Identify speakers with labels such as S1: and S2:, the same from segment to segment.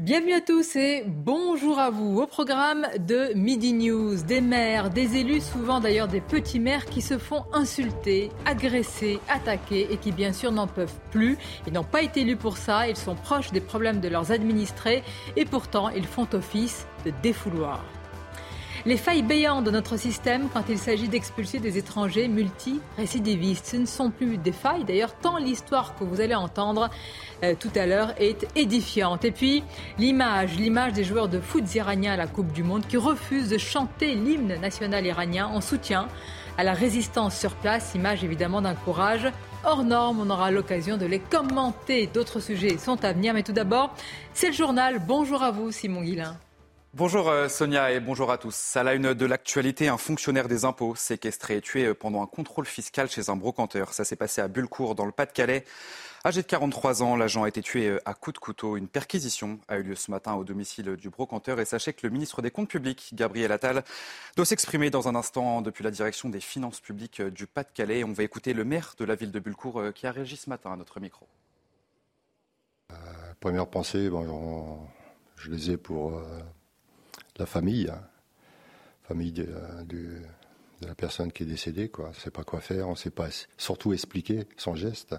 S1: Bienvenue à tous et bonjour à vous. Au programme de Midi News, des maires, des élus, souvent d'ailleurs des petits maires qui se font insulter, agresser, attaquer et qui bien sûr n'en peuvent plus. Ils n'ont pas été élus pour ça, ils sont proches des problèmes de leurs administrés et pourtant ils font office de défouloir. Les failles béantes de notre système quand il s'agit d'expulser des étrangers multirécidivistes. Ce ne sont plus des failles, d'ailleurs, tant l'histoire que vous allez entendre euh, tout à l'heure est édifiante. Et puis, l'image, l'image des joueurs de foot iraniens à la Coupe du Monde qui refusent de chanter l'hymne national iranien en soutien à la résistance sur place, image évidemment d'un courage hors norme. On aura l'occasion de les commenter. D'autres sujets sont à venir. Mais tout d'abord, c'est le journal. Bonjour à vous, Simon Guillain.
S2: Bonjour euh, Sonia et bonjour à tous. À la une de l'actualité, un fonctionnaire des impôts séquestré et tué euh, pendant un contrôle fiscal chez un brocanteur. Ça s'est passé à Bullecourt dans le Pas-de-Calais. Âgé de 43 ans, l'agent a été tué euh, à coups de couteau. Une perquisition a eu lieu ce matin au domicile du brocanteur. Et sachez que le ministre des Comptes publics, Gabriel Attal, doit s'exprimer dans un instant depuis la direction des finances publiques du Pas-de-Calais. On va écouter le maire de la ville de Bullecourt qui a réagi ce matin à notre micro.
S3: première pensée, bon, je les ai pour la famille, hein. famille de, la personne qui est décédée, quoi. On ne sait pas quoi faire, on ne sait pas surtout expliquer son geste.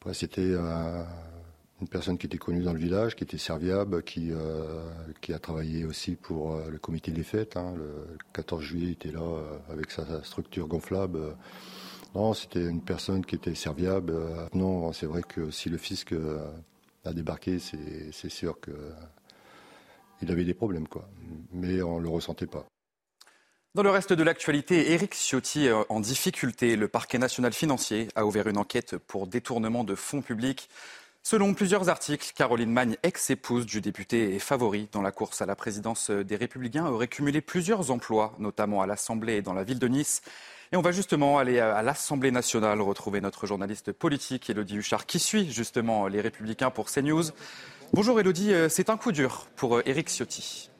S3: Après, c'était euh, une personne qui était connue dans le village, qui était serviable, qui, euh, a travaillé aussi pour euh, le comité des fêtes. Hein. Le 14 juillet, il était là avec sa structure gonflable. Non, c'était une personne qui était serviable. Non, c'est vrai que si le fisc a débarqué, c'est sûr que il avait des problèmes, quoi. Mais on ne le ressentait pas.
S2: Dans le reste de l'actualité, Éric Ciotti en difficulté. Le parquet national financier a ouvert une enquête pour détournement de fonds publics. Selon plusieurs articles, Caroline Magne, ex-épouse du député et favori dans la course à la présidence des Républicains, aurait cumulé plusieurs emplois, notamment à l'Assemblée et dans la ville de Nice. Et on va justement aller à l'Assemblée nationale retrouver notre journaliste politique, Elodie Huchard, qui suit justement les Républicains pour CNews. Bonjour Elodie, euh, c'est un coup dur pour euh, Éric Ciotti.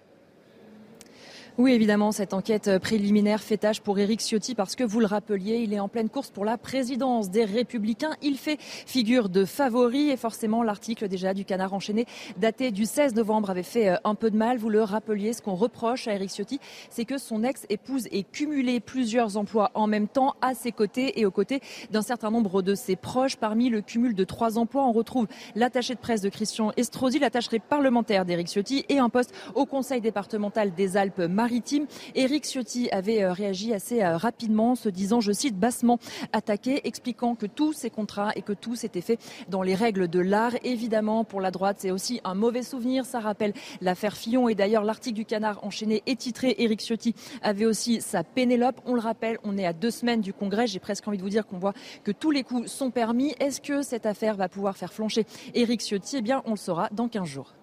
S4: Oui, évidemment, cette enquête préliminaire fait tâche pour Éric Ciotti parce que vous le rappeliez, il est en pleine course pour la présidence des Républicains. Il fait figure de favori et forcément l'article déjà du Canard enchaîné daté du 16 novembre avait fait euh, un peu de mal. Vous le rappeliez, ce qu'on reproche à Éric Ciotti, c'est que son ex-épouse ait cumulé plusieurs emplois en même temps à ses côtés et aux côtés d'un certain nombre de ses proches. Parmi le cumul de trois emplois, on retrouve l'attaché de presse de Christian Estrosi, l'attaché parlementaire d'Éric Ciotti et un poste au Conseil départemental des Alpes-Maritimes maritime. Éric Ciotti avait euh, réagi assez euh, rapidement, se disant, je cite, bassement attaqué, expliquant que tous ces contrats et que tout s'était fait dans les règles de l'art. Évidemment, pour la droite, c'est aussi un mauvais souvenir. Ça rappelle l'affaire Fillon. Et d'ailleurs, l'article du Canard enchaîné est titré Éric Ciotti avait aussi sa Pénélope. On le rappelle, on est à deux semaines du Congrès. J'ai presque envie de vous dire qu'on voit que tous les coups sont permis. Est-ce que cette affaire va pouvoir faire flancher Éric Ciotti? Eh bien, on le saura dans 15 jours.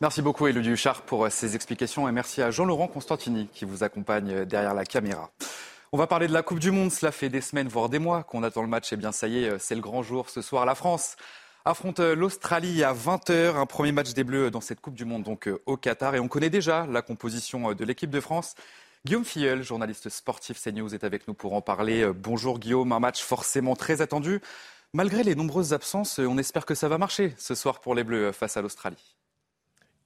S2: Merci beaucoup Elodie Huchard pour euh, ces explications et merci à Jean-Laurent Constantini qui vous accompagne euh, derrière la caméra. On va parler de la Coupe du Monde. Cela fait des semaines, voire des mois qu'on attend le match. Et bien, ça y est, euh, c'est le grand jour. Ce soir, la France affronte l'Australie à 20h. Un premier match des Bleus dans cette Coupe du Monde, donc au Qatar. Et on connaît déjà la composition de l'équipe de France. Guillaume Filleul, journaliste sportif CNews, est avec nous pour en parler. Bonjour Guillaume, un match forcément très attendu. Malgré les nombreuses absences, on espère que ça va marcher ce soir pour les Bleus face à l'Australie.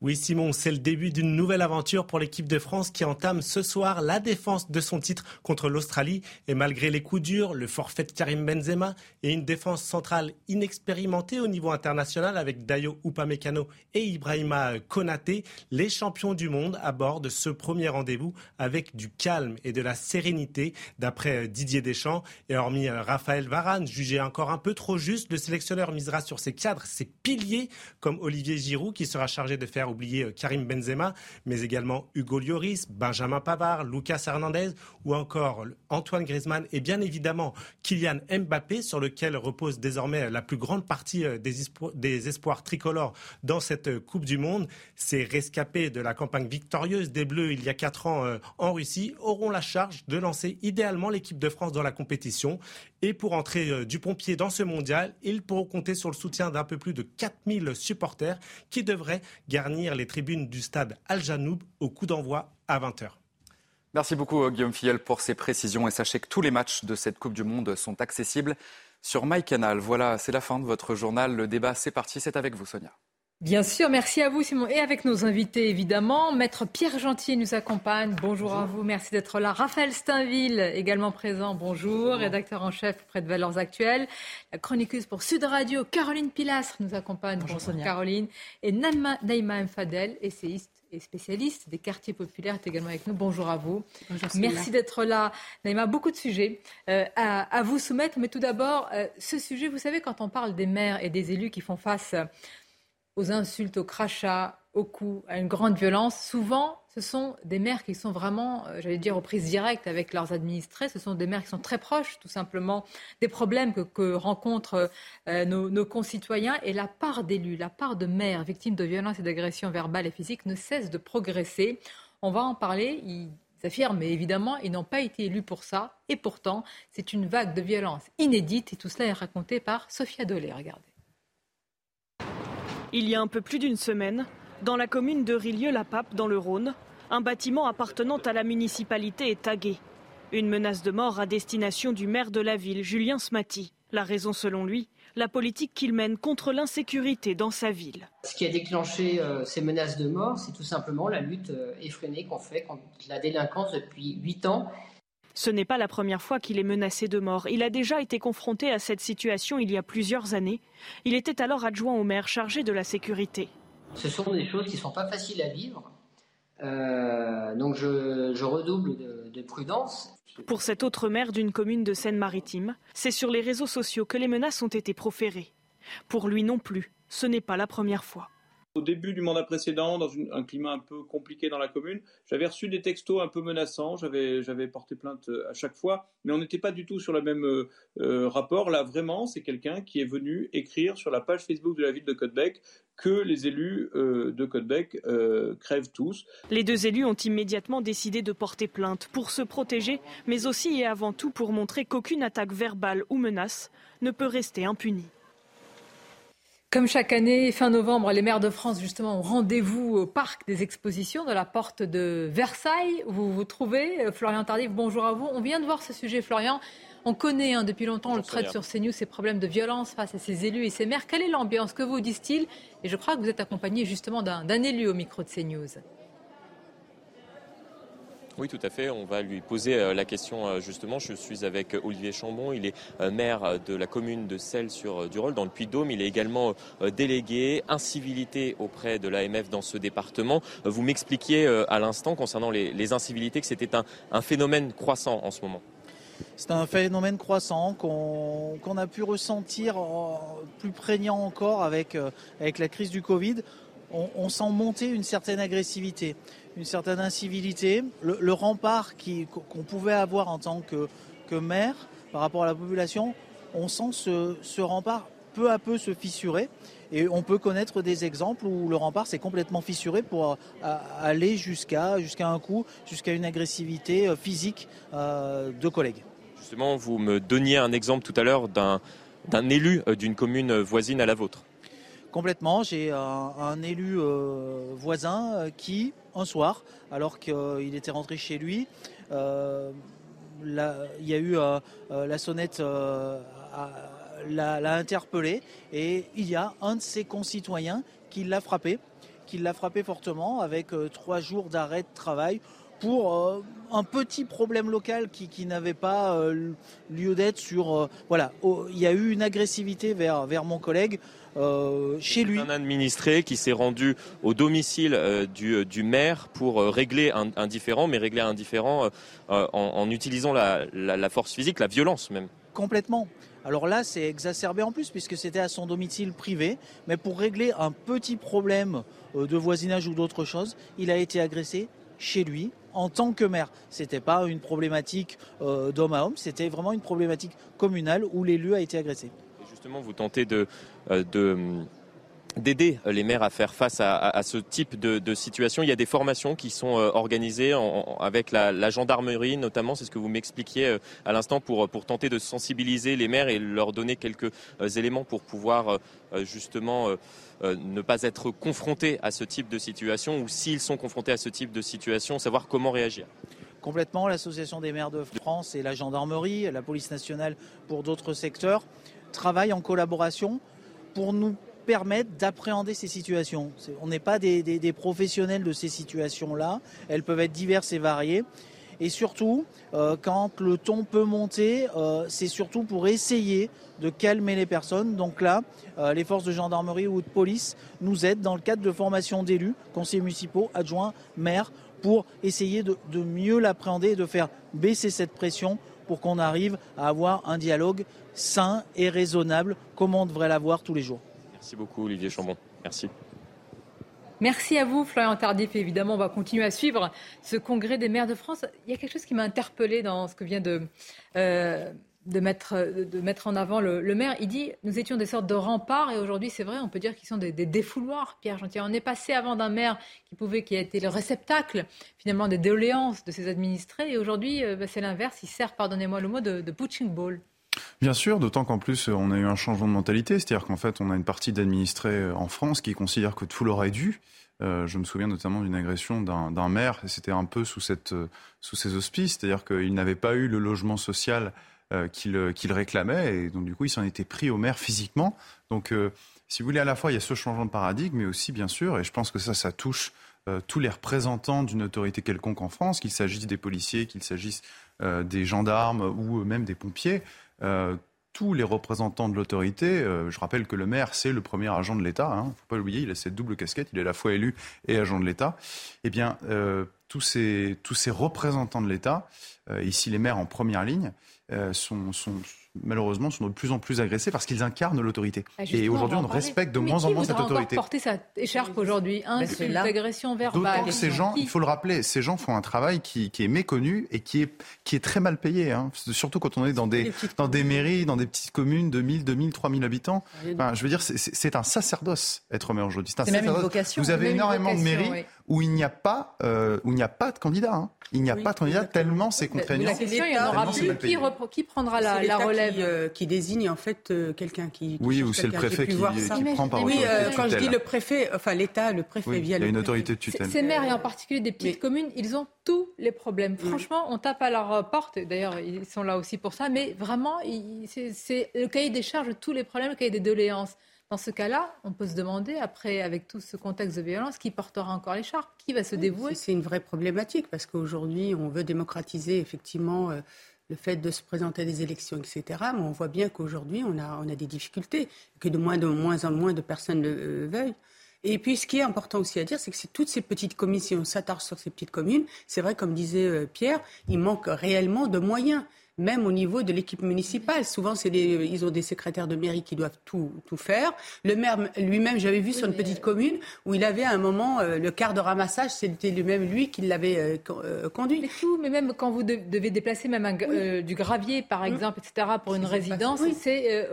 S5: Oui, Simon, c'est le début d'une nouvelle aventure pour l'équipe de France qui entame ce soir la défense de son titre contre l'Australie. Et malgré les coups durs, le forfait de Karim Benzema et une défense centrale inexpérimentée au niveau international avec Dayo Upamecano et Ibrahima Konaté, les champions du monde abordent ce premier rendez-vous avec du calme et de la sérénité, d'après Didier Deschamps. Et hormis Raphaël Varane, jugé encore un peu trop juste, le sélectionneur misera sur ses cadres, ses piliers, comme Olivier Giroud qui sera chargé de faire oublier Karim Benzema, mais également Hugo Lloris, Benjamin Pavard, Lucas Hernandez ou encore Antoine Griezmann et bien évidemment Kylian Mbappé sur lequel repose désormais la plus grande partie des, espoirs tricolores dans cette Coupe du Monde. Ces rescapés de la campagne victorieuse des Bleus il y a quatre ans en Russie auront la charge de lancer idéalement l'équipe de France dans la compétition. Et pour entrer du pompier dans ce mondial, ils pourront compter sur le soutien d'un peu plus de 4000 supporters qui devraient garnir les tribunes du stade Al-Janoub au coup d'envoi à 20h.
S2: Merci beaucoup Guillaume Fiel pour ces précisions et sachez que tous les matchs de cette Coupe du Monde sont accessibles sur MyCanal. Voilà, c'est la fin de votre journal. Le débat, c'est parti. C'est avec vous, Sonia.
S1: Bien sûr, merci à vous Simon et avec nos invités évidemment. Maître Pierre Gentil nous accompagne. Bonjour, à vous, merci d'être là. Raphaël Steinville également présent. Bonjour, rédacteur en chef auprès de Valeurs Actuelles. La chroniqueuse pour Sud Radio, Caroline Pilastre nous accompagne. Bonjour, Caroline. Et Naïma Mfadel, essayiste et spécialiste des quartiers populaires, est également avec nous. Bonjour à vous. Bonjour, Merci d'être là. Naïma, beaucoup de sujets euh, à, vous soumettre. Mais tout d'abord, euh, ce sujet, vous savez, quand on parle des maires et des élus qui font face aux insultes, aux crachats, aux coups, à une grande violence. Souvent, ce sont des maires qui sont vraiment, euh, j'allais dire, aux prises directes avec leurs administrés. Ce sont des maires qui sont très proches, tout simplement, des problèmes que, rencontrent euh, nos, concitoyens. Et la part d'élus, la part de maires victimes de violences et d'agressions verbales et physiques ne cesse de progresser. On va en parler. Ils affirment, mais évidemment, ils n'ont pas été élus pour ça. Et pourtant, c'est une vague de violence inédite. Et tout cela est raconté par Sophia Dolé. Regardez.
S6: Il y a un peu plus d'une semaine, dans la commune de Rilieu-la-Pape, dans le Rhône, un bâtiment appartenant à la municipalité est tagué. Une menace de mort à destination du maire de la ville, Julien Smati. La raison, selon lui, la politique qu'il mène contre l'insécurité dans sa ville.
S7: Ce qui a déclenché euh, ces menaces de mort, c'est tout simplement la lutte euh, effrénée qu'on fait contre la délinquance depuis huit ans
S6: ce n'est pas la première fois qu'il est menacé de mort. Il a déjà été confronté à cette situation il y a plusieurs années. Il était alors adjoint au maire chargé de la sécurité.
S7: Ce sont des choses qui ne sont pas faciles à vivre. Euh, donc je, redouble de, de prudence.
S6: Pour cet autre maire d'une commune de Seine-Maritime, c'est sur les réseaux sociaux que les menaces ont été proférées. Pour lui non plus, ce n'est pas la première fois.
S8: Au début du mandat précédent, dans un climat un peu compliqué dans la commune, j'avais reçu des textos un peu menaçants, j'avais porté plainte euh, à chaque fois, mais on n'était pas du tout sur le même euh, euh, rapport. Là, vraiment, c'est quelqu'un qui est venu écrire sur la page Facebook de la ville de Côtebec que les élus de Côtebec crèvent tous.
S6: Les deux élus ont immédiatement décidé de porter plainte pour se protéger, mais aussi et avant tout pour montrer qu'aucune attaque verbale ou menace ne peut rester impunie.
S1: Comme chaque année, fin novembre, les maires de France, justement, ont rendez-vous au parc des expositions de la porte de Versailles, où vous vous trouvez. Florian Tardif, bonjour à vous. On vient de voir ce sujet, Florian. On connaît hein, depuis longtemps, on le traite sur CNews, ces problèmes de violence face à ces élus et ces maires. Quelle est l'ambiance? Que vous disent-ils? Et je crois que vous êtes accompagné justement d'un élu au micro de CNews.
S9: Oui, tout à fait. On va lui poser euh, la question euh, justement. Je suis avec Olivier Chambon. Il est euh, maire de la commune de Celles-sur-Durol dans le Puy-de-Dôme. Il est également délégué incivilité auprès de l'AMF dans ce département. Vous m'expliquiez à l'instant concernant les, incivilités que c'était un, phénomène croissant en ce moment.
S10: C'est un phénomène croissant qu'on a pu ressentir plus prégnant encore avec, avec la crise du Covid. On, sent monter une certaine agressivité une certaine incivilité. Le, rempart qu'on pouvait avoir en tant que, maire par rapport à la population, on sent ce, rempart peu à peu se fissurer. Et on peut connaître des exemples où le rempart s'est complètement fissuré pour euh, aller jusqu'à jusqu'à un coup, jusqu'à une agressivité euh, physique euh, de collègues.
S9: Justement, vous me donniez un exemple tout à l'heure d'un élu d'une commune voisine à la vôtre.
S10: Complètement. J'ai un, élu voisin qui, un soir, alors qu'il était rentré chez lui. Euh, il y a eu euh, euh, la sonnette l'a interpellé et il y a un de ses concitoyens qui l'a frappé, qui l'a frappé fortement avec trois jours d'arrêt de travail pour un petit problème local qui, n'avait pas lieu d'être sur voilà il y a eu une agressivité vers vers mon collègue euh, chez lui.
S9: Un administré qui s'est rendu au domicile euh, du, du, maire pour euh, régler un, différent, mais régler un différent en, utilisant la, la, force physique, la violence même.
S10: Complètement. Alors là, c'est exacerbé en plus puisque c'était à son domicile privé, mais pour régler un petit problème euh, de voisinage ou d'autre chose, il a été agressé chez lui en tant que maire. Ce n'était pas une problématique euh, d'homme à homme, c'était vraiment une problématique communale où l'élu a été agressé.
S9: justement, vous tentez de, euh, de d'aider les maires à faire face à, ce type de, situation. Il y a des formations qui sont euh, organisées avec la, gendarmerie notamment, c'est ce que vous m'expliquiez euh, à l'instant, pour, pour tenter de sensibiliser les maires et leur donner quelques euh, éléments pour pouvoir justement ne pas être confrontés à ce type de situation ou s'ils sont confrontés à ce type de situation, savoir comment réagir
S10: complètement. L'Association des maires de France et la gendarmerie, la police nationale pour d'autres secteurs travaillent en collaboration pour nous permettre d'appréhender ces situations. On n'est pas des, professionnels de ces situations-là. Elles peuvent être diverses et variées. Et surtout, euh, quand le ton peut monter, euh, c'est surtout pour essayer de calmer les personnes. Donc là, euh, les forces de gendarmerie ou de police nous aident dans le cadre de formation d'élus, conseillers municipaux, adjoints, maires, pour essayer de, de mieux l'appréhender et de faire baisser cette pression pour qu'on arrive à avoir un dialogue sain et raisonnable comme on devrait l'avoir tous les jours.
S9: Merci beaucoup, Olivier Chambon. Merci.
S1: Merci à vous, Florian Tardif. évidemment, on va continuer à suivre ce congrès des maires de France. Il y a quelque chose qui m'a interpellé dans ce que vient de, euh, mettre, en avant le, maire. Il dit Nous étions des sortes de remparts, et aujourd'hui, c'est vrai, on peut dire qu'ils sont des, défouloirs, Pierre Gentil. On est passé avant d'un maire qui pouvait, qui a été le réceptacle, finalement, des doléances de ses administrés, et aujourd'hui, euh, bah, c'est l'inverse. Il sert, pardonnez-moi le mot, de, de ball.
S11: Bien sûr, d'autant qu'en plus on a eu un changement de mentalité, c'est-à-dire qu'en fait on a une partie d'administrés euh, en France qui considèrent que tout leur est dû. Euh, je me souviens notamment d'une agression d'un maire, c'était un peu sous, cette, euh, ces auspices, c'est-à-dire qu'il n'avait pas eu le logement social qu'il réclamait, et donc du coup il s'en était pris au maire physiquement. Donc si vous voulez, à la fois il y a ce changement de paradigme, mais aussi bien sûr, et je pense que ça, ça touche tous les représentants d'une autorité quelconque en France, qu'il s'agisse des policiers, qu'il s'agisse des gendarmes ou même des pompiers. Euh, tous les représentants de l'autorité, euh, je rappelle que le maire, c'est le premier agent de l'État, il hein, ne faut pas l'oublier, il a cette double casquette, il est à la fois élu et agent de l'État, eh bien, euh, tous, ces, représentants de l'État, ici les maires en première ligne, sont malheureusement, sont de plus en plus agressés parce qu'ils incarnent l'autorité. Ah, et aujourd'hui, on, respecte de moins en moins cette autorité.
S1: porter sa écharpe aujourd'hui Insulte, agression verbale.
S11: D'autant que ces gens, il faut le rappeler, ces gens font un travail qui, est méconnu et qui est, qui est très mal payé. Hein. Surtout quand on est dans des, dans des mairies, dans des petites communes de 1000, 2000, 3000 habitants. Enfin, je veux dire, c'est un sacerdoce être maire aujourd'hui.
S1: C'est même une vocation.
S11: Vous avez énormément de mairies où il n'y a pas, euh, où il n'y a pas de candidat. Hein. Il n'y a pas de candidat tellement c'est contraignant.
S1: La question, il y en aura plus. Qui, qui, prendra la, la relève
S12: qui, euh, qui, désigne en fait euh, quelqu'un qui,
S11: Oui, ou c'est le préfet qui, qui prend par
S12: Oui, quand je dis le préfet, enfin l'État, le préfet via.
S11: Il y a une autorité de tutelle.
S1: Ces maires et en particulier des petites communes, ils ont tous les problèmes. Franchement, on tape à leur porte. D'ailleurs, ils sont là aussi pour ça. Mais vraiment, c'est le cahier des charges de tous les problèmes, le cahier des doléances. Dans ce cas-là, on peut se demander, après, avec tout ce contexte de violence, qui portera encore l'écharpe Qui va se dévouer?
S12: C'est une vraie problématique, parce qu'aujourd'hui, on veut démocratiser effectivement euh, le fait de se présenter à des élections, etc. Mais on voit bien qu'aujourd'hui, on a, des difficultés, que de moins, de moins en moins de personnes le euh, veuillent. Et puis, ce qui est important aussi à dire, c'est que c'est toutes ces petites communes, si on s'attarde sur ces petites communes, c'est vrai, comme disait euh, Pierre, il manque réellement de moyens même au niveau de l'équipe municipale. Souvent, c'est ils ont des secrétaires de mairie qui doivent tout, tout faire. Le maire lui-même, j'avais vu sur une petite commune où il avait à un moment euh, le quart de ramassage, c'était lui-même lui qui l'avait euh, euh, conduit.
S1: Mais tout, mais même quand vous devez déplacer même du gravier, par exemple, etc., pour une résidence, c'est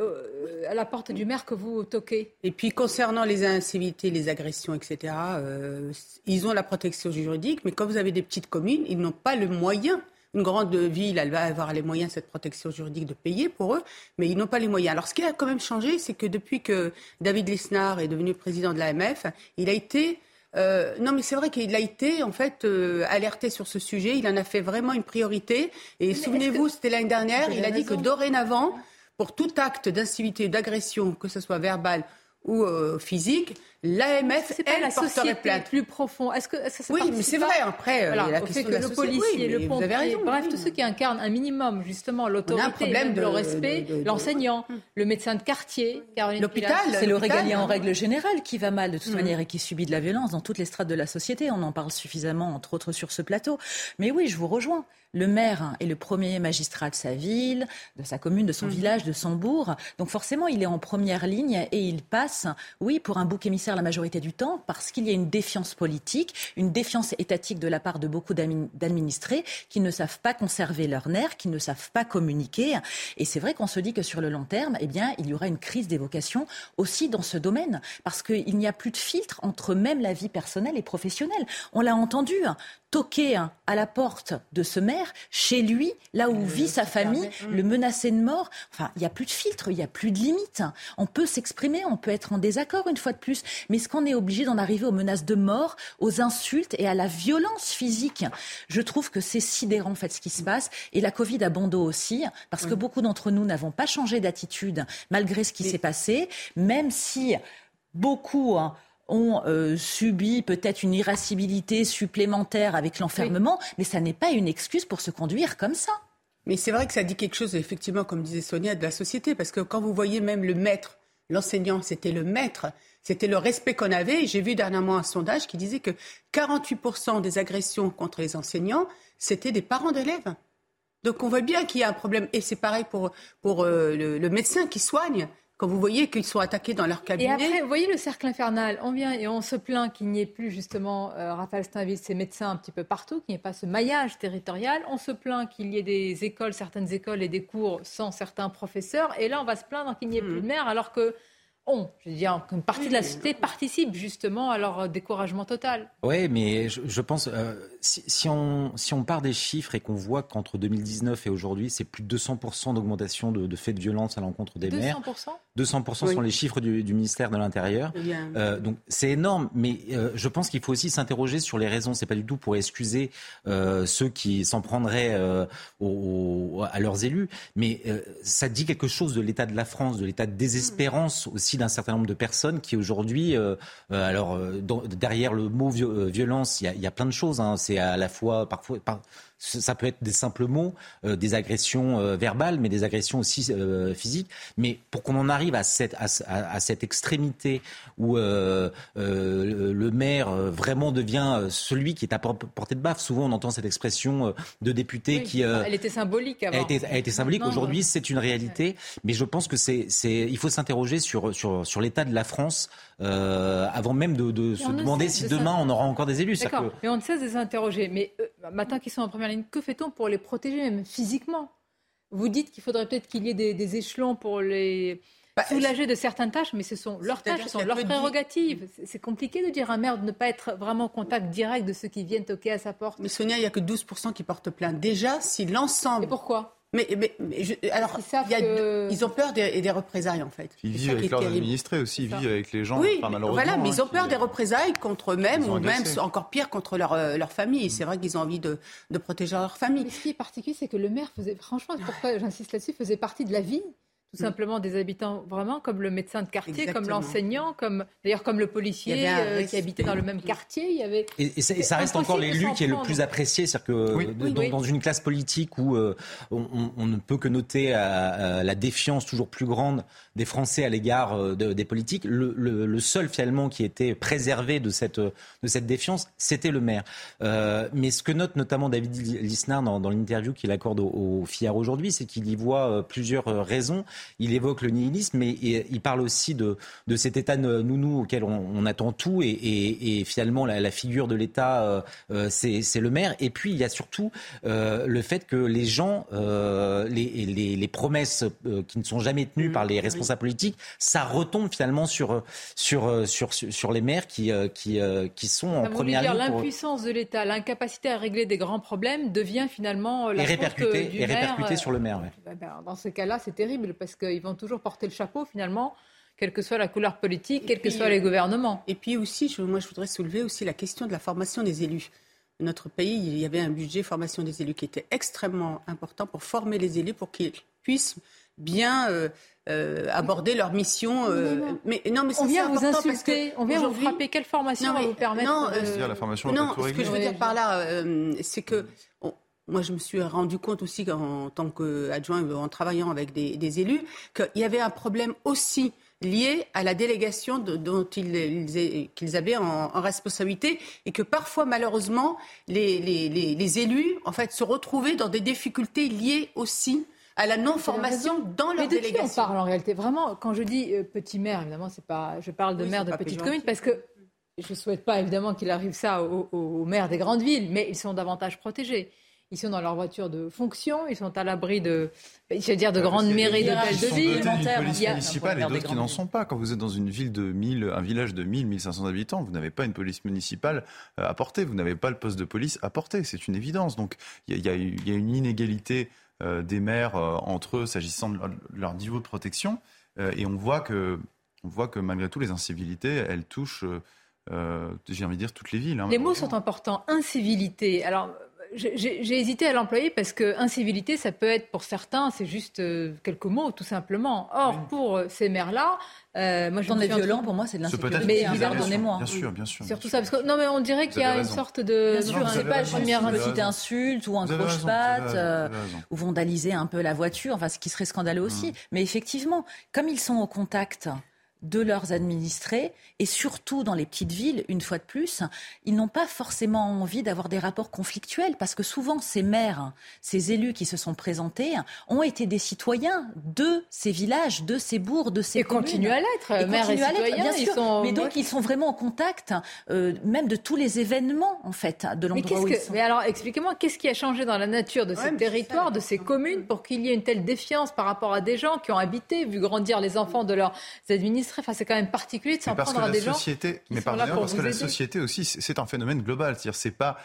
S1: à la porte du maire que vous toquez.
S12: Et puis concernant les incivilités, les agressions, etc., ils ont la protection juridique, mais quand vous avez des petites communes, ils n'ont pas le moyen une grande ville, elle va avoir les moyens, cette protection juridique, de payer pour eux, mais ils n'ont pas les moyens. Alors, ce qui a quand même changé, c'est que depuis que David Lisnard est devenu président de l'AMF, il a été euh, non, mais c'est vrai qu'il a été en fait euh, alerté sur ce sujet. Il en a fait vraiment une priorité. Et souvenez-vous, c'était l'année dernière. Il a dit que dorénavant, pour tout acte d'incivilité, d'agression, que ce soit verbal ou euh, physique, l'AMF, elle, la porterait plainte.
S1: plus profond. Est-ce que,
S12: oui, mais c'est vrai. Après,
S1: voilà, la question que de la le policier, le pompier, bref, tous ceux qui incarnent un minimum justement l'autorité, le respect, l'enseignant, le médecin de quartier,
S13: l'hôpital, c'est le régalien en règle générale qui va mal de toute mm. manière et qui subit de la violence dans toutes les strates de la société. On en parle suffisamment, entre autres, sur ce plateau. Mais oui, je vous rejoins. Le maire est le premier magistrat de sa ville, de sa commune, de son mhm. village, de son bourg. Donc forcément, il est en première ligne et il passe, oui, pour un bouc émissaire la majorité du temps, parce qu'il y a une défiance politique, une défiance étatique de la part de beaucoup d'administrés qui ne savent pas conserver leur nerf, qui ne savent pas communiquer. Et c'est vrai qu'on se dit que sur le long terme, eh bien, il y aura une crise d'évocation aussi dans ce domaine, parce qu'il n'y a plus de filtre entre même la vie personnelle et professionnelle. On l'a entendu, toquer hein, à la porte de ce maire, chez lui, là où vit sa famille, le menacer de mort. Enfin, il n'y a plus de filtre, il n'y a plus de limite. On peut s'exprimer, on peut être en désaccord une fois de plus, mais est-ce qu'on est obligé d'en arriver aux menaces de mort, aux insultes et à la violence physique? Je trouve que c'est sidérant en fait ce qui se passe. Et la Covid a bon dos aussi, parce que beaucoup d'entre nous n'avons pas changé d'attitude malgré ce qui s'est passé, même si beaucoup... Hein, ont euh, subi peut-être une irascibilité supplémentaire avec l'enfermement, mais ça n'est pas une excuse pour se conduire comme ça.
S12: Mais c'est vrai que ça dit quelque chose, effectivement, comme disait Sonia, de la société, parce que quand vous voyez même le maître, l'enseignant, c'était le maître, c'était le respect qu'on avait. J'ai vu dernièrement un sondage qui disait que 48% des agressions contre les enseignants, c'était des parents d'élèves. Donc on voit bien qu'il y a un problème. Et c'est pareil pour, euh, le, médecin qui soigne quand vous voyez qu'ils sont attaqués dans leur cabinet.
S1: Et après, vous voyez le cercle infernal. On vient et on se plaint qu'il n'y ait plus justement, euh, Raphaël Steinville, ces médecins un petit peu partout, qu'il n'y ait pas ce maillage territorial. On se plaint qu'il y ait des écoles, certaines écoles et des cours sans certains professeurs. Et là, on va se plaindre qu'il n'y ait plus de maire, alors que on, je veux dire, qu'une partie de la société participe justement à leur découragement total.
S14: Oui, mais je, pense, euh, si, on, si on part des chiffres et qu'on voit qu'entre 2019 et aujourd'hui, c'est plus de 200% d'augmentation de, faits de violence à l'encontre des 200% maires. 200% sont les chiffres du, ministère de l'Intérieur. Euh, donc c'est énorme, mais euh, je pense qu'il faut aussi s'interroger sur les raisons. C'est pas du tout pour excuser ceux qui s'en prendraient à leurs élus, mais ça dit quelque chose de l'état de la France, de l'état de désespérance aussi d'un certain nombre de personnes qui aujourd'hui, alors derrière le mot violence, il y, a, plein de choses. Hein c'est à la fois parfois ça peut être des simples mots, euh, des agressions euh, verbales, mais des agressions aussi euh, physiques. Mais pour qu'on en arrive à cette, à, cette extrémité où le maire vraiment devient celui qui est à portée de baffe. Souvent, on entend cette expression de député qui.
S1: elle était symbolique avant.
S14: Elle a été, symbolique. Aujourd'hui, c'est une réalité. Mais je pense que c'est, il faut s'interroger sur, sur, sur l'état de la France avant même de, se demander si demain on aura encore des élus.
S1: D'accord. Mais on ne cesse de s'interroger. Mais maintenant qu'ils sont en première que fait-on pour les protéger, même physiquement? Vous dites qu'il faudrait peut-être qu'il y ait des, échelons pour les bah, soulager de certaines tâches, mais ce sont leurs tâches, ce sont leurs prérogatives. C'est compliqué de dire à un maire de ne pas être vraiment en contact direct de ceux qui viennent toquer à sa porte.
S12: Mais Sonia, il n'y a que 12% qui portent plainte. Déjà, si l'ensemble...
S1: Et pourquoi?
S12: Mais, alors, ils, ont peur des, représailles en fait.
S11: Ils vivent avec leurs administrés aussi, ils vivent avec les gens.
S12: Oui, voilà, mais ils ont peur des représailles contre eux-mêmes ou même encore pire contre leur, euh, leur famille. C'est vrai qu'ils ont envie de, de, protéger leur famille.
S1: Mais ce qui est particulier, c'est que le maire faisait, franchement, pourquoi j'insiste là-dessus, faisait partie de la vie tout simplement des habitants vraiment comme le médecin de quartier, comme l'enseignant, comme d'ailleurs comme le policier euh, qui habitait dans le même quartier. Il y avait
S14: et, ça, reste encore l'élu qui est le plus apprécié, c'est-à-dire que dans, une classe politique où euh, on, ne peut que noter euh, la défiance toujours plus grande des Français à l'égard des politiques, le, seul finalement qui était préservé de cette de cette défiance, c'était le maire. mais ce que note notamment David Lisnard dans, l'interview qu'il accorde au, au FIAR aujourd'hui, c'est qu'il y voit plusieurs raisons il évoque le nihilisme, mais il parle aussi de, cet état nounou auquel on, attend tout, et, finalement la, figure de l'État, euh, euh, c'est le maire. Et puis il y a surtout euh, le fait que les gens, les, promesses qui ne sont jamais tenues mmh. par les responsables politiques, ça retombe finalement sur, sur, sur, sur les maires qui, qui, qui sont en première ligne.
S1: L'impuissance de l'État, l'incapacité à régler des grands problèmes devient finalement la
S14: et répercuté, et répercuté sur le maire.
S1: Ben, ben, dans ce cas-là, c'est terrible parce qu'ils vont toujours porter le chapeau finalement quelle que soit la couleur politique, quels que soient les gouvernements.
S12: Et puis aussi, moi je voudrais soulever aussi la question de la formation des élus. Dans notre pays, il y avait un budget formation des élus qui était extrêmement important pour former les élus, pour qu'ils puissent bien aborder leur mission.
S1: mais non, mais on vient vous insulter, on vient vous frapper. Quelle formation va vous permettre
S12: Non, la formation non ce que je veux dire par là, c'est que moi, je me suis rendu compte aussi en tant qu'adjoint, en travaillant avec des, élus, qu'il y avait un problème aussi lié à la délégation dont ils, qu'ils avaient en, responsabilité et que parfois, malheureusement, les, élus, en fait, se retrouvaient dans des difficultés liées aussi à la non-formation dans leur
S1: Mais de
S12: délégation.
S1: Qui on parle en réalité? Vraiment, quand je dis euh, petit maire, évidemment, c'est pas, je parle de maire de petite commune parce que je ne souhaite pas évidemment qu'il arrive ça aux maires des grandes villes, mais ils sont davantage protégés. Ils sont dans leur voiture de fonction, ils sont à l'abri de, je veux dire, de grandes mairies d'hôtels de ville.
S11: Il police municipale et d'autres qui n'en sont pas. Quand vous êtes dans une ville de 1000, un village de 1000, 1500 habitants, vous n'avez pas une police municipale euh, à porter, vous n'avez pas le poste de police à porter. C'est une évidence. Donc il y, a une inégalité euh, des maires euh, entre eux s'agissant de leur, niveau de protection. et on voit que, on voit que malgré tout, les incivilités, elles touchent. j'ai envie de dire toutes les villes. Hein,
S1: les mots sont importants. Incivilité. Alors, j'ai hésité à l'employer parce que incivilité, ça peut être pour certains, c'est juste euh, quelques mots, tout simplement. Or, pour euh, ces mères-là,
S13: euh, moi, je est violent, pour moi, c'est de l'insécurité.
S1: Mais pardonnez-moi.
S11: Bien sûr, bien sûr.
S1: Surtout ça, parce que non, mais on dirait qu'il y a une sorte de.
S13: Bien sûr, c'est pas une petite insulte ou un croche-patte euh, ou vandaliser un peu la voiture, enfin, ce qui serait scandaleux aussi. Mmh. Mais effectivement, comme ils sont au contact de leurs administrés et surtout dans les petites villes, une fois de plus, ils n'ont pas forcément envie d'avoir des rapports conflictuels parce que souvent ces maires, ces élus qui se sont présentés ont été des citoyens de ces villages, de ces bourgs, de ces
S1: et continuent à l'être, maires et citoyens.
S13: Bien sûr, mais donc ils sont vraiment en contact euh, même de tous les événements en fait de l'endroit où ils sont.
S1: Mais alors expliquez-moi qu'est-ce qui a changé dans la nature de ces territoires, de ces communes pour qu'il y ait une telle défiance par rapport à des gens qui ont habité, vu grandir les enfants de leurs administrés c'est quand même particulier de s'en prendre à des
S11: société,
S1: gens.
S11: mais pardon, parce que la société aussi, c'est un phénomène global. C'est-à-dire, c'est pas,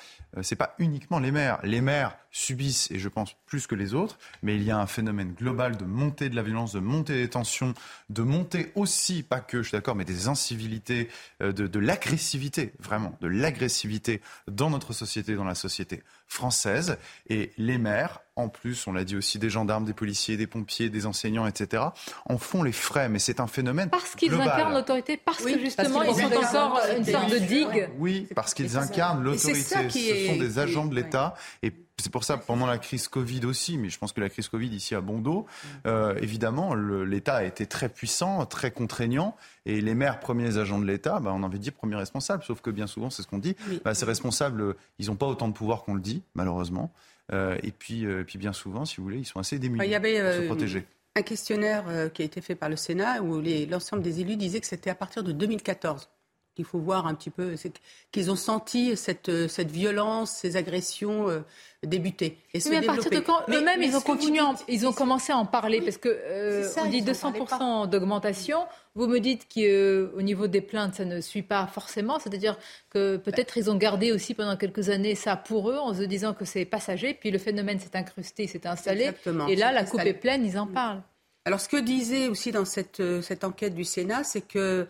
S11: c'est pas uniquement les maires. Les maires subissent, et je pense plus que les autres, mais il y a un phénomène global de montée de la violence, de montée des tensions, de montée aussi, pas que, je suis d'accord, mais des incivilités, euh, de, de l'agressivité, vraiment, de l'agressivité dans notre société, dans la société française. Et les maires, en plus, on l'a dit aussi, des gendarmes, des policiers, des pompiers, des enseignants, etc., en font les frais. Mais c'est un phénomène.
S1: Parce qu'ils incarnent l'autorité, parce que justement, ils sont encore une sorte de digue.
S11: Oui, parce qu'ils incarnent l'autorité. Ce sont des agents de l'État. Et c'est pour ça, pendant la crise Covid aussi, mais je pense que la crise Covid ici à Bondo, euh, évidemment, l'État a été très puissant, très contraignant, et les maires, premiers agents de l'État, bah, on a envie de dire premiers responsables, sauf que bien souvent, c'est ce qu'on dit, bah, ces responsables, ils n'ont pas autant de pouvoir qu'on le dit, malheureusement, euh, et puis, euh, puis bien souvent, si vous voulez, ils sont assez démunis
S12: Il
S11: pour se protéger.
S12: Un questionnaire qui a été fait par le Sénat où l'ensemble des élus disaient que c'était à partir de 2014 qu'il faut voir un petit peu, c'est qu'ils ont senti cette, cette violence, ces agressions euh, débuter
S1: et se mais à partir de quand eux-mêmes ils ont continué, ils ont commencé à en parler parce que euh, on dit 200% d'augmentation. Vous me dites qu'au euh, niveau des plaintes ça ne suit pas forcément, c'est-à-dire que peut-être ils ont gardé aussi pendant quelques années ça pour eux en se disant que c'est passager, puis le phénomène s'est incrusté, s'est installé, et là la coupe est pleine, ils en parlent.
S12: Alors, ce que disait aussi dans cette, euh, cette enquête du Sénat, c'est que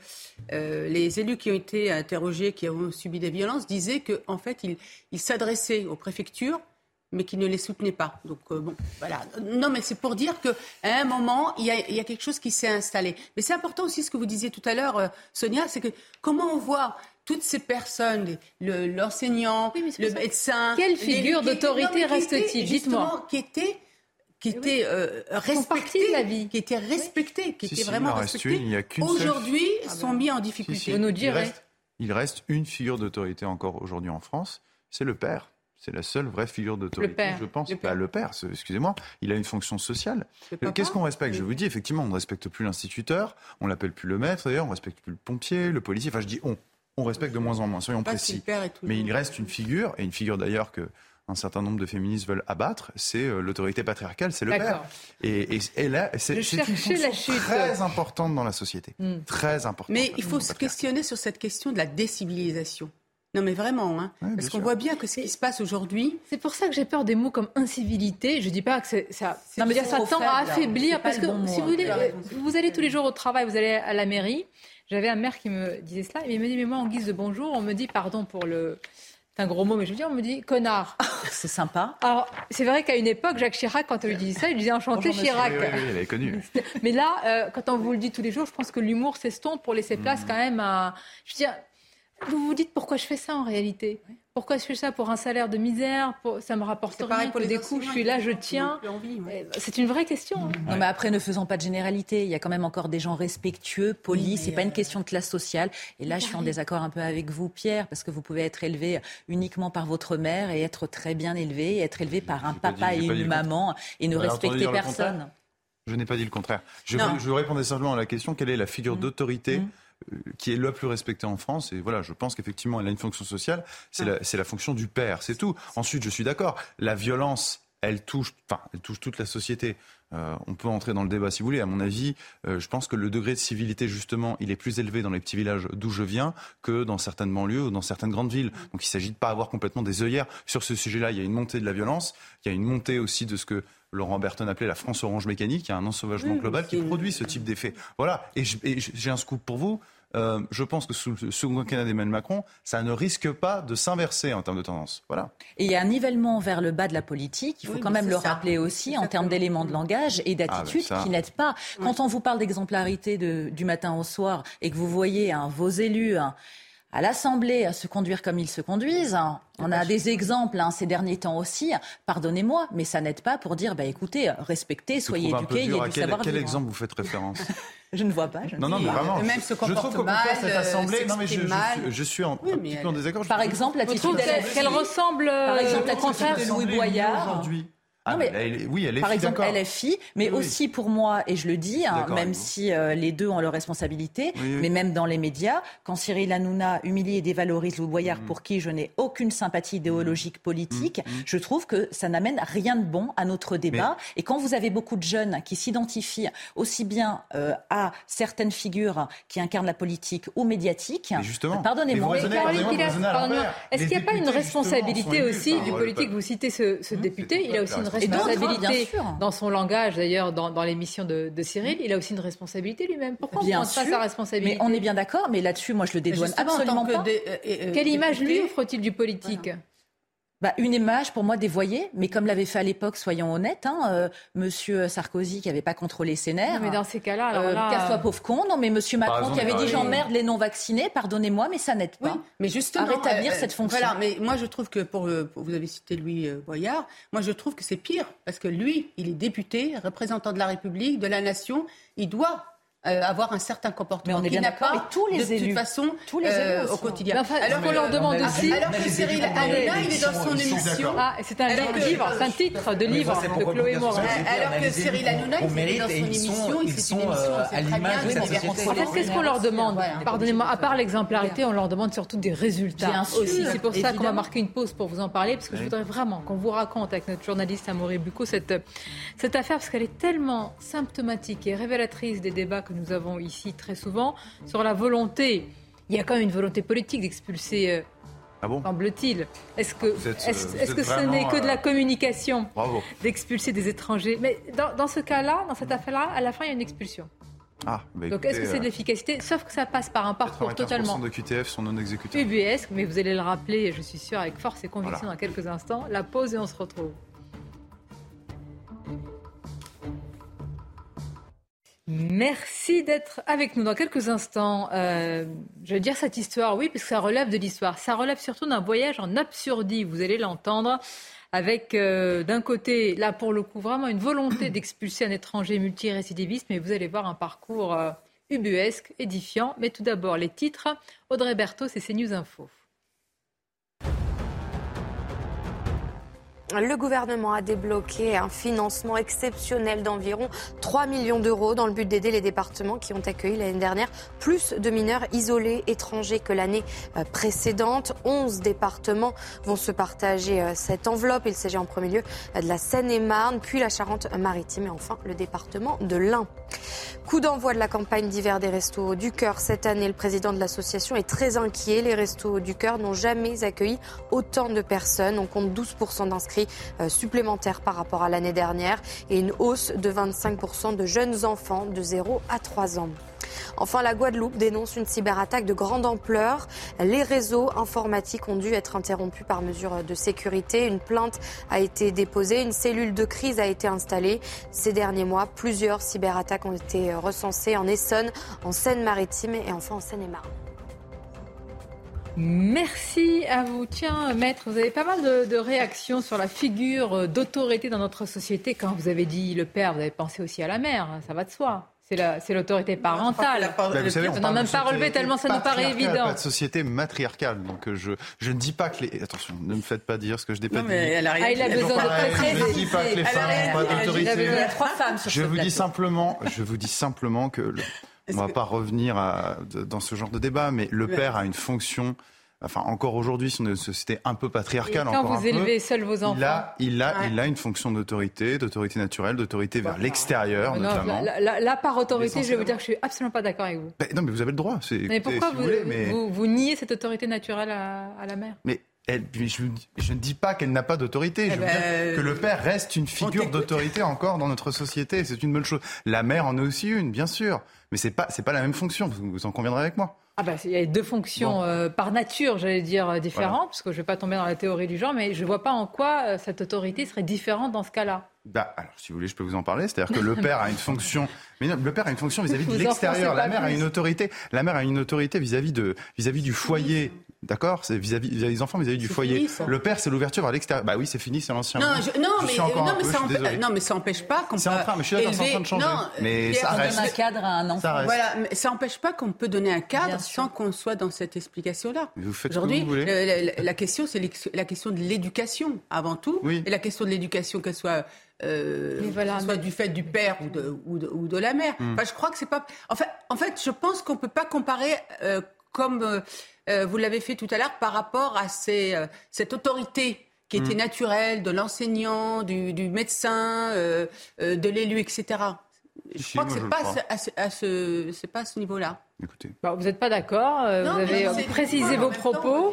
S12: euh, les élus qui ont été interrogés, qui ont subi des violences, disaient qu'en en fait, ils s'adressaient aux préfectures mais qu'ils ne les soutenaient pas. Donc euh, bon, voilà. Non, mais c'est pour dire qu'à un moment, il y, a, il y, a, quelque chose qui s'est installé. Mais c'est important aussi ce que vous disiez tout à l'heure, Sonia, c'est que comment on voit toutes ces personnes, l'enseignant, le, médecin...
S1: Quelle figure d'autorité reste-t-il? Dites-moi.
S12: Qui était qui était euh, respectés, la vie. qui était respectés, qui était vraiment respectés, aujourd'hui ah sont ben. mis en difficulté.
S1: Vous nous direz.
S11: Il reste, une figure d'autorité encore aujourd'hui en France, c'est le père. C'est la seule vraie figure d'autorité, je pense. Le père, le père excusez-moi, il a une fonction sociale. Qu'est-ce qu'on respecte? Je vous dis, effectivement, on ne respecte plus l'instituteur, on l'appelle plus le maître, d'ailleurs, on ne respecte plus le pompier, le policier. Enfin, je dis on. On respecte de moins en moins, soyons précis. Mais il reste une figure, et une figure d'ailleurs que un certain nombre de féministes veulent abattre, c'est euh, l'autorité patriarcale, c'est le père. Et, et, là, c'est une fonction très importante dans la société. Hmm. Très importante.
S12: Mais il faut se questionner sur cette question de la décivilisation. Non, mais vraiment, hein. parce qu'on voit bien que ce qui se passe aujourd'hui.
S1: C'est pour ça que j'ai peur des mots comme incivilité. Je dis pas que ça, non, mais ça tend à affaiblir, parce que si vous, voulez, vous allez tous les jours au travail, vous allez à la mairie. J'avais un maire qui me disait cela, et il me dit mais moi en guise de bonjour, on me dit pardon pour le c'est un gros mot, mais je veux dire, on me dit connard.
S13: c'est sympa.
S1: Alors, c'est vrai qu'à une époque, Jacques Chirac, quand on lui disait ça, il disait enchanté Chirac.
S11: Oui, oui, il avait connu.
S1: Mais là, euh, quand on vous le dit tous les jours, je pense que l'humour s'estompe pour laisser place mmh. quand même à. Je veux dire, vous vous dites pourquoi je fais ça en réalité? Pourquoi je fais ça pour un salaire de misère Ça me rapporte rien. Pour des coups, je suis là, je tiens. Eh, c'est une vraie question. Hein.
S13: Non, mais après, ne faisons pas de généralité. Il y a quand même encore des gens respectueux, polis. C'est pas une euh, question de classe sociale. Et là, je suis en désaccord un peu avec vous, Pierre, parce que vous pouvez être élevé uniquement par votre mère et être très bien élevé, et être élevé par un papa et une maman et ne respecter personne.
S11: Je n'ai pas dit le contraire. Je, je, répondais simplement à la question quelle est la figure mmh. d'autorité mmh. Qui est la plus respectée en France. Et voilà, je pense qu'effectivement, elle a une fonction sociale. C'est la, la, fonction du père, c'est tout. Ensuite, je suis d'accord. La violence, elle touche, enfin, elle touche toute la société. Euh, on peut entrer dans le débat si vous voulez. À mon avis, euh, je pense que le degré de civilité, justement, il est plus élevé dans les petits villages d'où je viens que dans certaines banlieues ou dans certaines grandes villes. Donc il s'agit pas avoir complètement des œillères. Sur ce sujet-là, il y a une montée de la violence, il y a une montée aussi de ce que Laurent Berton appelait la France orange mécanique, il y a un ensauvagement global qui produit ce type d'effet. Voilà, et j'ai un scoop pour vous. Euh, je pense que sous le second quinquennat d'Emmanuel Macron, ça ne risque pas de s'inverser en termes de tendance. Voilà.
S13: Et il y a un nivellement vers le bas de la politique, il faut quand même le rappeler aussi, en termes d'éléments de langage et d'attitude ah, qui n'aident pas. Quand on vous parle d'exemplarité du matin au soir et que vous voyez hein, vos élus... Hein, à l'Assemblée à se conduire comme ils se conduisent. On a des exemples hein, ces derniers temps aussi. Pardonnez-moi, mais ça n'aide pas pour dire, bah, écoutez, respectez, soyez éduqués, il y a du
S11: savoir Quel exemple vous faites référence
S13: Je ne vois pas.
S11: non, non, mais vraiment.
S12: Même se je trouve mal, cette euh, assemblée, non, mais je,
S11: je, suis en, oui, un petit peu en désaccord.
S13: Par exemple, l'attitude
S1: qu'elle ressemble,
S13: par exemple, l'attitude de Louis Boyard
S11: aujourd'hui. Ah, mais, oui, elle est
S13: Par exemple, LFI, mais aussi pour moi, et je le dis, hein, même si euh, les deux ont leurs responsabilités, mais même dans les médias, quand Cyril Hanouna humilie et dévalorise Louis Boyard, mm. pour qui je n'ai aucune sympathie idéologique politique, mm. Mm. je trouve que ça n'amène rien de bon à notre débat. Et quand vous avez beaucoup de jeunes qui s'identifient aussi bien euh, à certaines figures qui incarnent la politique ou médiatique, pardonnez-moi.
S1: Est-ce qu'il n'y a pas une responsabilité aussi du politique Vous citez ce, député, il a aussi une responsabilité dans son langage, d'ailleurs, dans, l'émission de, Cyril. Il a aussi une responsabilité lui-même. Pourquoi bien on ne pas sa responsabilité
S13: Mais on est bien d'accord, mais là-dessus, moi, je le dédouane absolument pas. Euh,
S1: euh, Quelle image lui offre-t-il du politique?
S13: Bah, une image pour moi dévoyée, mais comme l'avait fait à l'époque, soyons honnêtes, hein, euh, Monsieur Sarkozy qui n'avait pas contrôlé ses nerfs.
S1: mais dans ces cas-là, alors euh,
S13: là... pauvre con. Non, mais Monsieur Macron qui avait dit j'emmerde les non vaccinés. Pardonnez-moi, mais ça n'aide pas.
S12: mais justement,
S13: à rétablir cette fonction.
S12: Voilà, mais moi je trouve que pour, vous avez cité Louis Boyard, moi je trouve que c'est pire parce que lui, il est député, représentant de la République, de la nation, il doit euh, avoir un certain comportement.
S13: Mais on est bien d'accord.
S12: tous les de élus, toute façon, tous les euh, élus au quotidien.
S1: alors qu'on leur demande aussi.
S12: Alors que Cyril Hanouna, il est dans son émission.
S1: Ah, c'est un livre, c'est un titre de livre de Chloé Morin.
S12: Alors que Cyril Hanouna, il est dans son émission. Ils sont euh, à l'image de cette
S1: société. En fait, qu'est-ce qu'on leur demande Pardonnez-moi, à part l'exemplarité, on leur demande surtout des résultats aussi. C'est pour ça qu'on va marquer une pause pour vous en parler, parce que je voudrais vraiment qu'on vous raconte avec notre journaliste Amaury Bucco cette affaire, parce qu'elle est tellement symptomatique et révélatrice des débats que nous avons ici très souvent, sur la volonté. Il y a quand même une volonté politique d'expulser. Euh, ah bon? semble-t-il. Est-ce que, est-ce, que ce n'est que de la euh, communication d'expulser des étrangers? Mais dans, ce cas-là, dans cette affaire-là, à la fin, il y a une expulsion.
S11: Ah, bah
S1: Donc est-ce que c'est de euh, l'efficacité? Sauf que ça passe par un parcours totalement.
S11: de QTF sont non exécutés.
S1: UBS, mais vous allez le rappeler, je suis sûr, avec force et conviction dans quelques instants. La pause et on se retrouve. Merci d'être avec nous dans quelques instants. Euh, je vais dire cette histoire, oui, parce que ça relève de l'histoire. Ça relève surtout d'un voyage en absurdie, vous allez l'entendre, avec euh, d'un côté, là pour le coup, vraiment une volonté d'expulser un étranger multirécidiviste, mais vous allez voir un parcours euh, ubuesque, édifiant. Mais tout d'abord, les titres. Audrey Berthaud, c'est CNews Info.
S15: Le gouvernement a débloqué un financement exceptionnel d'environ 3 millions d'euros dans le but d'aider les départements qui ont accueilli l'année dernière plus de mineurs isolés étrangers que l'année euh, précédente. 11 départements vont se partager euh, cette enveloppe. Il s'agit en premier lieu euh, de la Seine-et-Marne, puis la Charente-Maritime et enfin le département de l'Ain. Coup d'envoi de la campagne d'hiver des Restos du Cœur. Cette année, le président de l'association est très inquiet. Les Restos du Cœur n'ont jamais accueilli autant de personnes. On compte 12% d'inscrits euh, supplémentaires par rapport à l'année dernière et une hausse de 25% de jeunes enfants de 0 à 3 ans. Enfin, la Guadeloupe dénonce une cyberattaque de grande ampleur. Les réseaux informatiques ont dû être interrompus par mesure de sécurité. Une plainte a été déposée, une cellule de crise a été installée. Ces derniers mois, plusieurs cyberattaques ont été recensées en Essonne, en Seine-Maritime et enfin en Seine-et-Marne.
S1: Merci à vous. Tiens, maître, vous avez pas mal de, réactions sur la figure d'autorité dans notre société. Quand vous avez dit le père, vous avez pensé aussi à la mère, ça va de soi. C'est l'autorité parentale. Bah, on n'a même pas relevé tellement ça nous paraît évident.
S11: Pas de société matriarcale. Donc euh, je, je ne dis pas que les. Attention, ne me faites pas dire ce que je n'ai pas dit. Elle
S1: a ah, il a besoin de préciser.
S11: Je ne dis pas que les femmes n'ont pas d'autorité.
S1: Il y a trois femmes sur
S11: je
S1: ce
S11: vous dis simplement, Je vous dis simplement que. on ne va pas revenir à, dans ce genre de débat, mais le père a une fonction enfin encore aujourd'hui, si on est une société un peu patriarcale,
S1: Et quand
S11: vous
S1: élevez seuls vos enfants,
S11: il a, il a, il a une fonction d'autorité, d'autorité naturelle, d'autorité vers l'extérieur, notamment.
S1: La, par autorité, je vais vous dire que je suis absolument pas d'accord avec vous.
S11: Non, mais vous avez le droit.
S1: Mais pourquoi vous, vous, vous, niez cette autorité naturelle à, à la mère?
S11: Mais elle, je, je, ne dis pas qu'elle n'a pas d'autorité. Je eh veux dire ben, que le père reste une figure d'autorité encore dans notre société. C'est une bonne chose. La mère en est aussi une, bien sûr. Mais c'est pas, c'est pas la même fonction. Vous en conviendrez avec moi.
S1: Ah bah, il y a deux fonctions euh, par nature, j'allais dire, euh, différentes, parce que je ne vais pas tomber dans la théorie du genre, mais je ne vois pas en quoi euh, cette autorité serait différente dans ce cas-là.
S11: Bah, alors, si vous voulez, je peux vous en parler. C'est-à-dire que le père a une fonction, mais le père a une fonction vis-à-vis de l'extérieur. La mère a une autorité. La mère a une autorité vis-à-vis de vis-à-vis du foyer. D'accord C'est vis-à-vis des enfants, vis-à-vis du foyer. le père, c'est l'ouverture vers l'extérieur. Bah oui, c'est fini, c'est l'ancien.
S12: Non, non, mais, non, mais ça non, mais ça n'empêche pas qu'on peut.
S11: C'est en train, mais je suis d'accord, c'est en train de changer. Non, mais ça reste.
S13: un cadre à un enfant.
S12: Voilà, mais ça n'empêche pas qu'on peut donner un cadre sans qu'on soit dans cette explication-là.
S11: Vous faites Aujourd'hui, vous voulez.
S12: La, question, c'est la question de l'éducation avant tout,
S11: oui.
S12: et la question de l'éducation qu'elle soit euh, soit du fait du père ou de, ou de, ou de la mère. Hmm. Enfin, je crois que c'est pas. En fait, en fait, je pense qu'on peut pas comparer euh, comme euh, vous l'avez fait tout à l'heure par rapport à ces, euh, cette autorité qui était hmm. naturelle de l'enseignant, du, du, médecin, de l'élu, etc. Je crois que c'est pas à ce, à ce c'est pas à ce niveau-là.
S11: Écoutez.
S1: vous n'êtes pas d'accord, vous avez précisé vos propos.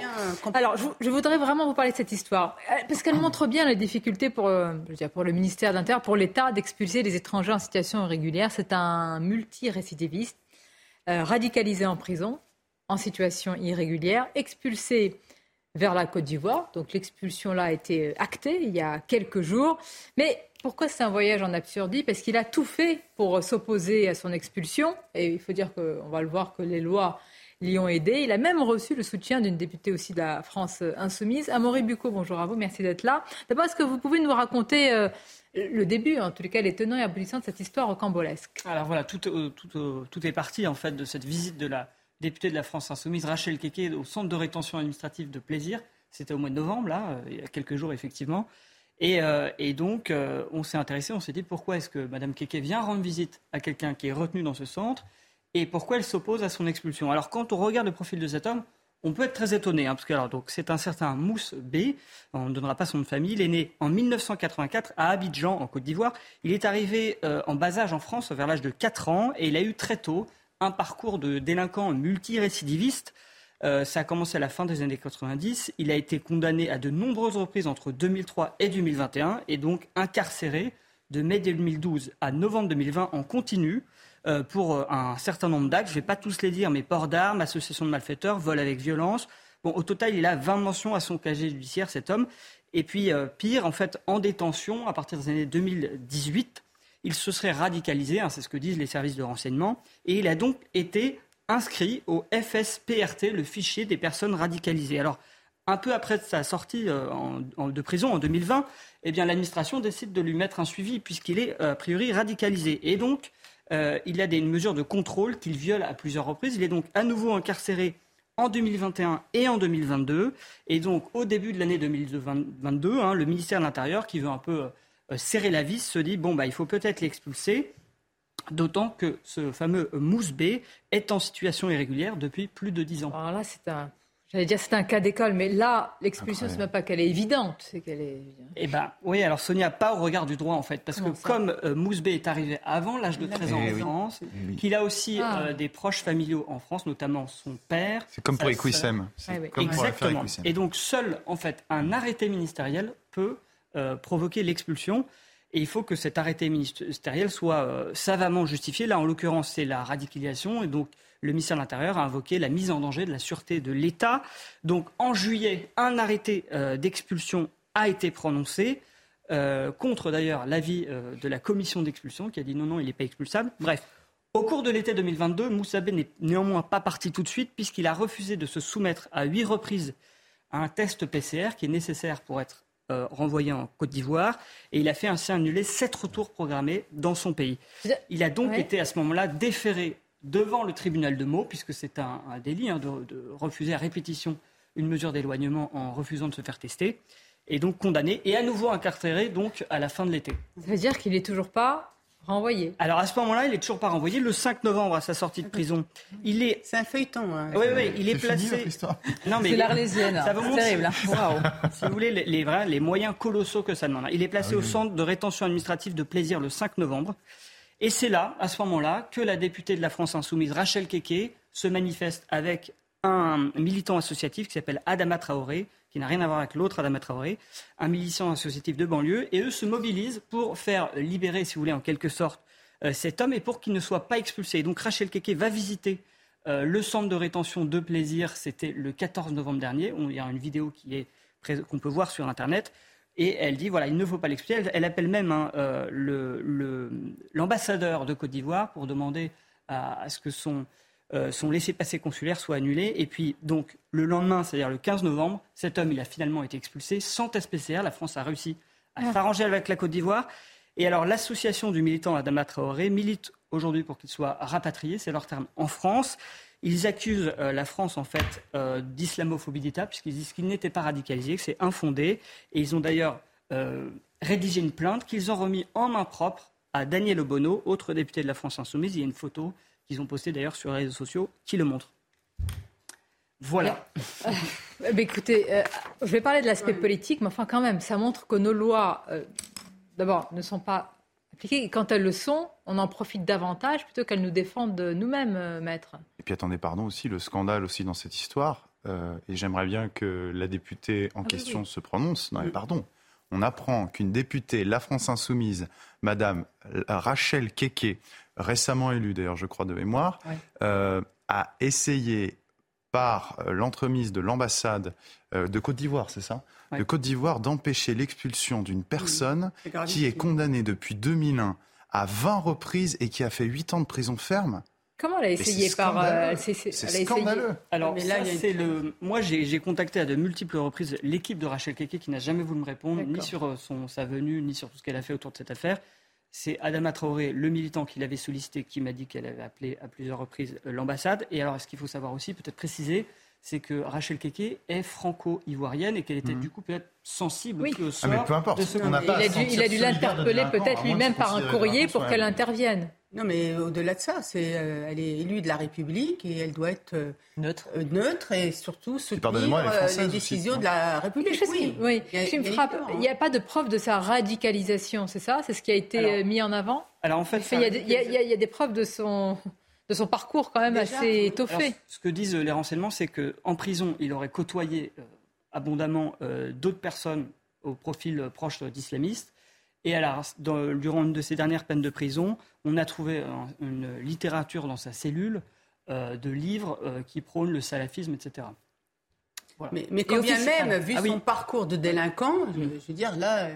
S1: Alors, je, je, voudrais vraiment vous parler de cette histoire, parce qu'elle montre bien les difficultés pour, je veux dire, pour le ministère de l'Intérieur, pour l'État d'expulser les étrangers en situation irrégulière. C'est un multirécidiviste, radicalisé en prison, en situation irrégulière, expulsé vers la Côte d'Ivoire. Donc l'expulsion-là a été actée il y a quelques jours. Mais pourquoi c'est un voyage en absurdie? Parce qu'il a tout fait pour s'opposer à son expulsion. Et il faut dire qu'on va le voir que les lois l'y ont aidé. Il a même reçu le soutien d'une députée aussi de la France insoumise. Amaury Bucco, bonjour à vous, merci d'être là. D'abord, est-ce que vous pouvez nous raconter euh, le début, en tous les cas les tenants et aboutissants de cette histoire rocambolesque?
S16: Alors voilà, euh, euh, tout, est parti en fait de cette visite de la députée de la France Insoumise, Rachel Keke, au centre de rétention administrative de Plaisir. C'était au mois de novembre, là, euh, il y a quelques jours, effectivement. Et, euh, donc, euh, on s'est intéressé, on s'est dit pourquoi est-ce que Mme Keke vient rendre visite à quelqu'un qui est retenu dans ce centre et pourquoi elle s'oppose à son expulsion? Alors, quand on regarde le profil de cet homme, on peut être très étonné, hein, parce que c'est un certain Mousse B, on ne donnera pas son nom de famille, il est né en 1984 à Abidjan, en Côte d'Ivoire. Il est arrivé en bas âge en France vers l'âge de 4 ans et il a eu très tôt un parcours de délinquant multirécidiviste. Euh, ça a commencé à la fin des années 90. Il a été condamné à de nombreuses reprises entre 2003 et 2021 et donc incarcéré de mai 2012 à novembre 2020 en continu euh, pour euh, un certain nombre d'actes. Je ne vais pas tous les dire, mais port d'armes, association de malfaiteurs, vol avec violence. Bon, au total, il a 20 mentions à son casier judiciaire, cet homme. Et puis, pire, en fait, en détention à partir des années 2018 il se serait radicalisé, hein, c'est ce que disent les services de renseignement, et il a donc été inscrit au FSPRT, le fichier des personnes radicalisées. Alors, un peu après sa sortie euh, de prison en 2020, eh bien, l'administration décide de lui mettre un suivi puisqu'il est euh, a priori radicalisé. Et donc, euh, il a des mesures de contrôle qu'il viole à plusieurs reprises. Il est donc à nouveau incarcéré en 2021 et en 2022. Et donc, au début de l'année 2022, hein, le ministère de l'Intérieur, qui veut un peu serrer la vis, se dit bon, bah, il faut peut-être l'expulser. D'autant que ce fameux Mousse B est en situation irrégulière depuis plus de dix ans.
S1: Alors là, c'est un, J'allais dire c'est un cas d'école, mais là, l'expulsion, c'est même pas qu'elle est évidente, c'est qu'elle est.
S16: Eh ben, oui, alors Sonia, pas au regard du droit en fait, parce que comme euh, Mousse B est arrivé avant l'âge de 13 ans en France, eh qu'il a aussi ah. euh, des proches familiaux en France, notamment son père.
S11: C'est comme pour Equisem.
S16: Exactement. Et donc seul en fait un arrêté ministériel peut euh, provoquer l'expulsion. Et il faut que cet arrêté ministériel soit savamment justifié. Là, en l'occurrence, c'est la radicalisation. Et donc, le ministère de l'Intérieur a invoqué la mise en danger de la sûreté de l'État. Donc, en juillet, un arrêté d'expulsion a été prononcé. contre d'ailleurs l'avis de la commission d'expulsion qui a dit non, non, il n'est pas expulsable. Bref, au cours de l'été 2022, Moussabé n'est néanmoins pas parti tout de suite puisqu'il a refusé de se soumettre à huit reprises à un test PCR qui est nécessaire pour être euh, renvoyé en Côte d'Ivoire et il a fait ainsi annuler sept retours programmés dans son pays. Il a donc été à ce moment-là déféré devant le tribunal de Meaux puisque c'est un, délit hein, de, de, refuser à répétition une mesure d'éloignement en refusant de se faire tester et donc condamné et à nouveau incarcéré donc à la fin de l'été.
S1: Ça veut dire qu'il n'est toujours pas renvoyé.
S16: Alors à ce moment-là, il n'est toujours pas renvoyé. Le 5 novembre, à sa sortie de prison, il est.
S12: C'est un feuilleton. Hein.
S16: Oui, oui, il est, placé.
S1: non, mais c'est l'Arlésienne. Ça C'est terrible.
S16: Hein. si vous voulez, les, les, les, moyens colossaux que ça demande. Il est placé ah au centre de rétention administrative de plaisir le 5 novembre. Et c'est là, à ce moment-là, que la députée de la France Insoumise, Rachel Keke, se manifeste avec un militant associatif qui s'appelle Adama Traoré, qui n'a rien à voir avec l'autre, Adama Traoré, un militant associatif de banlieue, et eux se mobilisent pour faire libérer, si vous voulez, en quelque sorte, euh, cet homme et pour qu'il ne soit pas expulsé. donc Rachel Keke va visiter euh, le centre de rétention de plaisir, c'était le 14 novembre dernier, il y a une vidéo qu'on peut voir sur Internet, et elle dit, voilà, il ne faut pas l'expulser. Elle, appelle même hein, euh, l'ambassadeur de Côte d'Ivoire pour demander à ce que son euh, son laissez-passer consulaire soit annulé. Et puis, donc, le lendemain, c'est-à-dire le 15 novembre, cet homme, il a finalement été expulsé sans test PCR. La France a réussi à ah. s'arranger avec la Côte d'Ivoire. Et alors, l'association du militant Adama Traoré milite aujourd'hui pour qu'il soit rapatrié, c'est leur terme, en France. Ils accusent euh, la France, en fait, euh, d'islamophobie d'État, puisqu'ils disent qu'il n'était pas radicalisé, que c'est infondé. Et ils ont d'ailleurs rédigé une plainte qu'ils ont remis en main propre à Daniel Obono, autre député de la France Insoumise. Il y a une photo qu'ils ont posté d'ailleurs sur les réseaux sociaux, qui le montrent. Voilà.
S1: Euh, écoutez, euh, je vais parler de l'aspect politique, mais enfin quand même, ça montre que nos lois, euh, d'abord, ne sont pas appliquées. Et quand elles le sont, on en profite davantage plutôt qu'elles nous défendent nous-mêmes, maître.
S11: Et puis attendez, pardon aussi, le scandale aussi dans cette histoire, et j'aimerais bien que la députée en ah question se prononce. Non, mais pardon. On apprend qu'une députée, la France Insoumise, Madame Rachel Keke, récemment élu d'ailleurs, je crois, de mémoire, euh, a essayé par euh, l'entremise de l'ambassade euh, de Côte d'Ivoire, c'est ça? De Côte d'Ivoire d'empêcher l'expulsion d'une personne qui est condamnée depuis 2001 à 20 reprises et qui a fait 8 ans de prison ferme.
S1: Comment elle a essayé par
S11: C'est scandaleux.
S16: Alors là, c'est le. Moi, j'ai contacté à de multiples reprises l'équipe de Rachel Keke qui n'a jamais voulu me répondre ni sur son, sa venue ni sur tout ce qu'elle a fait autour de cette affaire. C'est Adama Traoré, le militant qui l'avait sollicité, qui m'a dit qu'elle avait appelé à plusieurs reprises l'ambassade. Et alors, ce qu'il faut savoir aussi, peut-être préciser, c'est que Rachel Keke est franco-ivoirienne et qu'elle était mhm. du coup peut-être sensible
S11: oui. au sort ah mais peu importe. de ce il, a
S1: dû, il a dû l'interpeller peut-être lui-même par un courrier pour qu'elle intervienne.
S12: Non, mais au-delà de ça, c'est, euh, elle est élue de la République et elle doit être euh, neutre. Euh, neutre et surtout soutenir les décisions de la République.
S1: oui, oui. Il, me frappe, il n'y a pas de preuve de sa radicalisation, c'est ça? C'est ce qui a été mis en avant?
S16: Alors en fait,
S1: il, y a, il, y a, des preuves de son de son parcours quand même assez étoffé.
S16: ce que disent les renseignements, c'est qu'en prison, il aurait côtoyé abondamment d'autres personnes au profil proche d'islamistes et alors, durant une de ses dernières peines de prison, on a trouvé une littérature dans sa cellule euh, de livres euh, qui prônent le salafisme, etc.
S12: Mais, mais quand bien même, vu ah son parcours de délinquant, je, veux dire, là,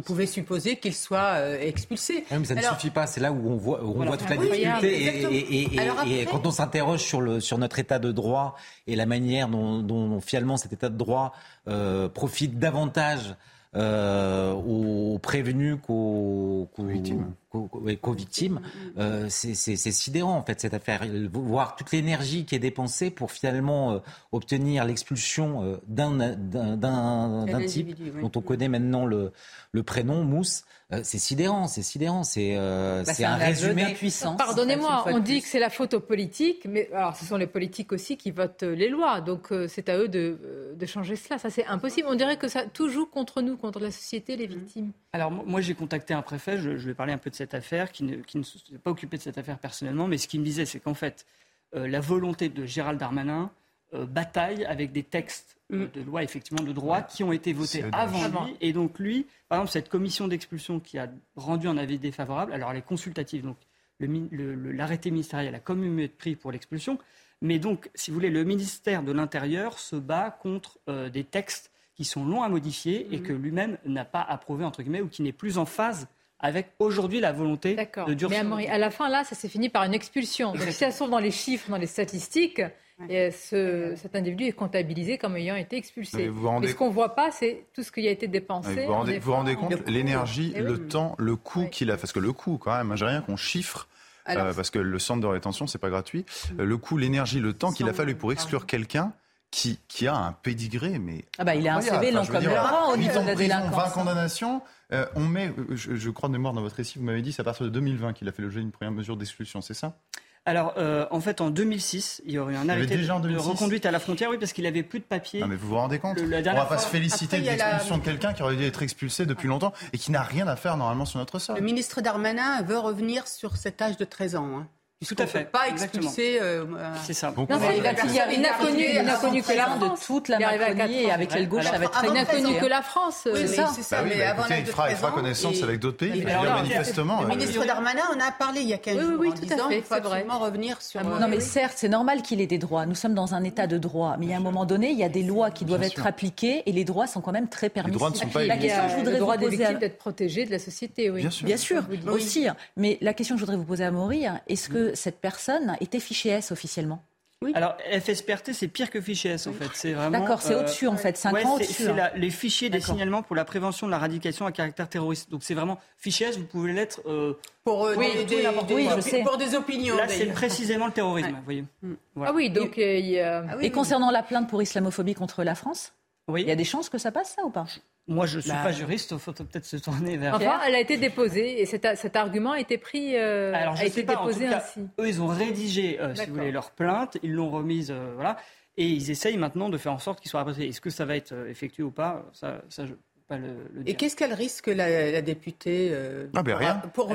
S12: on pouvait supposer qu'il soit euh, expulsé.
S14: mais ça ne suffit pas, c'est là où on voit, on voit toute la difficulté. Et, quand on s'interroge sur, le, sur notre état de droit et la manière dont, dont finalement cet état de droit profite davantage euh, aux prévenus qu'aux victimes. Victimes. Euh, c'est sidérant en fait cette affaire. Voir toute l'énergie qui est dépensée pour finalement euh, obtenir l'expulsion euh, d'un type dont on connaît maintenant le, le prénom, Mousse. Euh, c'est sidérant, c'est sidérant, c'est euh, bah, un, résumé.
S1: puissance. Pardonnez-moi, on dit que c'est la faute aux politiques, mais alors ce sont les politiques aussi qui votent les lois, donc euh, c'est à eux de, de, changer cela. Ça, c'est impossible. On dirait que ça tout joue contre nous, contre la société, les victimes.
S16: Alors moi, j'ai contacté un préfet. Je, vais parler un peu de cette affaire, qui ne, qui ne s'est pas occupé de cette affaire personnellement, mais ce qu'il me disait, c'est qu'en fait, la volonté de Gérald Darmanin bataille avec des textes mm. de loi effectivement de droit qui ont été votés avant lui. Et donc lui, par exemple, cette commission d'expulsion qui a rendu un avis défavorable, alors elle est consultative, donc l'arrêté ministériel a comme mieux être pris pour l'expulsion, mais donc, si vous voulez, le ministère de l'Intérieur se bat contre des textes qui sont longs à modifier et mm. que lui-même n'a pas approuvé, entre guillemets, ou qui n'est plus en phase avec aujourd'hui la volonté de durcir.
S1: Mais à, la fin, là, ça s'est fini par une expulsion. Donc si ça se trouve dans les chiffres, dans les statistiques, et ce, cet individu est comptabilisé comme ayant été expulsé. Mais, ce qu'on ne voit pas, c'est tout ce qui a été dépensé.
S11: vous vous vous rendez compte l'énergie, le temps, le coût qu'il a. Parce que le coût, quand même, j'ai rien qu'on chiffre. Euh, parce que le centre de rétention, c'est pas gratuit. Mm. le coût, l'énergie, le temps qu'il a fallu pour exclure quelqu'un, qui, qui, a un pédigré, mais.
S13: Ah bah il a un CV long comme le bras au niveau de la délinquance.
S11: 20 condamnations. Euh, on met, je, je, crois de mémoire dans votre récit, vous m'avez dit, c'est à partir de 2020 qu'il a fait l'objet d'une première mesure d'expulsion, c'est ça
S16: alors, euh, en fait, en 2006, il y aurait eu un arrêté de, reconduite à la frontière, oui, parce qu'il avait plus de papiers.
S11: Non, mais vous vous rendez compte On ne va pas se féliciter de l'expulsion de quelqu'un qui aurait dû être expulsé depuis longtemps et qui n'a rien à faire normalement sur notre sol.
S12: Le ministre Darmanin veut revenir sur cet âge de 13 ans. Hein.
S16: Tout à fait.
S12: Pas expulser. Euh,
S16: c'est ça.
S1: Non, il, n'a connu, il n'a connu que la France.
S13: de toute la Macronie et avec l'aile gauche, ça va être
S1: Il n'a connu que la France.
S11: Oui, c'est ça. Bah mais bah, avant écoutez, il fera, il fera connaissance avec d'autres pays. manifestement.
S12: Le euh, ministre Darmanin en a parlé il y a 15 jours en disant qu'il faut absolument revenir sur.
S13: Non, mais certes, c'est normal qu'il ait des droits. Nous sommes dans un état de droit. Mais à un moment donné, il y a des lois qui doivent être appliquées et les droits sont quand même très permissifs. Les droits ne
S1: sont pas La question je voudrais vous poser d'être protégé de la société, oui.
S13: Bien sûr, aussi. Mais la question que je voudrais vous poser à Maury, est-ce que cette personne était fiché S officiellement
S16: oui. Alors, FSPRT, c'est pire que fichier S, en fait. C'est vraiment.
S13: D'accord, c'est au-dessus, en fait. 5 ans au-dessus.
S16: C'est hein. les fichiers des signalements pour la prévention de la radication à caractère terroriste. Donc, c'est vraiment fichier S, vous pouvez l'être. Euh,
S12: pour, euh, des, des, des, pour des opinions.
S16: Là, c'est précisément le terrorisme, vous voyez.
S1: Mm. Ah oui, donc.
S13: Et, euh, il y a... ah oui, et concernant la plainte pour islamophobie contre la France il y a des chances que ça passe, ça, ou pas?
S16: Moi, je ne suis bah, pas juriste, il faut peut-être se tourner vers.
S1: Enfin, elle a été déposée et cet, cet argument a été pris. Euh, Alors, je a été déposé ainsi.
S16: Eux, ils ont rédigé, euh, si vous voulez, leur plainte, ils l'ont remise, euh, voilà, et ils essayent maintenant de faire en sorte qu'ils soient rapatriés. Est-ce que ça va être effectué ou pas? Ça, ça je,
S12: et qu'est-ce qu'elle risque, la, députée,
S11: euh, ah ben rien.
S12: pour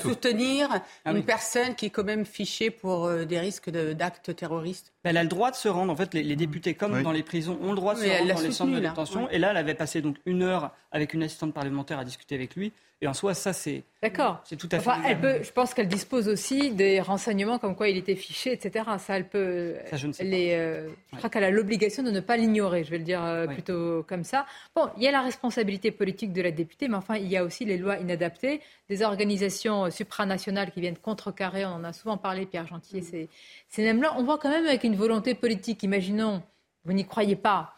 S12: soutenir ah une personne qui est quand même fichée pour euh, des risques d'actes terroristes?
S16: Elle a le droit de se rendre. En fait, les, députés, comme dans les prisons, ont le droit de se rendre dans les centres de détention. Et là, elle avait passé donc une heure avec une assistante parlementaire à discuter avec lui. Et en soi, ça, c'est.
S1: D'accord.
S16: C'est tout à fait.
S1: elle peut, je pense qu'elle dispose aussi des renseignements comme quoi il était fiché, etc. Ça, elle peut.
S16: Ça, je ne sais
S1: les, euh, je crois qu'elle a l'obligation de ne pas l'ignorer, je vais le dire euh, plutôt comme ça. Bon, il y a la responsabilité politique de la députée, mais enfin, il y a aussi les lois inadaptées, des organisations supranationales qui viennent contrecarrer. On en a souvent parlé, Pierre Gentil, ces, ces mêmes-là. On voit quand même avec une volonté politique. Imaginons, vous n'y croyez pas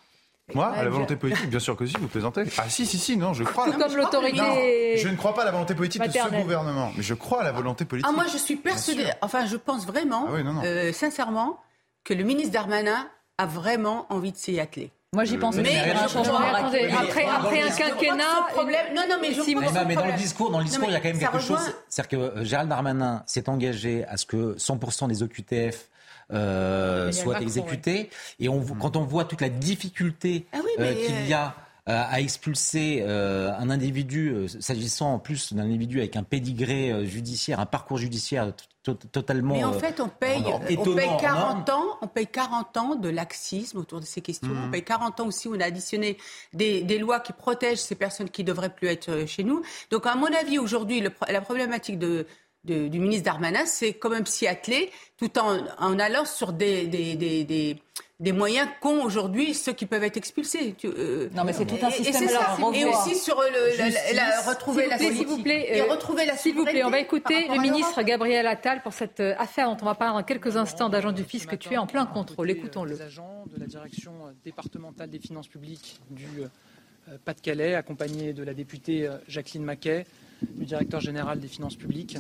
S11: moi, à la volonté politique, bien sûr que si, vous plaisantez. Ah si, si, si, non, je crois.
S1: Tout comme l'autorité.
S11: Je ne crois pas à la volonté politique de ce gouvernement, mais je crois à la volonté politique.
S12: Ah, moi, je suis persuadée, enfin, je pense vraiment, ah euh, sincèrement, que le ministre Darmanin a vraiment envie de s'y atteler.
S13: Moi, j'y pense. Mais,
S1: un changement après, après, un quinquennat,
S12: problème. Non, non, mais je
S14: si mais, dans le discours, dans le discours, il y a quand même quelque chose. C'est-à-dire que euh, Gérald Darmanin s'est engagé à ce que 100% des OQTF euh, soit exécuté. Et on, quand on voit toute la difficulté ah euh, qu'il y a euh, à expulser un individu, s'agissant en plus d'un individu avec un pédigré judiciaire, un parcours judiciaire totalement.
S12: Mais en fait, on paye, on paye 40 ans, on paye 40 ans de laxisme autour de ces questions. On mhm. paye 40 ans aussi où on a additionné des, des, lois qui protègent ces personnes qui devraient plus être chez nous. Donc, à mon avis, aujourd'hui, la problématique de, du ministre Darmanin, c'est quand même s'y atteler, tout en, en allant sur des, des, des, des moyens qu'ont aujourd'hui ceux qui peuvent être expulsés.
S13: Euh, non, mais c'est tout un système.
S12: Et, et aussi sur le, la, retrouver la
S1: s'il vous plaît, et retrouver la S'il vous plaît, on va écouter le ministre Gabriel Attal pour cette euh, affaire dont on va parler dans quelques instants d'agents du fisc tués en plein contrôle. Écoutons-le.
S17: Les agents de la direction départementale des finances publiques du euh, Pas-de-Calais, accompagnés de la députée Jacqueline Maquet, du directeur général des finances publiques,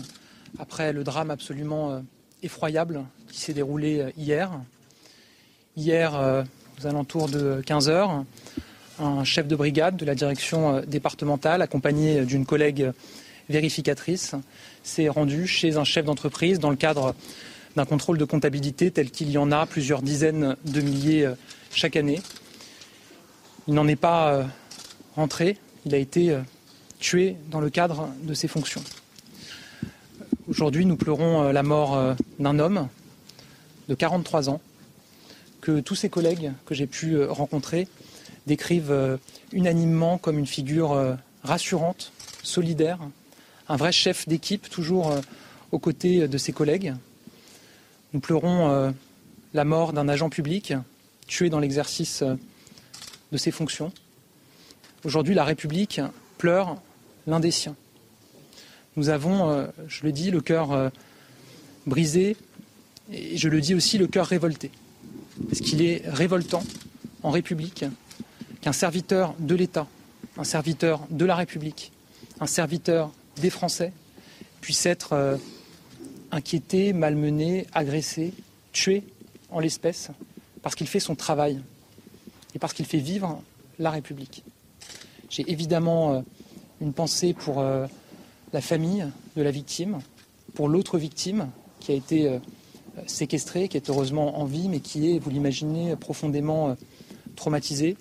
S17: après le drame absolument euh, effroyable qui s'est déroulé euh, hier. Hier, euh, aux alentours de 15 heures, un chef de brigade de la direction départementale, accompagné d'une collègue vérificatrice, s'est rendu chez un chef d'entreprise dans le cadre d'un contrôle de comptabilité tel qu'il y en a plusieurs dizaines de milliers chaque année. Il n'en est pas rentré, il a été tué dans le cadre de ses fonctions. Aujourd'hui, nous pleurons euh, la mort euh, d'un homme de 43 ans, que tous ces collègues que j'ai pu rencontrer décrivent unanimement comme une figure rassurante, solidaire, un vrai chef d'équipe, toujours aux côtés de ses collègues. Nous pleurons la mort d'un agent public tué dans l'exercice de ses fonctions. Aujourd'hui, la République pleure l'un des siens. Nous avons, euh, je le dis, le cœur euh, brisé et je le dis aussi, le cœur révolté. Parce qu'il est révoltant en République qu'un serviteur de l'État, un serviteur de la République, un serviteur des Français puisse être euh, inquiété, malmené, agressé, tué en l'espèce parce qu'il fait son travail et parce qu'il fait vivre la République. J'ai évidemment une pensée pour la famille de la victime, pour l'autre victime qui a été euh, séquestrée, qui est heureusement en vie, mais qui est, vous l'imaginez, profondément euh, traumatisée.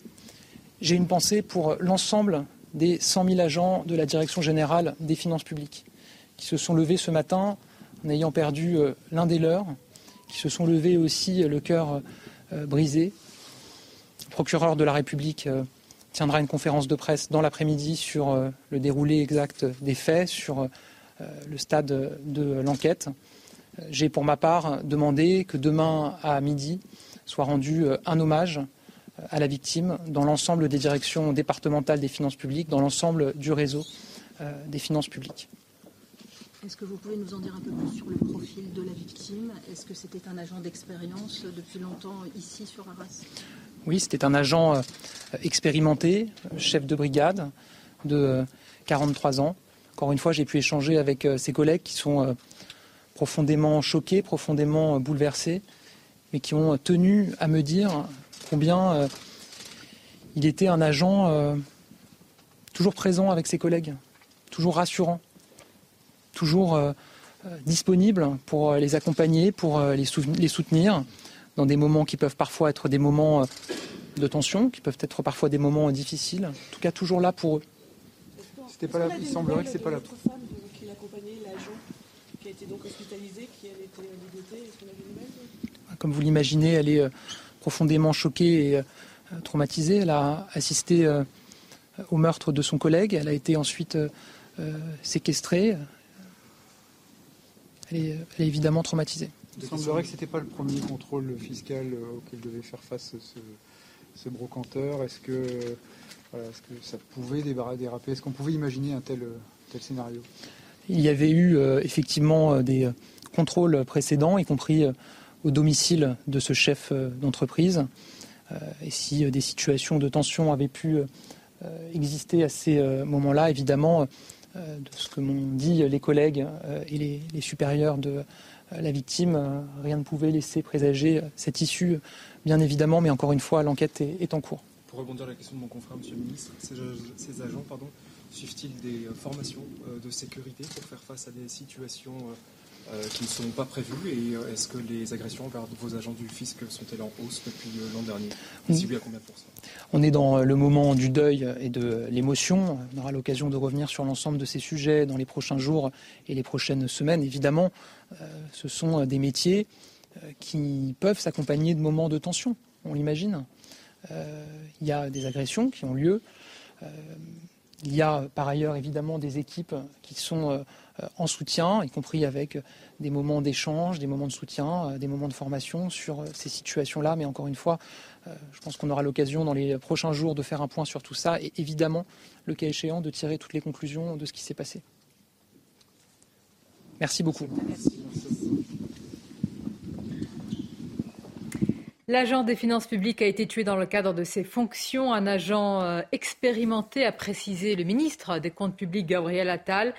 S17: J'ai une pensée pour l'ensemble des 100 000 agents de la Direction générale des finances publiques qui se sont levés ce matin en ayant perdu euh, l'un des leurs, qui se sont levés aussi le cœur brisé. Procureur de la République tiendra une conférence de presse dans l'après-midi sur euh, le déroulé exact des faits, sur euh, le stade de l'enquête. Euh, j'ai pour ma part demandé que demain à midi soit rendu un hommage à la victime dans l'ensemble des directions départementales des finances publiques, dans l'ensemble du réseau des finances publiques.
S18: Est-ce que vous pouvez nous en dire un peu plus sur le profil de la victime? Est-ce que c'était un agent d'expérience depuis longtemps ici sur Arras?
S17: Oui, c'était un agent euh, expérimenté, chef de brigade de 43 euh, ans. Encore une fois, j'ai pu échanger avec euh, ses collègues qui sont profondément choqués, profondément bouleversés, mais qui ont tenu à me dire combien il était un agent toujours présent avec ses collègues, toujours rassurant, toujours disponible pour les accompagner, pour les soutenir, dans des moments qui peuvent parfois être des moments euh, de tension, qui peuvent être parfois des moments difficiles. En tout cas, toujours là pour eux.
S18: C'était pas il semblerait que c'est pas la femme qui l'accompagnait, l'agent qui a été donc hospitalisé, qui a été ligotée. Est-ce qu'on a
S17: des Comme vous l'imaginez, elle est euh, profondément choquée et euh, traumatisée. Elle a assisté au meurtre de son collègue. Elle a été ensuite séquestrée. Elle est, elle est évidemment traumatisée.
S19: Il semblerait que ce n'était pas le premier contrôle fiscal euh, auquel devait faire face ce, brocanteur. Est-ce que, que, ça pouvait déraper? Est-ce qu'on pouvait imaginer un tel, tel scénario?
S17: Il y avait eu euh, effectivement euh, des contrôles précédents, y compris au domicile de ce chef d'entreprise. et si des situations de tension avaient pu exister à ces moments-là, évidemment, de ce que m'ont dit les collègues et les, les supérieurs de la victime, euh, rien ne pouvait laisser présager cette issue, bien évidemment, mais encore une fois, l'enquête est, en cours.
S19: Pour rebondir à la question de mon confrère, Monsieur le ministre, ces, agents pardon, suivent-ils des euh, formations euh, de sécurité pour faire face à des situations qui ne sont pas prévues Et est-ce que les agressions vers vos agents du fisc sont-elles en hausse depuis l'an dernier?
S17: Si oui, à combien On est dans le moment du deuil et de l'émotion. On aura l'occasion de revenir sur l'ensemble de ces sujets dans les prochains jours et les prochaines semaines, évidemment. Euh, ce sont des métiers euh, qui peuvent s'accompagner de moments de tension, on l'imagine. Euh, il y a des agressions qui ont lieu. Il y a par ailleurs évidemment des équipes qui sont en soutien, y compris avec des moments d'échange, des moments de soutien, des moments de formation sur ces situations-là. Mais encore une fois, je pense qu'on aura l'occasion dans les prochains jours de faire un point sur tout ça et évidemment, le cas échéant, de tirer toutes les conclusions de ce qui s'est passé. Merci beaucoup.
S1: L'agent des finances publiques a été tué dans le cadre de ses fonctions. Un agent euh, expérimenté, a précisé le ministre des Comptes publics, Gabriel Attal.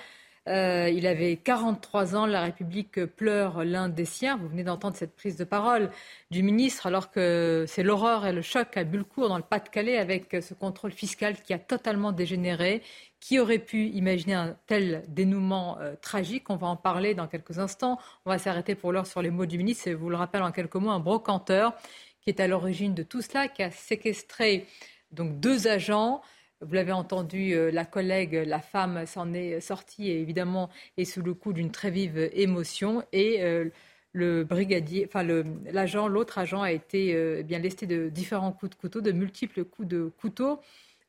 S1: Euh, il avait 43 ans. La République pleure l'un des siens. Vous venez d'entendre cette prise de parole du ministre, alors que c'est l'horreur et le choc à Bulcourt, dans le Pas-de-Calais, avec ce contrôle fiscal qui a totalement dégénéré, qui aurait pu imaginer un tel dénouement euh, tragique? On va en parler dans quelques instants. On va s'arrêter pour l'heure sur les mots du ministre. Je vous le rappelle en quelques mots, un brocanteur qui est à l'origine de tout cela, qui a séquestré donc deux agents. Vous l'avez entendu, euh, la collègue, la femme s'en est sortie et évidemment est sous le coup d'une très vive émotion. Et euh, le brigadier, enfin l'agent, l'autre agent a été eh bien lesté de différents coups de couteau, de multiples coups de couteau.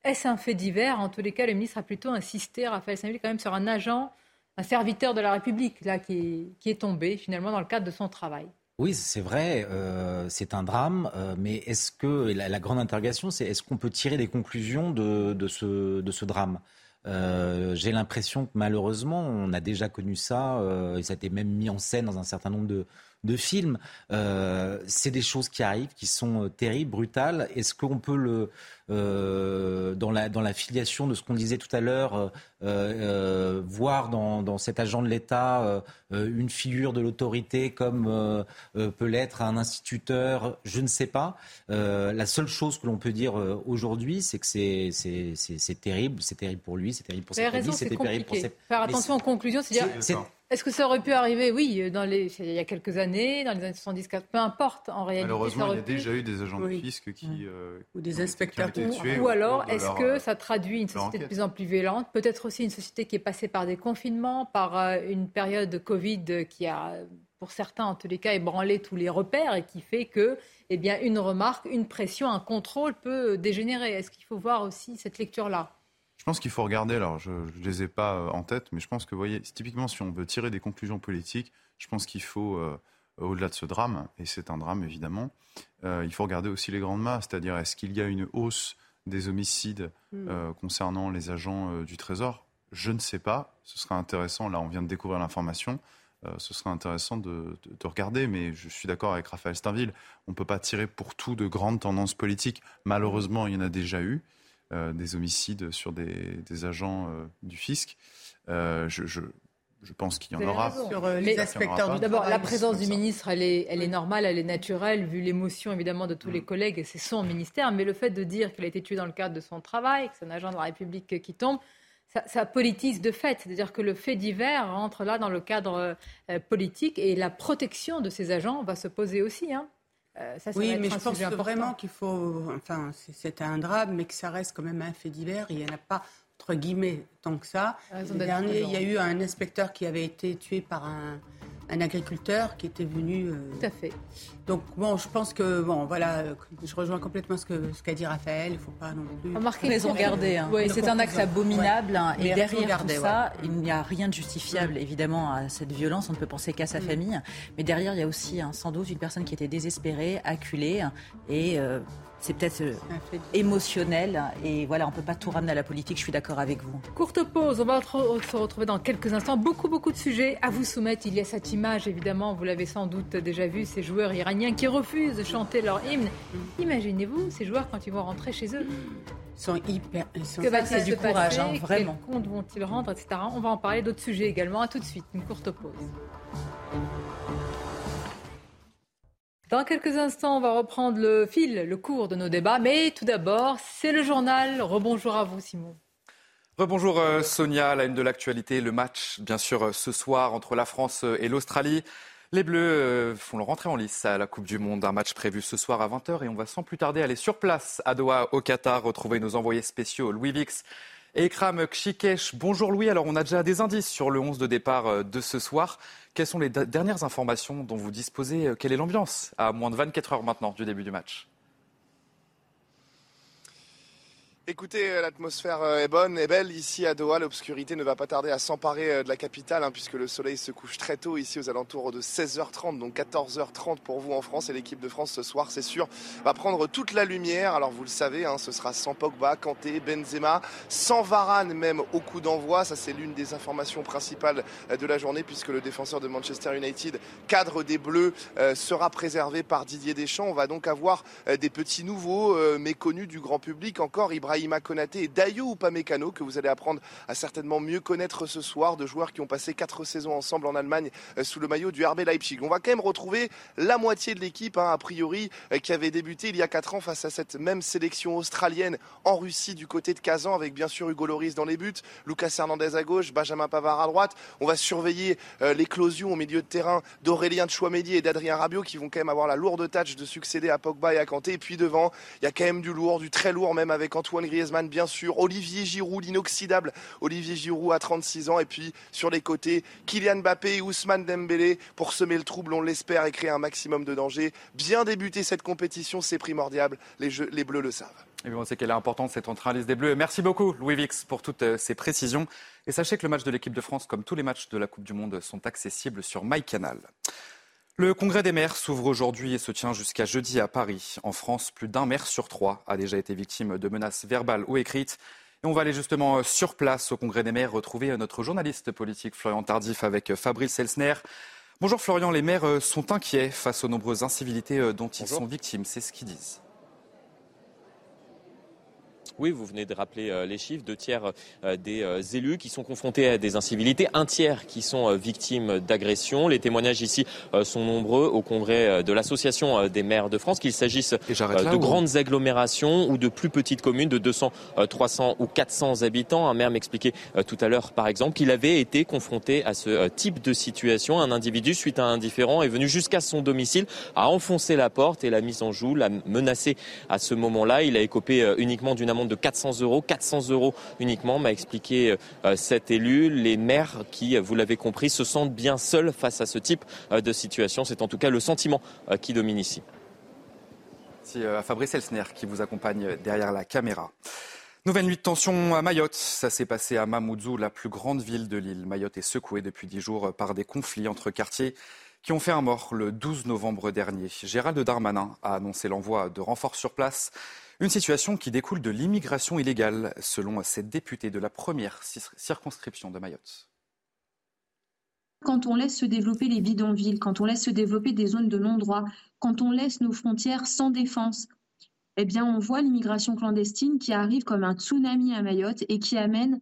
S1: Est-ce un fait divers? En tous les cas, le ministre a plutôt insisté, Raphaël Saint-Ville, quand même sur un agent, un serviteur de la République, là, qui est, tombé finalement dans le cadre de son travail.
S14: Oui, c'est vrai, euh, c'est un drame, euh, mais est-ce que la, grande interrogation, c'est est-ce qu'on peut tirer des conclusions de, ce, drame? J'ai l'impression que malheureusement, on a déjà connu ça, et ça a été même mis en scène dans un certain nombre de, de films. Euh, c'est des choses qui arrivent, qui sont euh, terribles, brutales. Est-ce qu'on peut le euh, dans la dans la filiation de ce qu'on disait tout à l'heure, voir dans, cet agent de l'État une figure de l'autorité comme peut l'être un instituteur, je ne sais pas. la seule chose que l'on peut dire aujourd'hui, c'est que c'est c'est terrible, c'est terrible pour lui, c'est terrible pour sa famille,
S1: c'est terrible pour ses... Faire attention aux conclusions, c'est-à-dire est-ce que ça aurait pu arriver Oui, dans les, il y a quelques années, dans les années 70, peu importe en réalité.
S11: Malheureusement, il y a déjà eu des agents de fisc qui.
S12: Euh, ou des inspecteurs.
S1: Qui ont été tués ou, alors, est-ce que euh, ça traduit une société de plus en plus violente Peut-être aussi une société qui est passée par des confinements, par euh, une période de Covid qui a, pour certains en tous les cas, ébranlé tous les repères et qui fait que eh bien, une remarque, une pression, un contrôle peut dégénérer. Est-ce qu'il faut voir aussi cette lecture-là?
S11: Je pense qu'il faut regarder, alors je ne les ai pas euh, en tête, mais je pense que, vous voyez, typiquement, si on veut tirer des conclusions politiques, je pense qu'il faut, euh, au-delà de ce drame, et c'est un drame évidemment, euh, il faut regarder aussi les grandes masses, c'est-à-dire est-ce qu'il y a une hausse des homicides hmm. concernant les agents du Trésor? Je ne sais pas, ce serait intéressant, là on vient de découvrir l'information, ce serait intéressant de, regarder, mais je suis d'accord avec Raphaël Steinville, on ne peut pas tirer pour tout de grandes tendances politiques, malheureusement il y en a déjà eu. Euh, des homicides sur des, agents euh, du fisc. Euh, je, je, pense qu'il y en aura.
S1: Sur les inspecteurs D'abord, la présence du ministre, elle est, elle est normale, elle est naturelle, vu l'émotion évidemment de tous les mm. collègues, et c'est son ministère. Mais le fait de dire qu'il a été tué dans le cadre de son travail, que c'est un agent de la République qui tombe, ça, politise de fait. C'est-à-dire que le fait divers rentre là dans le cadre politique et la protection de ces agents va se poser aussi. Hein.
S12: Euh, oui, mais je pense vraiment qu'il faut. Enfin, c'est un drame, mais que ça reste quand même un fait divers. Il n'y en a pas, entre guillemets, tant que ça. Le dernier, il y a eu un inspecteur qui avait été tué par un, un agriculteur qui était venu.
S1: Euh, Tout à fait.
S12: Donc bon, je pense que bon, voilà, je rejoins complètement ce que ce qu'a dit Raphaël. Il ne faut pas non plus.
S13: Remarquez raison garder. Hein. c'est un acte abominable hein, et derrière tout ça, il n'y a rien de justifiable évidemment à cette violence. On ne peut penser qu'à sa mm. famille, mais derrière il y a aussi hein, sans doute une personne qui était désespérée, acculée et euh, c'est peut-être euh, émotionnel. Et voilà, on ne peut pas tout ramener à la politique, je suis d'accord avec vous.
S1: Courte pause, on va se retrouver dans quelques instants. Beaucoup, beaucoup de sujets à vous soumettre. Il y a cette image, évidemment, vous l'avez sans doute déjà vu, ces joueurs iraniens qui refusent de chanter leur hymne. Imaginez-vous ces joueurs quand ils vont rentrer chez eux.
S12: Ils sont hyper.
S1: que va-t-il du courage, hein, vraiment. Quel compte vont-ils rendre, etc. On va en parler d'autres sujets également. À tout de suite, une courte pause. Dans quelques instants, on va reprendre le fil, le cours de nos débats. Mais tout d'abord, c'est le journal. Rebonjour à vous, Simon.
S2: Rebonjour euh, Sonia, la une de l'actualité, le match bien sûr euh, ce soir entre la France euh, et l'Australie. Les Bleus font leur entrée en lice à la Coupe du Monde, un match prévu ce soir à 20h et on va sans plus tarder aller sur place à Doha au Qatar, retrouver nos envoyés spéciaux Louis Vix et Ikram Kshikesh. Bonjour Louis, alors on a déjà des indices sur le 11 de départ de ce soir. Quelles sont les dernières informations dont vous disposez Quelle est l'ambiance à moins de 24 heures maintenant du début du match?
S20: Écoutez, euh, l'atmosphère euh, est bonne et belle ici à Doha. L'obscurité ne va pas tarder à s'emparer euh, de la capitale, hein, puisque le soleil se couche très tôt ici aux alentours de 16h30, donc 14h30 pour vous en France. Et l'équipe de France ce soir, c'est sûr, va prendre toute la lumière. Alors vous le savez, hein, ce sera sans Pogba, Kanté, Benzema, sans Varane même au coup d'envoi. Ça, c'est l'une des informations principales de la journée, puisque le défenseur de Manchester United, cadre des Bleus, sera préservé par Didier Deschamps. On va donc avoir des petits nouveaux méconnus du grand public encore. Ibrahim Ibrahima Konaté et Dayo Upamecano que vous allez apprendre à certainement mieux connaître ce soir, de joueurs qui ont passé quatre saisons ensemble en Allemagne euh, sous le maillot du RB Leipzig. On va quand même retrouver la moitié de l'équipe, hein, a priori, euh, qui avait débuté il y a quatre ans face à cette même sélection australienne en Russie du côté de Kazan, avec bien sûr Hugo Loris dans les buts, Lucas Hernandez à gauche, Benjamin Pavard à droite. On va surveiller euh, l'éclosion au milieu de terrain d'Aurélien Chouamedi et d'Adrien Rabiot qui vont quand même avoir la lourde tâche de succéder à Pogba et à Kanté. Et puis devant, il y a quand même du lourd, du très lourd même avec Antoine Griezmann, bien sûr. Olivier Giroud, l'inoxydable Olivier Giroud à 36 ans. Et puis sur les côtés, Kylian Mbappé et Ousmane Dembélé pour semer le trouble, on l'espère, et créer un maximum de danger. Bien débuter cette compétition, c'est primordial. Les, Bleus le savent.
S2: Et on sait qu'elle est importante, cette centraliste des Bleus. Merci beaucoup, Louis Vix, pour toutes euh, ces précisions. Et sachez que le match de l'équipe de France, comme tous les matchs de la Coupe du Monde, sont accessibles sur MyCanal. Le congrès des maires s'ouvre aujourd'hui et se tient jusqu'à jeudi à Paris. En France, plus d'un maire sur trois a déjà été victime de menaces verbales ou écrites. Et on va aller justement euh, sur place au congrès des maires retrouver euh, notre journaliste politique Florian Tardif avec Fabrice Elsner. Bonjour Florian, les maires sont inquiets face aux nombreuses incivilités dont ils sont victimes. C'est ce qu'ils disent.
S9: Oui, vous venez de rappeler euh, les chiffres. Deux tiers euh, des euh, élus qui sont confrontés à des incivilités, un tiers qui sont victimes d'agressions. Les témoignages ici sont nombreux au congrès de l'Association des maires de France, qu'il s'agisse de grandes agglomérations ou de plus petites communes de 200, 300 ou 400 habitants. Un maire m'expliquait tout à l'heure, par exemple, qu'il avait été confronté à ce type de situation. Un individu, suite à un indifférent, est venu jusqu'à son domicile, a enfoncé la porte et l'a mise en joue, l'a menacé à ce moment-là. Il a écopé uniquement d'une amende de 400 euros. 400 euros uniquement, m'a expliqué euh, cet élu. Les maires qui, vous l'avez compris, se sentent bien seuls face à ce type euh, de situation. C'est en tout cas le sentiment euh, qui domine ici.
S2: C'est à Fabrice Elsner qui vous accompagne derrière la caméra. Nouvelle nuit de tension à Mayotte. Ça s'est passé à Mamoudzou, la plus grande ville de l'île. Mayotte est secouée depuis dix jours par des conflits entre quartiers qui ont fait un mort le 12 novembre dernier. Gérald Darmanin a annoncé l'envoi de renforts sur place. Une situation qui découle de l'immigration illégale, selon cette députée de la première circonscription de Mayotte.
S21: Quand on laisse se développer les bidonvilles, quand on laisse se développer des zones de non-droit, quand on laisse nos frontières sans défense, eh bien, on voit l'immigration clandestine qui arrive comme un tsunami à Mayotte et qui amène,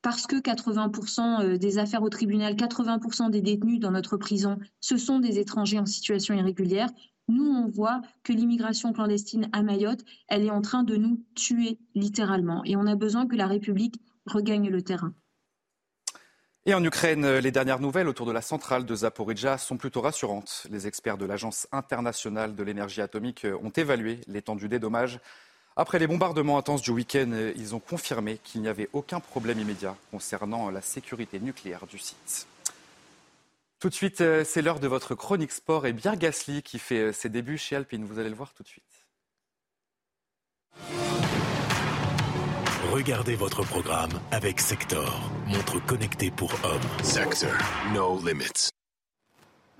S21: parce que 80% euh, des affaires au tribunal, 80% des détenus dans notre prison, ce sont des étrangers en situation irrégulière, nous, on voit que l'immigration clandestine à Mayotte, elle est en train de nous tuer littéralement. Et on a besoin que la République regagne le terrain.
S2: Et en Ukraine, les dernières nouvelles autour de la centrale de Zaporizhzhia sont plutôt rassurantes. Les experts de l'Agence internationale de l'énergie atomique ont évalué l'étendue des dommages. Après les bombardements intenses du week-end, ils ont confirmé qu'il n'y avait aucun problème immédiat concernant la sécurité nucléaire du site. Tout de suite, euh, c'est l'heure de votre chronique sport et bien Gasly qui fait euh, ses débuts chez Alpine. Vous allez le voir tout de suite.
S22: Regardez votre programme avec Sector, montre connectée pour hommes. Sector, no limits.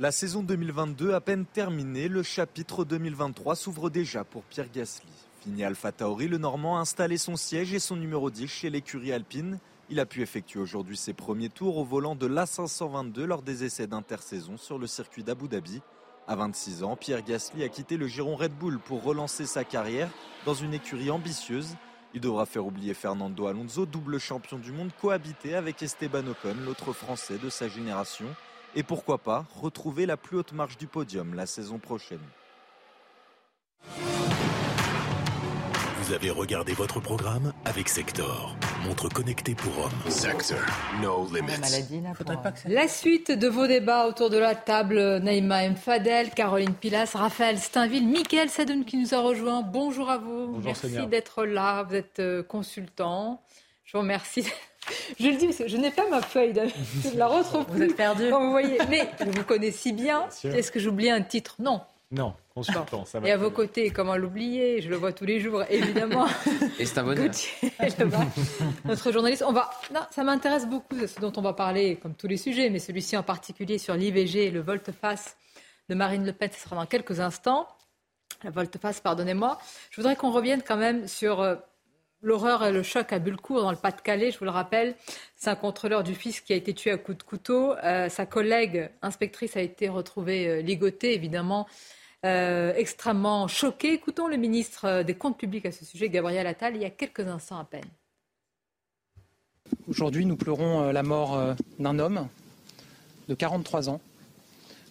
S23: La saison 2022 à peine terminée, le chapitre 2023 s'ouvre déjà pour Pierre Gasly. Fini Alpha Tauri, le Normand a installé son siège et son numéro 10 chez l'écurie Alpine. Il a pu effectuer aujourd'hui ses premiers tours au volant de l'A522 lors des essais d'intersaison sur le circuit d'Abu Dhabi. À 26 ans, Pierre Gasly a quitté le giron Red Bull pour relancer sa carrière dans une écurie ambitieuse. Il devra faire oublier Fernando Alonso, double champion du monde, cohabiter avec Esteban Ocon, l'autre Français de sa génération, et pourquoi pas retrouver la plus haute marche du podium la saison prochaine.
S22: Vous avez regardé votre programme avec Sector, montre connectée pour hommes. Sector, no limits.
S1: La suite de vos débats autour de la table, Naïma M. Fadel, Caroline Pilas, Raphaël Steinville, Mickaël Sadoun qui nous a rejoint. Bonjour à vous.
S24: Bonjour,
S1: Merci d'être là. Vous êtes euh, consultant. Je vous remercie. Je le dis parce que je n'ai pas ma feuille, de... je la retrouve
S13: Vous êtes perdu.
S1: vous voyez, mais je vous connais si bien. Est-ce que j'oublie un titre? Non.
S24: Non, consultant, ça va.
S1: Et à vos côtés, comment l'oublier? Je le vois tous les jours, évidemment.
S24: Et c'est un bonheur.
S1: notre journaliste. On va, non, ça m'intéresse beaucoup, ce dont on va parler, comme tous les sujets, mais celui-ci en particulier sur l'IVG et le volte-face de Marine Le Pen. Ce sera dans quelques instants. La volte-face, pardonnez-moi. Je voudrais qu'on revienne quand même sur euh, l'horreur et le choc à Bulcourt dans le Pas-de-Calais. Je vous le rappelle, c'est un contrôleur du fils qui a été tué à coups de couteau. Euh, sa collègue inspectrice a été retrouvée euh, ligotée, évidemment. Euh, extrêmement choqué. Écoutons le ministre euh, des Comptes publics à ce sujet, Gabriel Attal, il y a quelques instants à peine.
S17: Aujourd'hui, nous pleurons euh, la mort d'un homme de 43 ans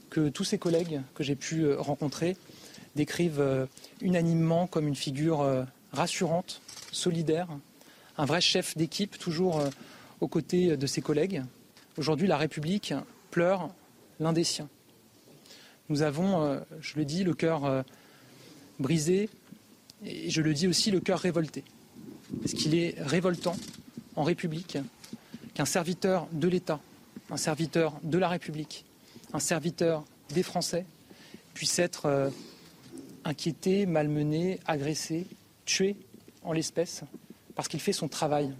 S17: que tous ses collègues que j'ai pu rencontrer décrivent unanimement comme une figure rassurante, solidaire, un vrai chef d'équipe, toujours aux côtés de ses collègues. Aujourd'hui, la République pleure l'un des siens. Nous avons, euh, je le dis, le cœur euh, brisé et je le dis aussi, le cœur révolté. parce qu'il est révoltant en République qu'un serviteur de l'État, un serviteur de la République, un serviteur des Français puisse être euh, inquiété, malmené, agressé, tué en l'espèce, parce qu'il fait son travail.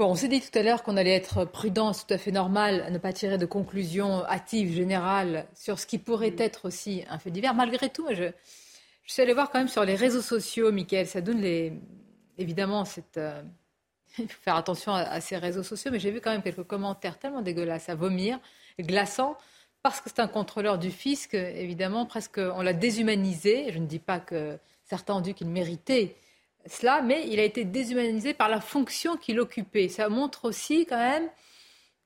S1: Bon, on s'est dit tout à l'heure qu'on allait être prudent, c'est tout à fait normal, à ne pas tirer de conclusions hâtives, générales, sur ce qui pourrait être aussi un fait divers. Malgré tout, je, je suis allée voir quand même sur les réseaux sociaux, Michael, ça donne les... Évidemment, euh, il faut faire attention à, ces réseaux sociaux, mais j'ai vu quand même quelques commentaires tellement dégueulasses à vomir, glaçants, parce que c'est un contrôleur du fisc, évidemment, presque on l'a déshumanisé. Je ne dis pas que certains ont dit qu'il méritait cela, mais il a été déshumanisé par la fonction qu'il occupait. Ça montre aussi quand même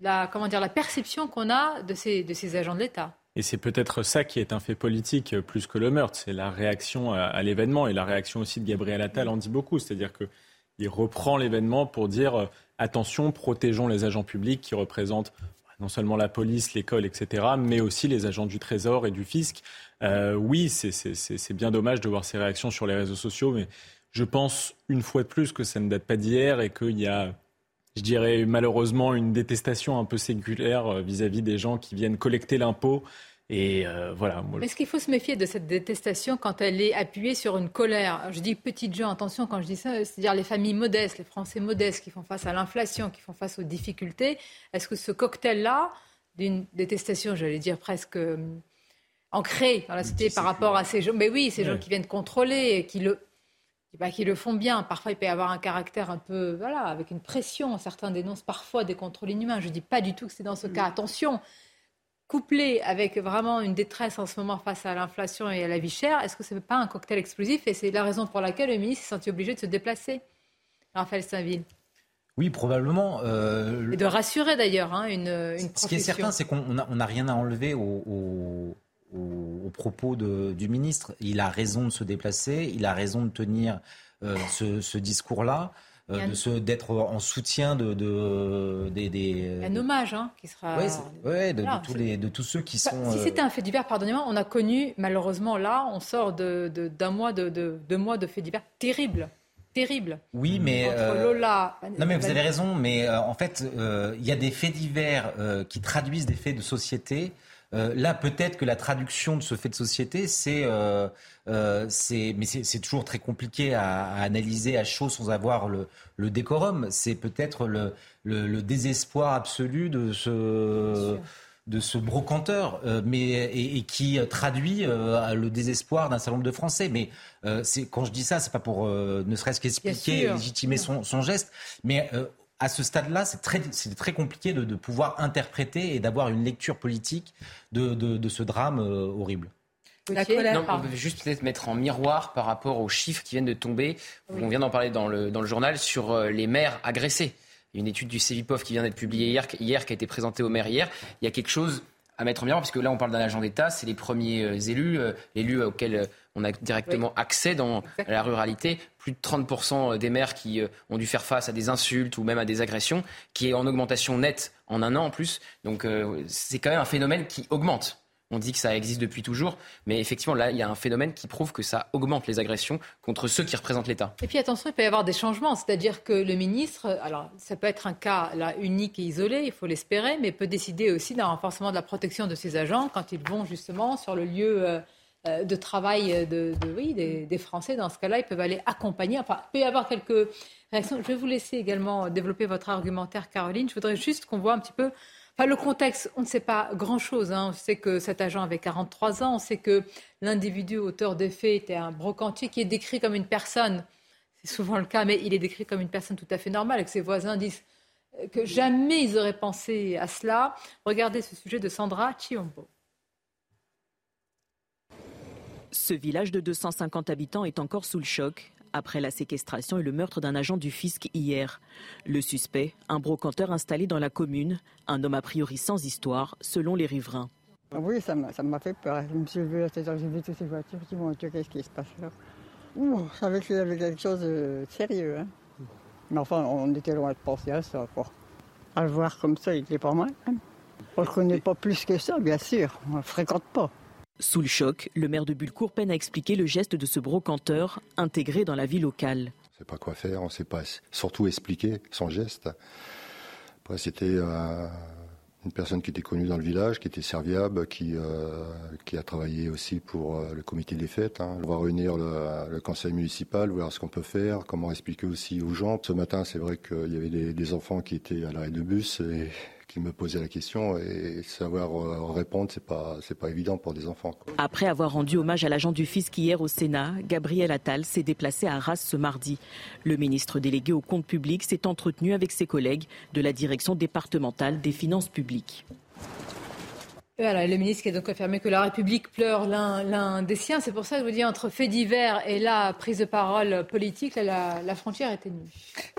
S1: la, comment dire, la perception qu'on a de ces, de ces agents de l'État.
S24: Et c'est peut-être ça qui est un fait politique plus que le meurtre, c'est la réaction à, l'événement et la réaction aussi de Gabriel Attal en dit beaucoup, c'est-à-dire qu'il reprend l'événement pour dire euh, attention, protégeons les agents publics qui représentent non seulement la police, l'école, etc., mais aussi les agents du Trésor et du Fisc. Euh, oui, c'est bien dommage de voir ces réactions sur les réseaux sociaux, mais je pense une fois de plus que ça ne date pas d'hier et qu'il y a, je dirais malheureusement, une détestation un peu séculaire euh, vis-à-vis des gens qui viennent collecter l'impôt. Et euh, voilà.
S1: Est-ce qu'il faut se méfier de cette détestation quand elle est appuyée sur une colère? Je dis petites gens, attention quand je dis ça, c'est-à-dire les familles modestes, les Français modestes qui font face à l'inflation, qui font face aux difficultés. Est-ce que ce cocktail-là, d'une détestation, j'allais dire presque euh, ancrée dans la société par rapport à ces gens, mais oui, ces gens qui viennent contrôler et qui le qui le font bien. Parfois, il peut y avoir un caractère un peu, voilà, avec une pression. Certains dénoncent parfois des contrôles inhumains. Je ne dis pas du tout que c'est dans ce cas. Attention, couplé avec vraiment une détresse en ce moment face à l'inflation et à la vie chère, est-ce que ce n'est pas un cocktail explosif? Et c'est la raison pour laquelle le ministre s'est senti obligé de se déplacer, Raphaël Saint-Ville.
S14: Oui, probablement.
S1: Euh, et de rassurer d'ailleurs hein, une, une
S14: Ce qui est certain, c'est qu'on n'a rien à enlever au aux, propos du ministre. Il a raison de se déplacer, il a raison de tenir euh, ce, discours-là. Euh, d'être en soutien de, de des,
S1: un hommage hein, qui sera
S14: ouais, de, tous les, de tous ceux qui sont
S1: si c'était un fait divers pardonnez-moi on a connu malheureusement là on sort de, d'un mois de, de, mois de faits divers terribles terribles
S14: oui mais
S1: Entre Lola
S14: non mais vous avez raison mais euh, en fait il y a des faits divers qui traduisent des faits de société euh, là, peut-être que la traduction de ce fait de société, c'est, euh, euh, mais c'est toujours très compliqué à, analyser à chaud sans avoir le, décorum. C'est peut-être le, désespoir absolu de ce de ce brocanteur, mais et, qui traduit le désespoir d'un certain nombre de Français. Mais c'est quand je dis ça, c'est pas pour ne serait-ce qu'expliquer, légitimer son, son, geste, mais à ce stade-là, c'est très, très compliqué de, pouvoir interpréter et d'avoir une lecture politique de, ce drame euh, horrible.
S25: La colère, on peut juste peut-être mettre en miroir par rapport aux chiffres qui viennent de tomber. On vient d'en parler dans le, dans le journal sur euh, les maires agressés. Il y a une étude du CEVIPOF qui vient d'être publiée hier, hier, qui a été présentée aux maires hier. Il y a quelque chose à mettre en miroir, parce que là, on parle d'un agent d'État, c'est les premiers euh, élus, élus auxquels on a directement accès dans la ruralité. Plus de 30% des maires qui euh, ont dû faire face à des insultes ou même à des agressions, qui est en augmentation nette en un an en plus. Donc euh, c'est quand même un phénomène qui augmente. On dit que ça existe depuis toujours, mais effectivement, là, il y a un phénomène qui prouve que ça augmente les agressions contre ceux qui représentent l'État.
S1: Et puis attention, il peut y avoir des changements, c'est-à-dire que le ministre, alors ça peut être un cas là unique et isolé, il faut l'espérer, mais peut décider aussi d'un renforcement de la protection de ses agents quand ils vont justement sur le lieu. Euh, euh, de travail de, oui, des, Français. Dans ce cas-là, ils peuvent aller accompagner. Enfin, il peut y avoir quelques réactions. Je vais vous laisser également développer votre argumentaire, Caroline. Je voudrais juste qu'on voit un petit peu Enfin, le contexte, on ne sait pas grand-chose. Hein. On sait que cet agent avait 43 ans. On sait que l'individu auteur des faits était un brocantier qui est décrit comme une personne. C'est souvent le cas, mais il est décrit comme une personne tout à fait normale et que ses voisins disent que jamais ils auraient pensé à cela. Regardez ce sujet de Sandra Chiombo.
S26: Ce village de 250 habitants est encore sous le choc après la séquestration et le meurtre d'un agent du fisc hier. Le suspect, un brocanteur installé dans la commune, un homme a priori sans histoire, selon les riverains.
S27: Ah oui, ça m'a fait peur. Je me suis levé à j'ai vu toutes ces voitures qui vont qu'est-ce qui se passe là Ouh, je savais qu'il y avait quelque chose de sérieux. Hein. Mais enfin, on était loin de penser à ça. Quoi. À le voir comme ça, il était pas mal. Hein. On ne le connaît pas plus que ça, bien sûr. On ne le fréquente pas.
S26: Sous le choc, le maire de Bulcourt peine à expliquer le geste de ce brocanteur intégré dans la vie locale.
S28: sait pas quoi faire, on ne sait pas surtout expliquer son geste. C'était euh, une personne qui était connue dans le village, qui était serviable, qui, euh, a travaillé aussi pour euh, le comité des fêtes. Hein. On va réunir le, conseil municipal, voir ce qu'on peut faire, comment expliquer aussi aux gens. Ce matin, c'est vrai qu'il y avait des, enfants qui étaient à l'arrêt de bus qui me posait la question et savoir euh, répondre, c'est pas pas évident pour des enfants.
S26: Après avoir rendu hommage à l'agent du fisc hier au Sénat, Gabriel Attal s'est déplacé à Arras ce mardi. Le ministre délégué au compte public s'est entretenu avec ses collègues de la direction départementale des finances publiques.
S1: Voilà, le ministre qui a donc affirmé que la République pleure l'un des siens. C'est pour ça que je vous dis, entre faits divers et la prise de parole politique, la, la frontière est ténue.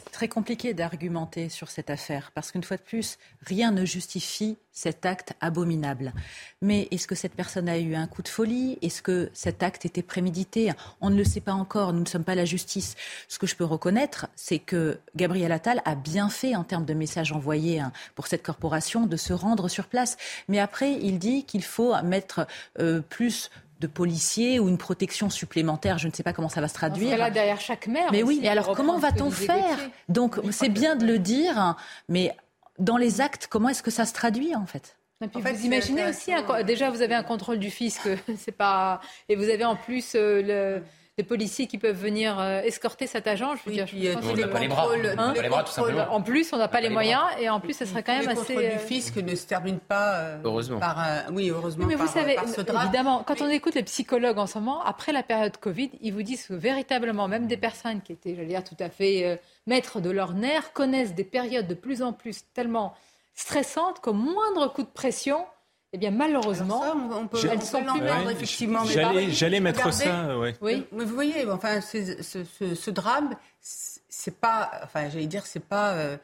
S13: C'est très compliqué d'argumenter sur cette affaire, parce qu'une fois de plus, rien ne justifie cet acte abominable. Mais est-ce que cette personne a eu un coup de folie? Est-ce que cet acte était prémédité? On ne le sait pas encore, nous ne sommes pas la justice. Ce que je peux reconnaître, c'est que Gabriel Attal a bien fait en termes de messages envoyés hein, pour cette corporation de se rendre sur place. Mais après, il dit qu'il faut mettre euh, plus de policiers ou une protection supplémentaire. Je ne sais pas comment ça va se traduire.
S1: Là, derrière chaque maire.
S13: Mais oui, et alors comment va-t-on faire? Donc, c'est bien de le dire, mais dans les actes, comment est-ce que ça se traduit en fait?
S1: Vous imaginez aussi, déjà vous avez un contrôle du fisc, c'est pas, et vous avez en plus euh, le, des policiers qui peuvent venir euh, escorter cet agent. Je veux dire,
S25: je on n'a pas les bras. Hein les bras tout simplement.
S1: En plus, on n'a pas les moyens et en plus, ça serait quand même assez.
S12: Le fisc ne se termine pas. Euh,
S25: heureusement.
S12: Par, oui, heureusement.
S1: mais
S12: vous
S1: savez, évidemment, quand on écoute les psychologues en ce moment, après la période Covid, ils vous disent que véritablement, même des personnes qui étaient, j'allais dire, tout à fait euh, maîtres de leur nerfs, connaissent des périodes de plus en plus tellement stressantes qu'au moindre coup de pression, eh bien, malheureusement, ça,
S12: on peut, elles sont plus
S24: ouais, effectivement. J'allais mettre ça, ouais.
S12: oui. Mais vous voyez, enfin, ce, ce, ce drame, c'est pas, enfin, j'allais dire, c'est pas. Euh,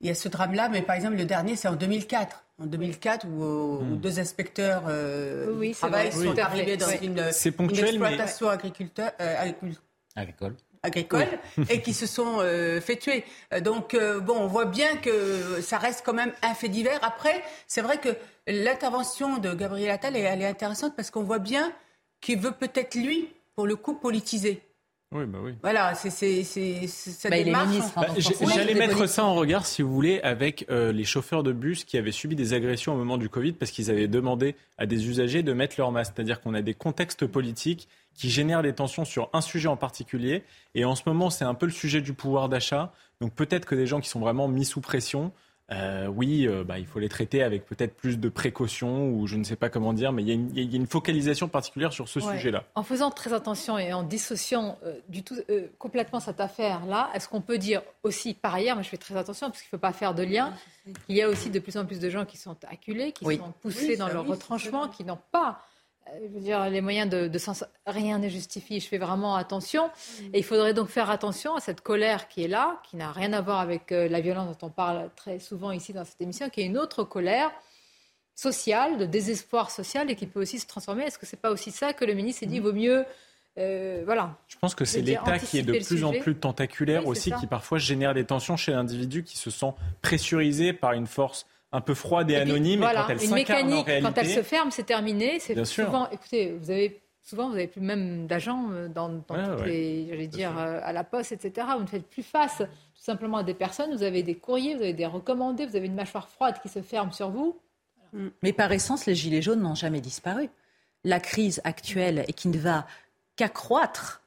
S12: il y a ce drame-là, mais par exemple, le dernier, c'est en 2004. En 2004, où, hmm. deux inspecteurs euh, oui, travail sont arrivés dans une, une, exploitation mais... agriculteur, euh,
S25: agricole
S12: agricole et qui se sont euh, fait tuer. Donc euh, bon, on voit bien que ça reste quand même un fait divers. Après, c'est vrai que l'intervention de Gabriel Attal elle est intéressante parce qu'on voit bien qu'il veut peut-être lui, pour le coup, politiser.
S24: Oui, bah oui.
S12: Voilà, c'est ça
S24: bah, démarche. Bah, J'allais mettre ça en regard, si vous voulez, avec euh, les chauffeurs de bus qui avaient subi des agressions au moment du Covid parce qu'ils avaient demandé à des usagers de mettre leur masque. C'est-à-dire qu'on a des contextes politiques qui génèrent des tensions sur un sujet en particulier. Et en ce moment, c'est un peu le sujet du pouvoir d'achat. Donc peut-être que des gens qui sont vraiment mis sous pression euh, oui, euh, bah, il faut les traiter avec peut-être plus de précautions ou je ne sais pas comment dire, mais il y a une, focalisation particulière sur ce sujet-là.
S1: En faisant très attention et en dissociant euh, du tout complètement cette affaire-là, est-ce qu'on peut dire aussi par ailleurs, mais je fais très attention parce qu'il ne faut pas faire de lien, il y a aussi de plus en plus de gens qui sont acculés, qui sont poussés dans leur retranchement, qui n'ont pas euh, je veux dire, les moyens de, de sens, rien n'est justifié. Je fais vraiment attention. Et il faudrait donc faire attention à cette colère qui est là, qui n'a rien à voir avec euh, la violence dont on parle très souvent ici dans cette émission, qui est une autre colère sociale, de désespoir social et qui peut aussi se transformer. Est-ce que c'est pas aussi ça que le ministre s'est dit, il vaut mieux euh, voilà.
S24: Je pense que c'est l'État qui est de plus en plus tentaculaire aussi, qui parfois génère des tensions chez l'individu qui se sent pressurisé par une force un peu froide et, anonyme.
S1: voilà,
S24: et quand elle
S1: une mécanique,
S24: réalité,
S1: quand elle se ferme, c'est terminé. C'est souvent, écoutez, vous avez souvent, vous n'avez plus même d'agents euh, dans, dans toutes les, j'allais dire, euh, à la poste, etc. Vous ne faites plus face tout simplement à des personnes. Vous avez des courriers, vous avez des recommandés, vous avez une mâchoire froide qui se ferme sur vous.
S13: Mais par essence, les gilets jaunes n'ont jamais disparu. La crise actuelle et qui ne va qu'accroître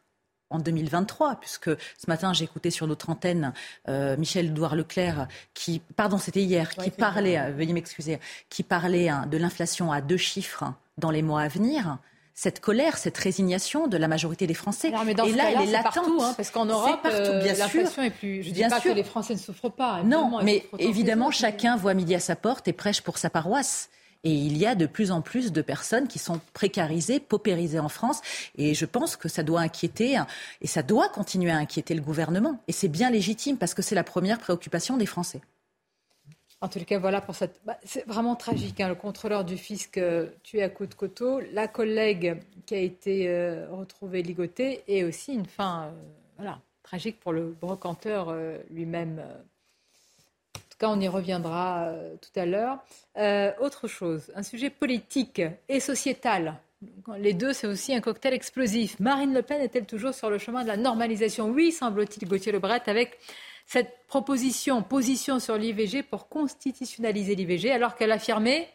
S13: en 2023, puisque ce matin j'ai écouté sur notre antenne euh, Michel Edouard Leclerc qui, pardon, c'était hier, qui parlait, euh, veuillez m'excuser, qui parlait hein, de l'inflation à deux chiffres dans les mois à venir. Cette colère, cette résignation de la majorité des Français.
S1: mais dans
S13: et
S1: là, elle est latente. Partout, hein, parce qu'en Europe, euh, l'inflation est plus. Je ne dis pas que les Français ne souffrent pas.
S13: Non, mais évidemment, chacun voit midi à sa porte et prêche pour sa paroisse. Et il y a de plus en plus de personnes qui sont précarisées, paupérisées en France. Et je pense que ça doit inquiéter, et ça doit continuer à inquiéter le gouvernement. Et c'est bien légitime parce que c'est la première préoccupation des Français.
S1: En tout cas, voilà pour cette. Bah, c'est vraiment tragique. Hein, le contrôleur du fisc euh, tué à coups de couteau, la collègue qui a été euh, retrouvée ligotée, et aussi une fin euh, voilà, tragique pour le brocanteur lui-même cas, on y reviendra euh, tout à l'heure. Euh, autre chose, un sujet politique et sociétal Les deux, c'est aussi un cocktail explosif. Marine Le Pen est-elle toujours sur le chemin de la normalisation? Oui, semble-t-il, Gauthier Lebret, avec cette proposition, position sur l'IVG pour constitutionnaliser l'IVG, alors qu'elle affirmait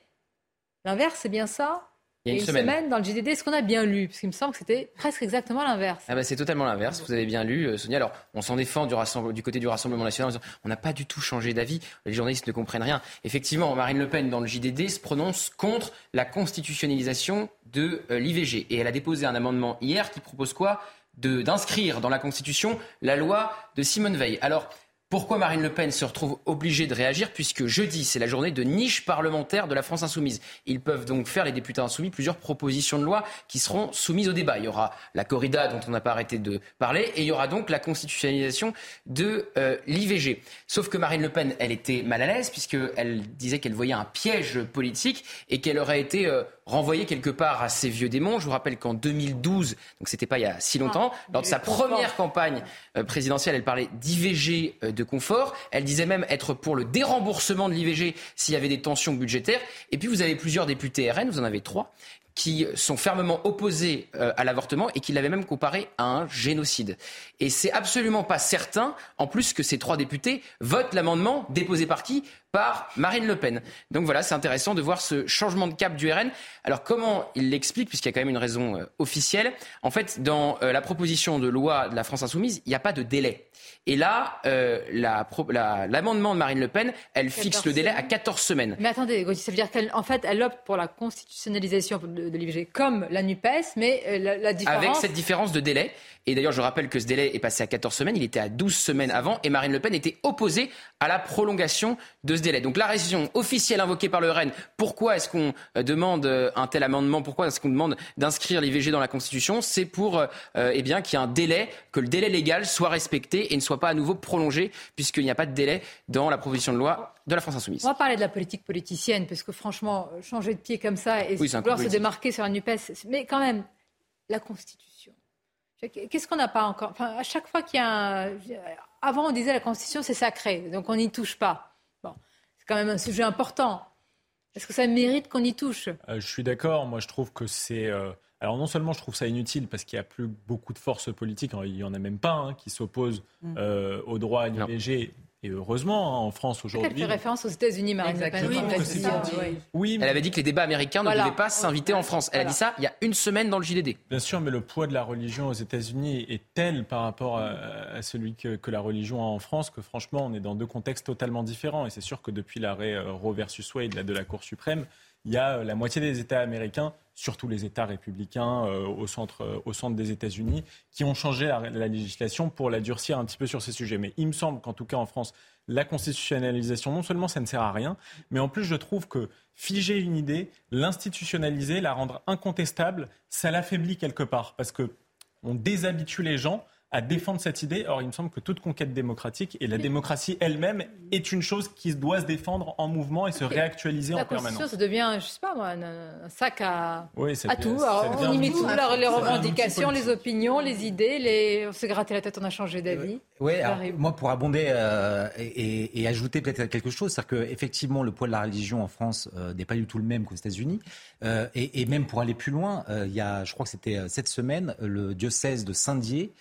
S1: l'inverse, c'est bien ça?
S25: Il y a
S1: une, semaine. dans le JDD, est-ce qu'on a bien lu? Parce qu'il me semble que c'était presque exactement l'inverse.
S25: Ah bah c'est totalement l'inverse. Vous avez bien lu, euh, Sonia. Alors, on s'en défend du, du, côté du Rassemblement national. On n'a pas du tout changé d'avis. Les journalistes ne comprennent rien. Effectivement, Marine Le Pen, dans le JDD, se prononce contre la constitutionnalisation de euh, l'IVG. Et elle a déposé un amendement hier qui propose quoi? D'inscrire dans la Constitution la loi de Simone Veil. Alors, pourquoi Marine Le Pen se retrouve obligée de réagir puisque jeudi, c'est la journée de niche parlementaire de la France insoumise. Ils peuvent donc faire, les députés insoumis, plusieurs propositions de loi qui seront soumises au débat. Il y aura la corrida dont on n'a pas arrêté de parler et il y aura donc la constitutionnalisation de euh, l'IVG. Sauf que Marine Le Pen, elle était mal à l'aise puisqu'elle disait qu'elle voyait un piège politique et qu'elle aurait été... Euh, renvoyée quelque part à ses vieux démons. Je vous rappelle qu'en 2012, donc c'était pas il y a si longtemps, ah, lors de sa première campagne euh, présidentielle, elle parlait d'IVG de confort. Elle disait même être pour le déremboursement de l'IVG s'il y avait des tensions budgétaires. Et puis vous avez plusieurs députés RN, vous en avez trois, qui sont fermement opposés euh, à l'avortement et qui l'avaient même comparé à un génocide. Et c'est absolument pas certain, en plus, que ces trois députés votent l'amendement déposé par qui? Par Marine Le Pen. Donc voilà, c'est intéressant de voir ce changement de cap du RN. Alors comment il l'explique, puisqu'il y a quand même une raison euh, officielle? En fait, dans euh, la proposition de loi de la France insoumise, il n'y a pas de délai. Et là, euh, l'amendement de Marine Le Pen, elle fixe le délai à 14 semaines.
S1: Mais attendez, ça veut dire qu'en fait, elle opte pour la constitutionnalisation de, l'IVG comme la NUPES, mais euh, la, différence...
S25: Avec cette différence de délai. Et d'ailleurs, je rappelle que ce délai est passé à 14 semaines, il était à 12 semaines avant, et Marine Le Pen était opposée à la prolongation de ce délai. Donc la raison officielle invoquée par le RN, pourquoi est-ce qu'on euh, demande un tel amendement, pourquoi est-ce qu'on demande d'inscrire l'IVG dans la Constitution, c'est pour eh bien qu'il y ait un délai, que le délai légal soit respecté et ne soit pas à nouveau prolongé, puisqu'il n'y a pas de délai dans la proposition de loi de la France Insoumise.
S1: On va parler de la politique politicienne, parce que franchement, changer de pied comme ça et vouloir se démarquer sur un NUPES, mais quand même, la Constitution. Qu'est-ce qu'on n'a pas encore? Enfin, À chaque fois qu'il y a un... Avant, on disait la Constitution, c'est sacré, donc on n'y touche pas. Bon, c'est quand même un sujet important. Est-ce que ça mérite qu'on y touche?
S24: Euh, Je suis d'accord. Moi, je trouve que c'est... Euh, alors non seulement je trouve ça inutile parce qu'il n'y a plus beaucoup de forces politiques, il n'y en a même pas, hein, qui s'opposent mm. euh, au droit à l'IVG. Et heureusement, hein, en France aujourd'hui.
S1: Elle fait référence aux États-unis, Marine Le Pen.
S25: Oui, Elle avait dit que les débats américains ne devaient pas s'inviter en France. Elle a dit ça il y a une semaine dans le JDD.
S24: Bien sûr, mais le poids de la religion aux États-Unis est tel par rapport à, celui que, que, la religion a en France que franchement, on est dans deux contextes totalement différents. Et c'est sûr que depuis l'arrêt euh, Roe versus Wade de la Cour suprême, il y a euh, la moitié des États américains, surtout les États républicains euh, au, centre, euh, au centre des États-Unis, qui ont changé la, législation pour la durcir un petit peu sur ces sujets. Mais il me semble qu'en tout cas en France, la constitutionnalisation, non seulement ça ne sert à rien, mais en plus je trouve que figer une idée, l'institutionnaliser, la rendre incontestable, ça l'affaiblit quelque part. Parce que on déshabitue les gens à défendre cette idée. Or, il me semble que toute conquête démocratique et la démocratie elle-même est une chose qui doit se défendre en mouvement et se réactualiser en permanence.
S1: La ça devient, je sais pas moi, un, sac à, à tout. on y met tout, les revendications, les opinions, les idées, les... on s'est gratté la tête, on a changé d'avis.
S14: Oui, moi pour abonder euh, et, ajouter peut-être quelque chose, c'est-à-dire qu'effectivement le poids de la religion en France euh, n'est pas du tout le même qu'aux États-Unis. Euh, et, et, même pour aller plus loin, il y a, je crois que c'était cette semaine, le diocèse de Saint-Dié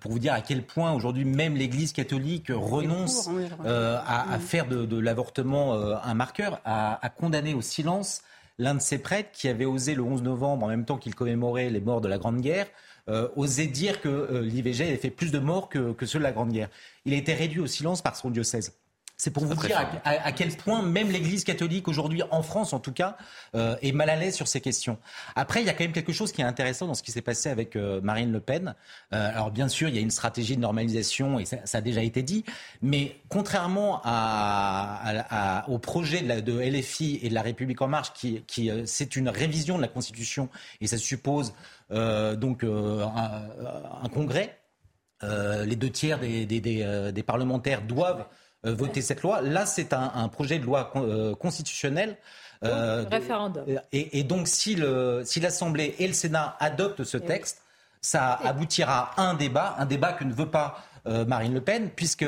S14: pour vous dire à quel point aujourd'hui même l'Église catholique renonce euh, à, faire de, l'avortement euh, un marqueur, à, condamner au silence l'un de ses prêtres qui avait osé le 11 novembre, en même temps qu'il commémorait les morts de la Grande Guerre, oser dire que l'IVG avait fait plus de morts que, que ceux de la Grande Guerre. Il a été réduit au silence par son diocèse. C'est pour vous dire à, quel point même l'Église catholique aujourd'hui, en France en tout cas, euh, est mal à l'aise sur ces questions. Après, il y a quand même quelque chose qui est intéressant dans ce qui s'est passé avec euh, Marine Le Pen. Euh, alors bien sûr, il y a une stratégie de normalisation et ça, a déjà été dit, mais contrairement à, au projet de, LFI et de la République en marche, qui, c'est une révision de la Constitution et ça suppose donc un, congrès. les deux tiers des, des parlementaires doivent voter cette loi. Là, c'est un, projet de loi euh, constitutionnelle.
S1: Euh, référendum.
S14: Et, donc, si l'Assemblée si et le Sénat adoptent ce texte, ça aboutira à un débat, un débat que ne veut pas Marine Le Pen, puisque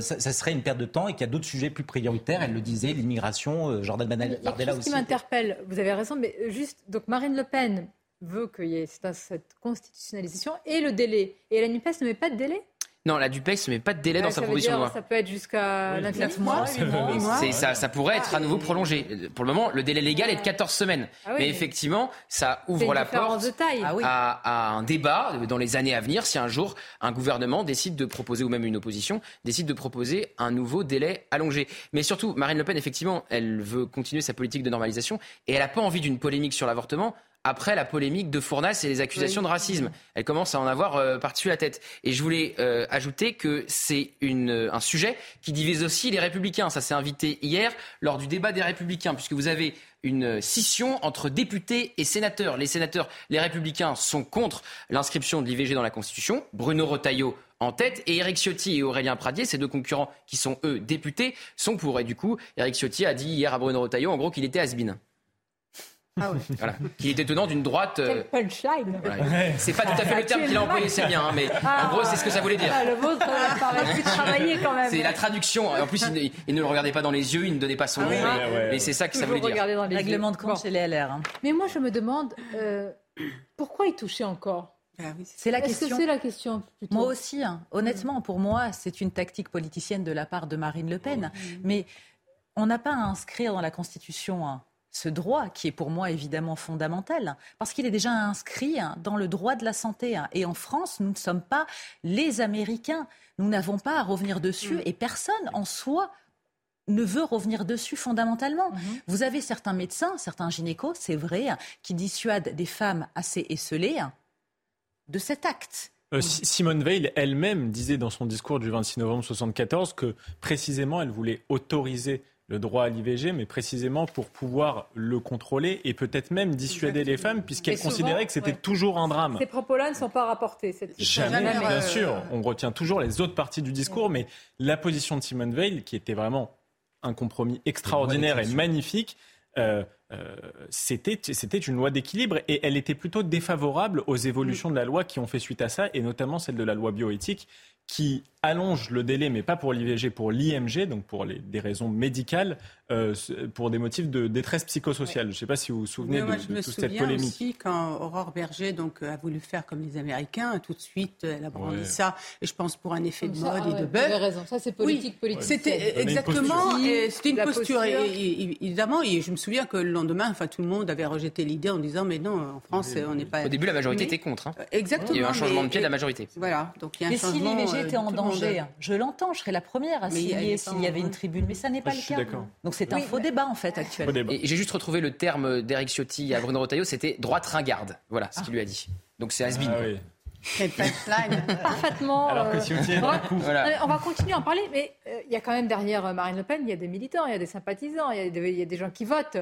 S14: ça, serait une perte de temps et qu'il y a d'autres sujets plus prioritaires. Elle le disait, l'immigration, Jordan Bardella aussi.
S1: Ce qui m'interpelle, vous avez raison, mais juste, donc Marine Le Pen veut qu'il y ait cette constitutionnalisation et le délai. Et la NUPES ne met pas de délai?
S25: Non, la DUPEX ne met pas de délai dans sa proposition de loi.
S1: Ça peut être jusqu'à
S25: oui, mois. Ça, ça pourrait être à nouveau prolongé. Pour le moment, le délai légal est de 14 semaines. Ah mais effectivement, ça ouvre la porte ah à, un débat dans les années à venir si un jour un gouvernement décide de proposer, ou même une opposition, décide de proposer un nouveau délai allongé. Mais surtout, Marine Le Pen, effectivement, elle veut continuer sa politique de normalisation et elle n'a pas envie d'une polémique sur l'avortement après la polémique de Fournas et les accusations de racisme. Elle commence à en avoir euh, par-dessus la tête. Et je voulais euh, ajouter que c'est un sujet qui divise aussi les républicains. Ça s'est invité hier lors du débat des républicains, puisque vous avez une scission entre députés et sénateurs. Les sénateurs, les républicains sont contre l'inscription de l'IVG dans la Constitution. Bruno Retailleau en tête et Éric Ciotti et Aurélien Pradier, ces deux concurrents qui sont eux députés, sont pour. Et du coup, Éric Ciotti a dit hier à Bruno Retailleau en gros qu'il était has ah ouais. voilà. Qui était tenant d'une droite.
S1: Euh... punchline
S25: C'est pas tout à fait le terme qu'il a employé, c'est bien, hein, mais ah. en gros, c'est ce que ça voulait dire.
S1: Ah, le vôtre travailler quand même.
S25: C'est la traduction. En plus, il, ne le regardait pas dans les yeux, il ne donnait pas son ah nom, mais, c'est ça que ça voulait dire.
S13: Dans les Règlement de compte chez les LR. Hein.
S1: Mais moi, je me demande euh, pourquoi il touchait encore?
S13: Ah c'est la question.
S1: C'est la question.
S13: Moi aussi, hein. honnêtement, pour moi, c'est une tactique politicienne de la part de Marine Le Pen. Mais on n'a pas à inscrire dans la Constitution hein, ce droit qui est pour moi évidemment fondamental, parce qu'il est déjà inscrit hein, dans le droit de la santé. Hein. Et en France, nous ne sommes pas les Américains. Nous n'avons pas à revenir dessus mm. et personne en soi ne veut revenir dessus fondamentalement. Mm-hmm. Vous avez certains médecins, certains gynécos, c'est vrai, hein, qui dissuadent des femmes assez esselées de cet acte.
S24: Euh, Simone Veil elle-même disait dans son discours du 26 novembre 1974 que précisément elle voulait autoriser le droit à l'IVG, mais précisément pour pouvoir le contrôler et peut-être même dissuader les femmes, puisqu'elles considéraient que c'était toujours un drame.
S1: Ces propos-là ne sont pas rapportés.
S24: Cette Jamais, bien euh, sûr. On retient toujours les autres parties du discours, mais la position de Simone Veil, qui était vraiment un compromis extraordinaire et magnifique, euh, euh, c'était une loi d'équilibre et elle était plutôt défavorable aux évolutions de la loi qui ont fait suite à ça, et notamment celle de la loi bioéthique, qui allonge le délai, mais pas pour l'IVG, pour l'IMG, donc pour des raisons médicales, euh, pour des motifs de détresse psychosociale. Je ne sais pas si vous vous souvenez de, toute cette polémique. Je me
S12: aussi quand Aurore Berger donc, a voulu faire comme les Américains, tout de suite, elle a brandi ça, et je pense pour un effet de mode et de buzz. Vous
S1: avez raison, ça c'est politique, politique.
S12: C'était exactement, c'était une posture, évidemment, et je me souviens que le lendemain, enfin, tout le monde avait rejeté l'idée en disant, mais non, en France, on n'est pas...
S25: Au début, la majorité était contre. Hein.
S12: Exactement.
S25: Il y a eu un changement de pied de la majorité.
S12: Voilà, donc il y a un changement
S13: était en danger. Je l'entends, je serais la première à signer s'il y avait une tribune, mais ça n'est pas le cas. Donc c'est un faux débat en fait actuellement.
S25: Et j'ai juste retrouvé le terme d'Eric Ciotti à Bruno Retailleau, c'était droite ringarde. Voilà ce qu'il lui a dit. Donc c'est Asbin.
S1: Ah Parfaitement.
S24: Alors que Ciotti est
S1: On va continuer à en parler, mais euh, il y a quand même derrière Marine Le Pen, il y a des militants, il y a des sympathisants, il y a des gens qui votent.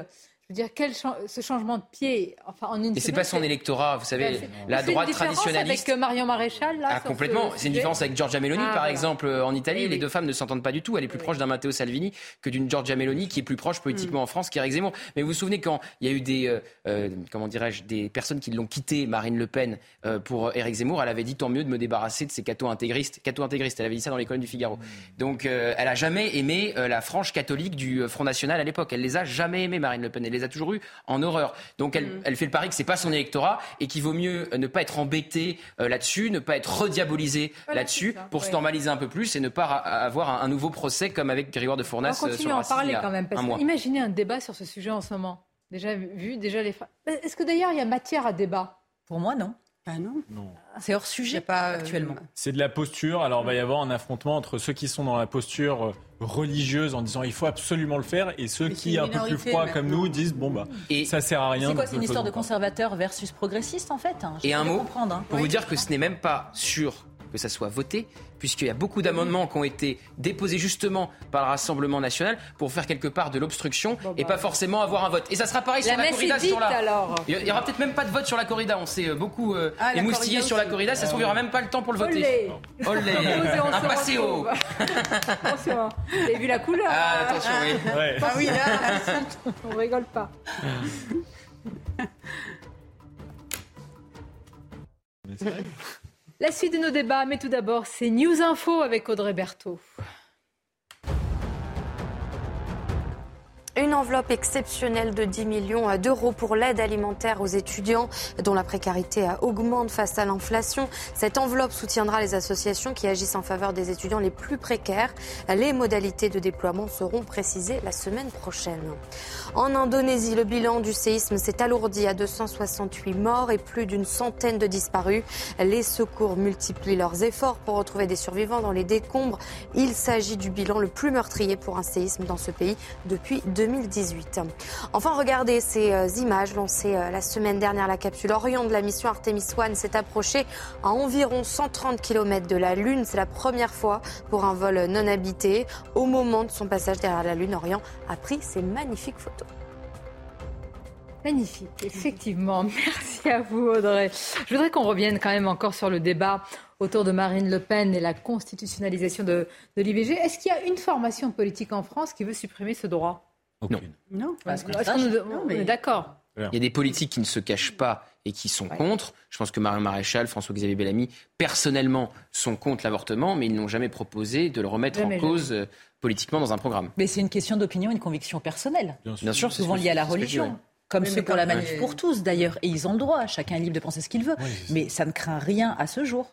S1: Je veux dire, quel ce changement de pied, enfin en une.
S25: Et c'est pas son électorat, vous savez, la droite traditionnaliste.
S1: Avec Marion Maréchal, là.
S25: Ah, complètement. C'est une différence avec Giorgia Meloni, ah, par exemple, en Italie. les deux femmes ne s'entendent pas du tout. Elle est plus proche d'un Matteo Salvini que d'une Giorgia Meloni, qui est plus proche politiquement mm. en France qu'Éric Zemmour. Mais vous vous souvenez quand il y a eu des, euh, euh, comment dirais-je, des personnes qui l'ont quitté, Marine Le Pen, euh, pour Éric Zemmour, elle avait dit tant mieux de me débarrasser de ces cathos intégristes. Cathos intégristes, elle avait dit ça dans les colonnes du Figaro. Mm. Donc, elle a jamais aimé la frange catholique du Front National à l'époque. Elle les a jamais aimés, Marine Le Pen. Elle les a toujours eu en horreur. Donc mm. elle, fait le pari que c'est pas son électorat et qu'il vaut mieux euh, ne pas être embêté euh, là-dessus, ne pas être rediabolisé là-dessus pour se normaliser un peu plus et ne pas avoir un, nouveau procès comme avec Grégoire de Fournas.
S1: On continue
S25: à
S1: en parler quand même. imaginez un débat sur ce sujet en ce moment. Déjà vu, déjà les. Est-ce que d'ailleurs il y a matière à débat?
S13: Pour moi, non.
S12: Ah non?
S24: non.
S13: C'est hors sujet pas euh, actuellement.
S24: C'est de la posture. Alors il va y avoir un affrontement entre ceux qui sont dans la posture religieuse en disant il faut absolument le faire et ceux qui un peu plus froids comme nous disent bon bah et ça sert à rien.
S13: C'est quoi C'est une histoire de conservateur versus progressiste en fait.
S25: Hein? et un mot hein. pour vous dire que ce n'est même pas sûr que ça soit voté, puisqu'il y a beaucoup d'amendements qui ont été déposés justement par le Rassemblement national pour faire quelque part de l'obstruction et bah. pas forcément avoir un vote. Et ça sera pareil sur la corrida ce
S1: là
S25: Il y aura peut-être même pas de vote sur la corrida. On s'est euh, beaucoup euh, ah, émoustillé sur la corrida. Ça se trouve, il n'y aura même pas le temps pour le voter.
S1: Olé.
S25: Un passéo.
S1: attention. Vous avez vu la couleur
S25: Ah, attention, oui.
S1: Ah oui, là, on rigole pas. La suite de nos débats, mais tout d'abord, c'est News Info avec Audrey Berthaud.
S29: Une enveloppe exceptionnelle de 10 millions d'euros pour l'aide alimentaire aux étudiants dont la précarité augmente face à l'inflation. Cette enveloppe soutiendra les associations qui agissent en faveur des étudiants les plus précaires. Les modalités de déploiement seront précisées la semaine prochaine. En Indonésie, le bilan du séisme s'est alourdi à 268 morts et plus d'une centaine de disparus. Les secours multiplient leurs efforts pour retrouver des survivants dans les décombres. Il s'agit du bilan le plus meurtrier pour un séisme dans ce pays depuis 2018. Enfin, regardez ces euh, images lancées euh, la semaine dernière. La capsule Orion de la mission Artemis One s'est approchée à environ 130 km de la Lune. C'est la première fois pour un vol non habité. Au moment de son passage derrière la Lune, Orion a pris ces magnifiques photos.
S1: Magnifique, effectivement. Merci à vous, Audrey. Je voudrais qu'on revienne quand même encore sur le débat autour de Marine Le Pen et la constitutionnalisation de, de l'IVG. Est-ce qu'il y a une formation politique en France qui veut supprimer ce droit?
S25: Non.
S12: Non,
S1: parce que on est d'accord.
S25: Il y a des politiques qui ne se cachent pas et qui sont contre. Je pense que Marion Maréchal, François-Xavier Bellamy, personnellement, sont contre l'avortement, mais ils n'ont jamais proposé de le remettre en cause euh, politiquement dans un programme.
S13: Mais c'est une question d'opinion, une conviction personnelle.
S25: Bien sûr,
S13: souvent liée à la religion. Comme ceux pour la manif pour tous, d'ailleurs. Et ils ont le droit, chacun est libre de penser ce qu'il veut. mais ça ne craint rien à ce jour.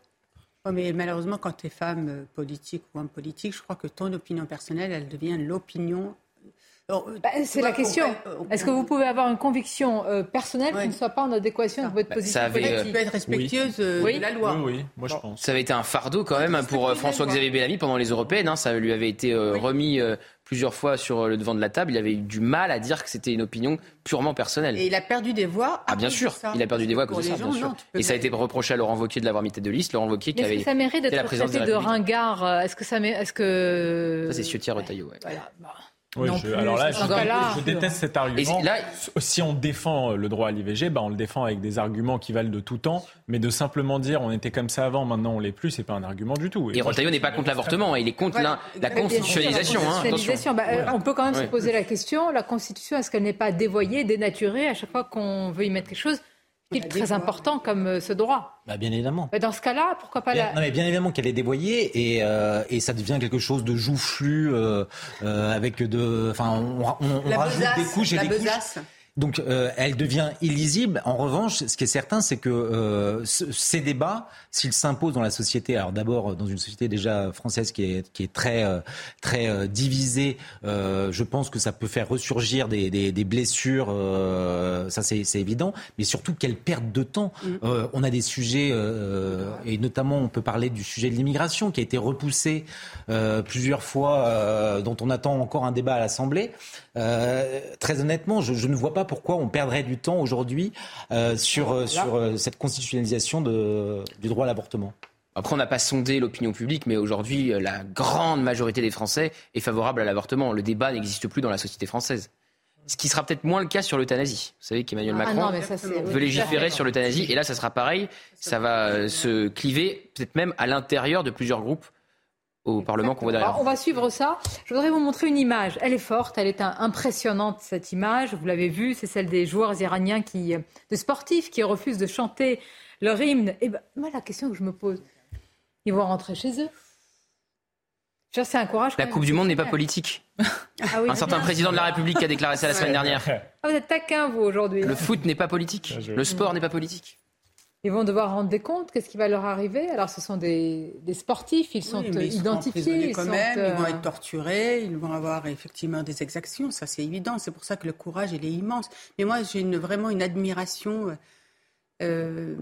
S12: mais malheureusement, quand tu es femme euh, politique ou homme politique, je crois que ton opinion personnelle, elle devient l'opinion
S1: bah, c'est la question. Euh, Est-ce que vous pouvez avoir une conviction euh, personnelle qui ne soit pas en adéquation avec votre bah, position politique
S12: Tu peux être respectueuse de la loi.
S24: Oui, moi je pense.
S25: Ça avait été un fardeau quand même pour François-Xavier Bellamy pendant les européennes. Hein. ça lui avait été remis plusieurs fois sur le devant de la table. Il avait eu du mal à dire que c'était une opinion purement personnelle.
S12: Et il a perdu des voix.
S25: Ah bien sûr, il a perdu des voix à cause de ça, bien sûr. Et ça a été reproché à Laurent Wauquiez de l'avoir mis tête de liste. Laurent Wauquiez qui avait.
S1: Est-ce que ça mérite d'être traité de ringard Est-ce que ça, est-ce que
S25: ça c'est Ciotti Retailleau. Ouais.
S1: Voilà.
S24: Oui, alors là, je, déteste cet argument. si on défend le droit à l'IVG, bah on le défend avec des arguments qui valent de tout temps, mais de simplement dire on était comme ça avant, maintenant on l'est plus, c'est pas un argument du tout.
S25: Et, et Retailleau n'est pas contre l'avortement, il est contre la, constitutionnalisation.
S1: Hein, bah, On peut quand même se poser la question la Constitution, est-ce qu'elle n'est pas dévoyée, dénaturée à chaque fois qu'on veut y mettre quelque chose très important comme euh, ce droit.
S14: Bah, bien évidemment.
S1: Mais dans ce cas-là, pourquoi pas
S14: bien, la... Non, mais bien évidemment qu'elle est dévoyée et, euh, et ça devient quelque chose de joufflu euh, euh avec de, enfin, on, on, on rajoute des couches et des couches. Donc euh, elle devient illisible. En revanche, ce qui est certain, c'est que euh, ces débats, s'ils s'imposent dans la société, alors d'abord dans une société déjà française qui est, qui est très, euh, très divisée, je pense que ça peut faire ressurgir des, des, des blessures, ça c'est évident, mais surtout quelle perte de temps. Mm. on a des sujets, et notamment on peut parler du sujet de l'immigration qui a été repoussé plusieurs fois, dont on attend encore un débat à l'Assemblée. Très honnêtement, je, je ne vois pas pourquoi on perdrait du temps aujourd'hui euh, sur, euh, sur euh, cette constitutionnalisation de, du droit à l'avortement.
S25: Après, on n'a pas sondé l'opinion publique, mais aujourd'hui, la grande majorité des Français est favorable à l'avortement. Le débat n'existe plus dans la société française. Ce qui sera peut-être moins le cas sur l'euthanasie. Vous savez qu'Emmanuel ah Macron veut légiférer sur l'euthanasie, et là, ça sera pareil. Ça va se cliver, peut-être même à l'intérieur de plusieurs groupes au Parlement qu'on voit derrière.
S1: On va suivre ça. Je voudrais vous montrer une image. Elle est forte, elle est impressionnante cette image. Vous l'avez vue, c'est celle des joueurs iraniens qui, de sportifs qui refusent de chanter leur hymne. Et eh ben, moi, la question que je me pose, ils vont rentrer chez eux. C'est un courage.
S25: La Coupe du Monde n'est pas politique. Ah un certain président de la République a déclaré ça la semaine dernière.
S1: Ah, vous êtes taquin, vous, aujourd'hui.
S25: Le foot n'est pas politique. Le sport n'est pas politique.
S1: Ils vont devoir rendre des comptes. Qu'est-ce qui va leur arriver? Alors, ce sont des, sportifs. Ils sont ils identifiés.
S12: Ils, quand même, ils vont euh, être torturés. Ils vont avoir effectivement des exactions. Ça, c'est évident. C'est pour ça que le courage, il est immense. Mais moi, j'ai vraiment une admiration. Euh,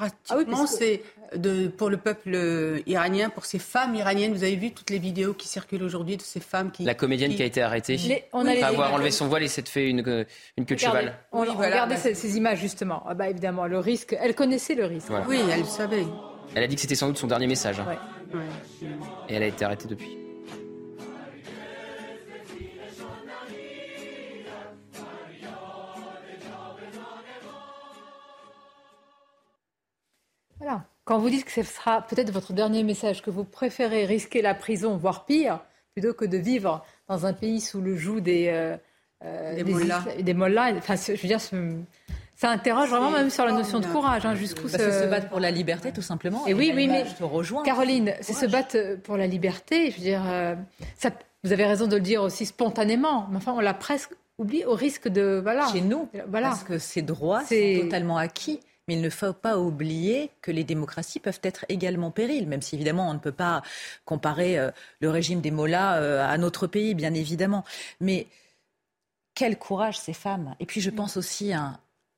S12: ah Pratiquement, c'est de, pour le peuple iranien, pour ces femmes iraniennes. Vous avez vu toutes les vidéos qui circulent aujourd'hui de ces femmes qui.
S25: La comédienne qui, a été arrêtée. on a avoir enlevé son voile et s'être fait une, une queue de cheval.
S1: On, regardait ces, images justement. Ah bah, évidemment, le risque. Elle connaissait le risque.
S12: Oui, elle le savait.
S25: Elle a dit que c'était sans doute son dernier message. Hein. Et elle a été arrêtée depuis.
S1: Quand vous dites que ce sera peut-être votre dernier message, que vous préférez risquer la prison, voire pire, plutôt que de vivre dans un pays sous le joug des, euh,
S12: euh des,
S1: mollahs. Enfin, je veux dire, ça interroge vraiment même sur la notion de courage. Hein, jusqu'où
S13: bah, se... se battre pour la liberté, tout simplement.
S1: Et, oui, oui, mais je te rejoins. Caroline, c'est se battre pour la liberté. Je veux dire, euh, ça, vous avez raison de le dire aussi spontanément, mais enfin, on l'a presque oublié au risque de. Voilà.
S13: Chez nous, voilà. parce que ces droits sont totalement acquis. Mais il ne faut pas oublier que les démocraties peuvent être également périles, même si évidemment on ne peut pas comparer euh, le régime des Mollahs euh, à notre pays, bien évidemment. Mais quel courage ces femmes. Et puis je pense aussi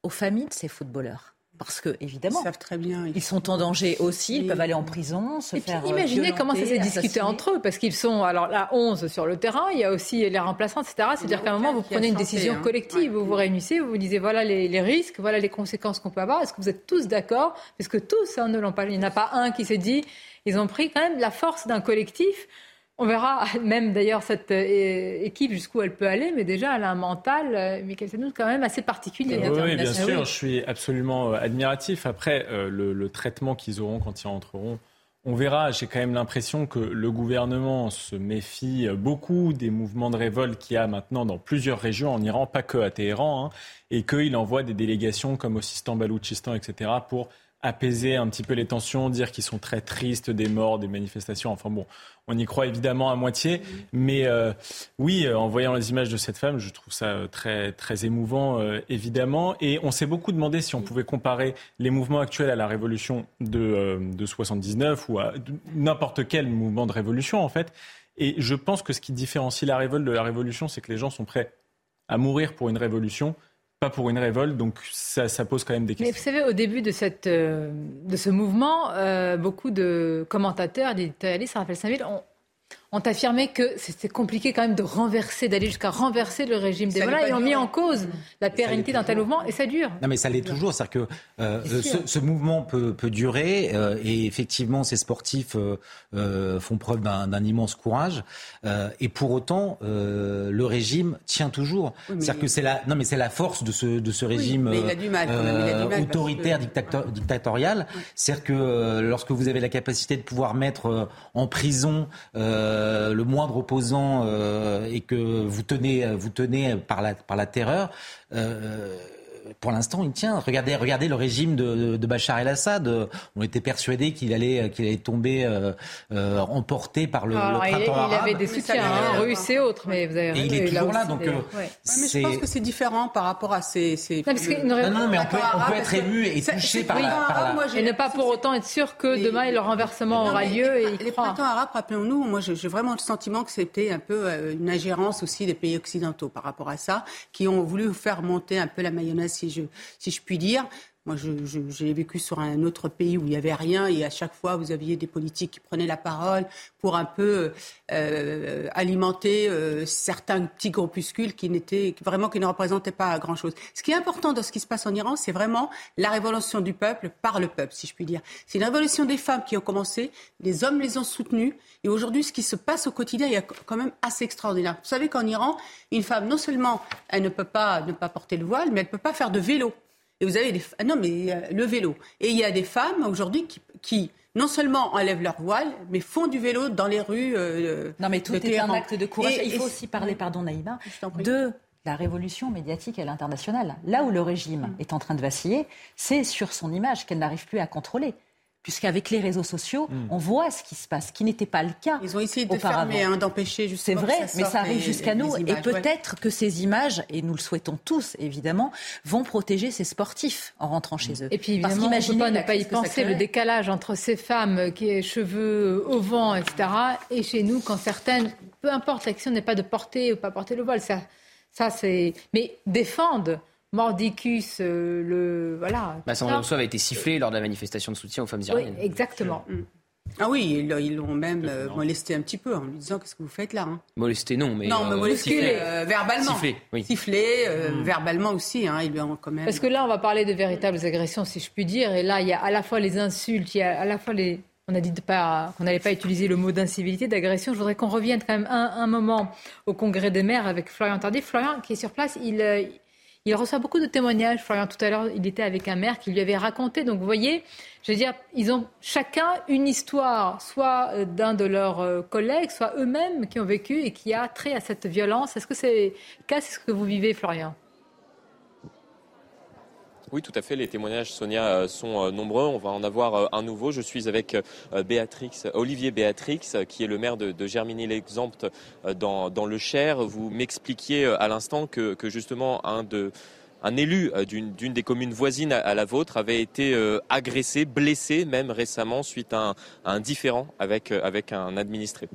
S13: aux familles de ces footballeurs. Parce que, évidemment,
S12: ils savent très bien.
S13: Ils, sont en danger aussi, ils peuvent aller en prison, se
S1: et
S13: faire.
S1: Puis, imaginez comment ça s'est discuté entre eux, parce qu'ils sont, alors là, 11 sur le terrain, il y a aussi les remplaçants, etc. C'est-à-dire qu'à un moment, vous prenez une décision hein. collective, vous vous réunissez, vous vous disiez voilà les, risques, voilà les conséquences qu'on peut avoir. Est-ce que vous êtes tous d'accord? Parce que tous hein, ne l'ont pas. Il n'y en a pas un qui s'est dit ils ont pris quand même la force d'un collectif on verra même d'ailleurs cette euh, équipe jusqu'où elle peut aller, mais déjà elle a un mental, euh, mais qu'elle nous quand même assez particulier.
S24: Oui, bien sûr, je suis absolument euh, admiratif. Après, le, traitement qu'ils auront quand ils rentreront, on verra. J'ai quand même l'impression que le gouvernement se méfie beaucoup des mouvements de révolte qu'il y a maintenant dans plusieurs régions en Iran, pas que à Téhéran, hein, et qu'il envoie des délégations comme au Sistan, Baloutchistan, etc., pour apaiser un petit peu les tensions, dire qu'ils sont très tristes des morts, des manifestations. Enfin bon, on y croit évidemment à moitié, mais euh, oui, euh, en voyant les images de cette femme, je trouve ça euh, très très émouvant évidemment. Et on s'est beaucoup demandé si on pouvait comparer les mouvements actuels à la révolution de, de 79 ou à n'importe quel mouvement de révolution en fait. Et je pense que ce qui différencie la révolte de la révolution, c'est que les gens sont prêts à mourir pour une révolution pas pour une révolte, donc ça, pose quand même des questions.
S1: Mais vous savez, au début de, cette, euh, de ce mouvement, euh, beaucoup de commentateurs, d'éditorialistes, rappelle Saint-Ville, ont, ont affirmé que c'était compliqué quand même de renverser, d'aller jusqu'à renverser le régime des Mollahs. Ils ont mis en cause la pérennité d'un tel mouvement et ça dure.
S14: Non, mais ça l'est toujours. C'est-à-dire que euh, ce, mouvement peut, peut durer euh, et effectivement, ces sportifs euh, font preuve d'un immense courage. et pour autant, le régime tient toujours. C'est-à-dire que c'est la, non, mais c'est la force de ce, de ce régime autoritaire, dictatorial. C'est-à-dire que lorsque vous avez la capacité de pouvoir mettre en prison euh, le moindre opposant euh, et que vous tenez, vous tenez par la, par la terreur, euh, pour l'instant, il tient. Regardez, regardez le régime de, de Bachar el-Assad. On était persuadé qu'il allait, qu'il allait tomber euh, euh emporté par le, le printemps
S1: il,
S14: arabe.
S1: Il avait des soutiens hein, russes et autres, mais vous avez
S14: et il est toujours là, donc. Euh,
S12: mais je pense que c'est différent par rapport à ces. ces...
S14: Non, non, mais on peut, on peut être ému et touché par, la, par
S1: la... Et ne pas pour autant être sûr que demain le renversement aura lieu. Et
S12: les printemps arabes, rappelons-nous, moi j'ai vraiment le sentiment que c'était un peu euh, une ingérence aussi des pays occidentaux par rapport à ça, qui ont voulu faire monter un peu la mayonnaise si je, puis dire. Moi, j'ai vécu sur un autre pays où il n'y avait rien et à chaque fois, vous aviez des politiques qui prenaient la parole pour un peu euh, alimenter euh, certains petits groupuscules qui n'étaient vraiment qui ne représentaient pas grand-chose. Ce qui est important dans ce qui se passe en Iran, c'est vraiment la révolution du peuple par le peuple, si je puis dire. C'est une révolution des femmes qui ont commencé, les hommes les ont soutenues et aujourd'hui, ce qui se passe au quotidien est quand même assez extraordinaire. Vous savez qu'en Iran, une femme, non seulement elle ne peut pas ne pas porter le voile, mais elle ne peut pas faire de vélo. Et vous avez des non mais euh, le vélo. Et il y a des femmes aujourd'hui qui, qui, non seulement enlèvent leur voile, mais font du vélo dans les rues. Euh,
S13: non mais tout est un acte de courage. il faut aussi parler, pardon Naïma, de la révolution médiatique à l'international. Là où le régime mm. est en train de vaciller, c'est sur son image qu'elle n'arrive plus à contrôler puisqu'avec les réseaux sociaux, hmm. on voit ce qui se passe, ce qui n'était pas le cas.
S12: Ils ont essayé de fermer, hein, d'empêcher justement.
S13: C'est vrai, mais ça arrive jusqu'à nous. et peut-être que ces images, et nous le souhaitons tous évidemment, vont protéger ces sportifs en rentrant chez eux.
S1: Et puis évidemment, Parce on ne peut pas ne pas y penser, le décalage entre ces femmes qui ont cheveux au vent, etc., et chez nous, quand certaines, peu importe l'action n'est pas de porter ou pas porter le voile, ça, ça c'est. Mais défendent Mordicus, euh, le. Voilà.
S25: Bah, avait été sifflé lors de la manifestation de soutien aux femmes iraniennes.
S1: Oui, exactement.
S12: Mm. Ah oui, ils l'ont même euh, molesté un petit peu en lui disant Qu'est-ce que vous faites là hein?
S25: Molesté, non, mais.
S12: Non, mais euh, molesté verbalement.
S25: Sifflé, oui.
S12: Sifflé, mm. verbalement aussi. Hein, ils lui ont quand même.
S1: Parce que là, on va parler de véritables agressions, si je puis dire. Et là, il y a à la fois les insultes, il y a à la fois les. On a dit pas, qu'on n'allait pas utiliser le mot d'incivilité, d'agression. Je voudrais qu'on revienne quand même un, un, moment au congrès des maires avec Florian Tardif. Florian, qui est sur place, il, il reçoit beaucoup de témoignages. Florian, tout à l'heure, il était avec un maire qui lui avait raconté. Donc, vous voyez, je veux dire, ils ont chacun une histoire, soit euh, d'un de leurs euh, collègues, soit eux-mêmes qui ont vécu et qui a trait à cette violence. Est-ce que c'est cas? C'est ce que vous vivez, Florian
S9: Oui, tout à fait. Les témoignages, Sonia, sont nombreux. On va en avoir un nouveau. Je suis avec Béatrix, Olivier Béatrix, qui est le maire de, de Germigny-l'Exempt dans, le Cher. Vous m'expliquiez à l'instant que, justement un élu d'une des communes voisines à, la vôtre avait été agressé, blessé même récemment suite à un, différend avec un administré.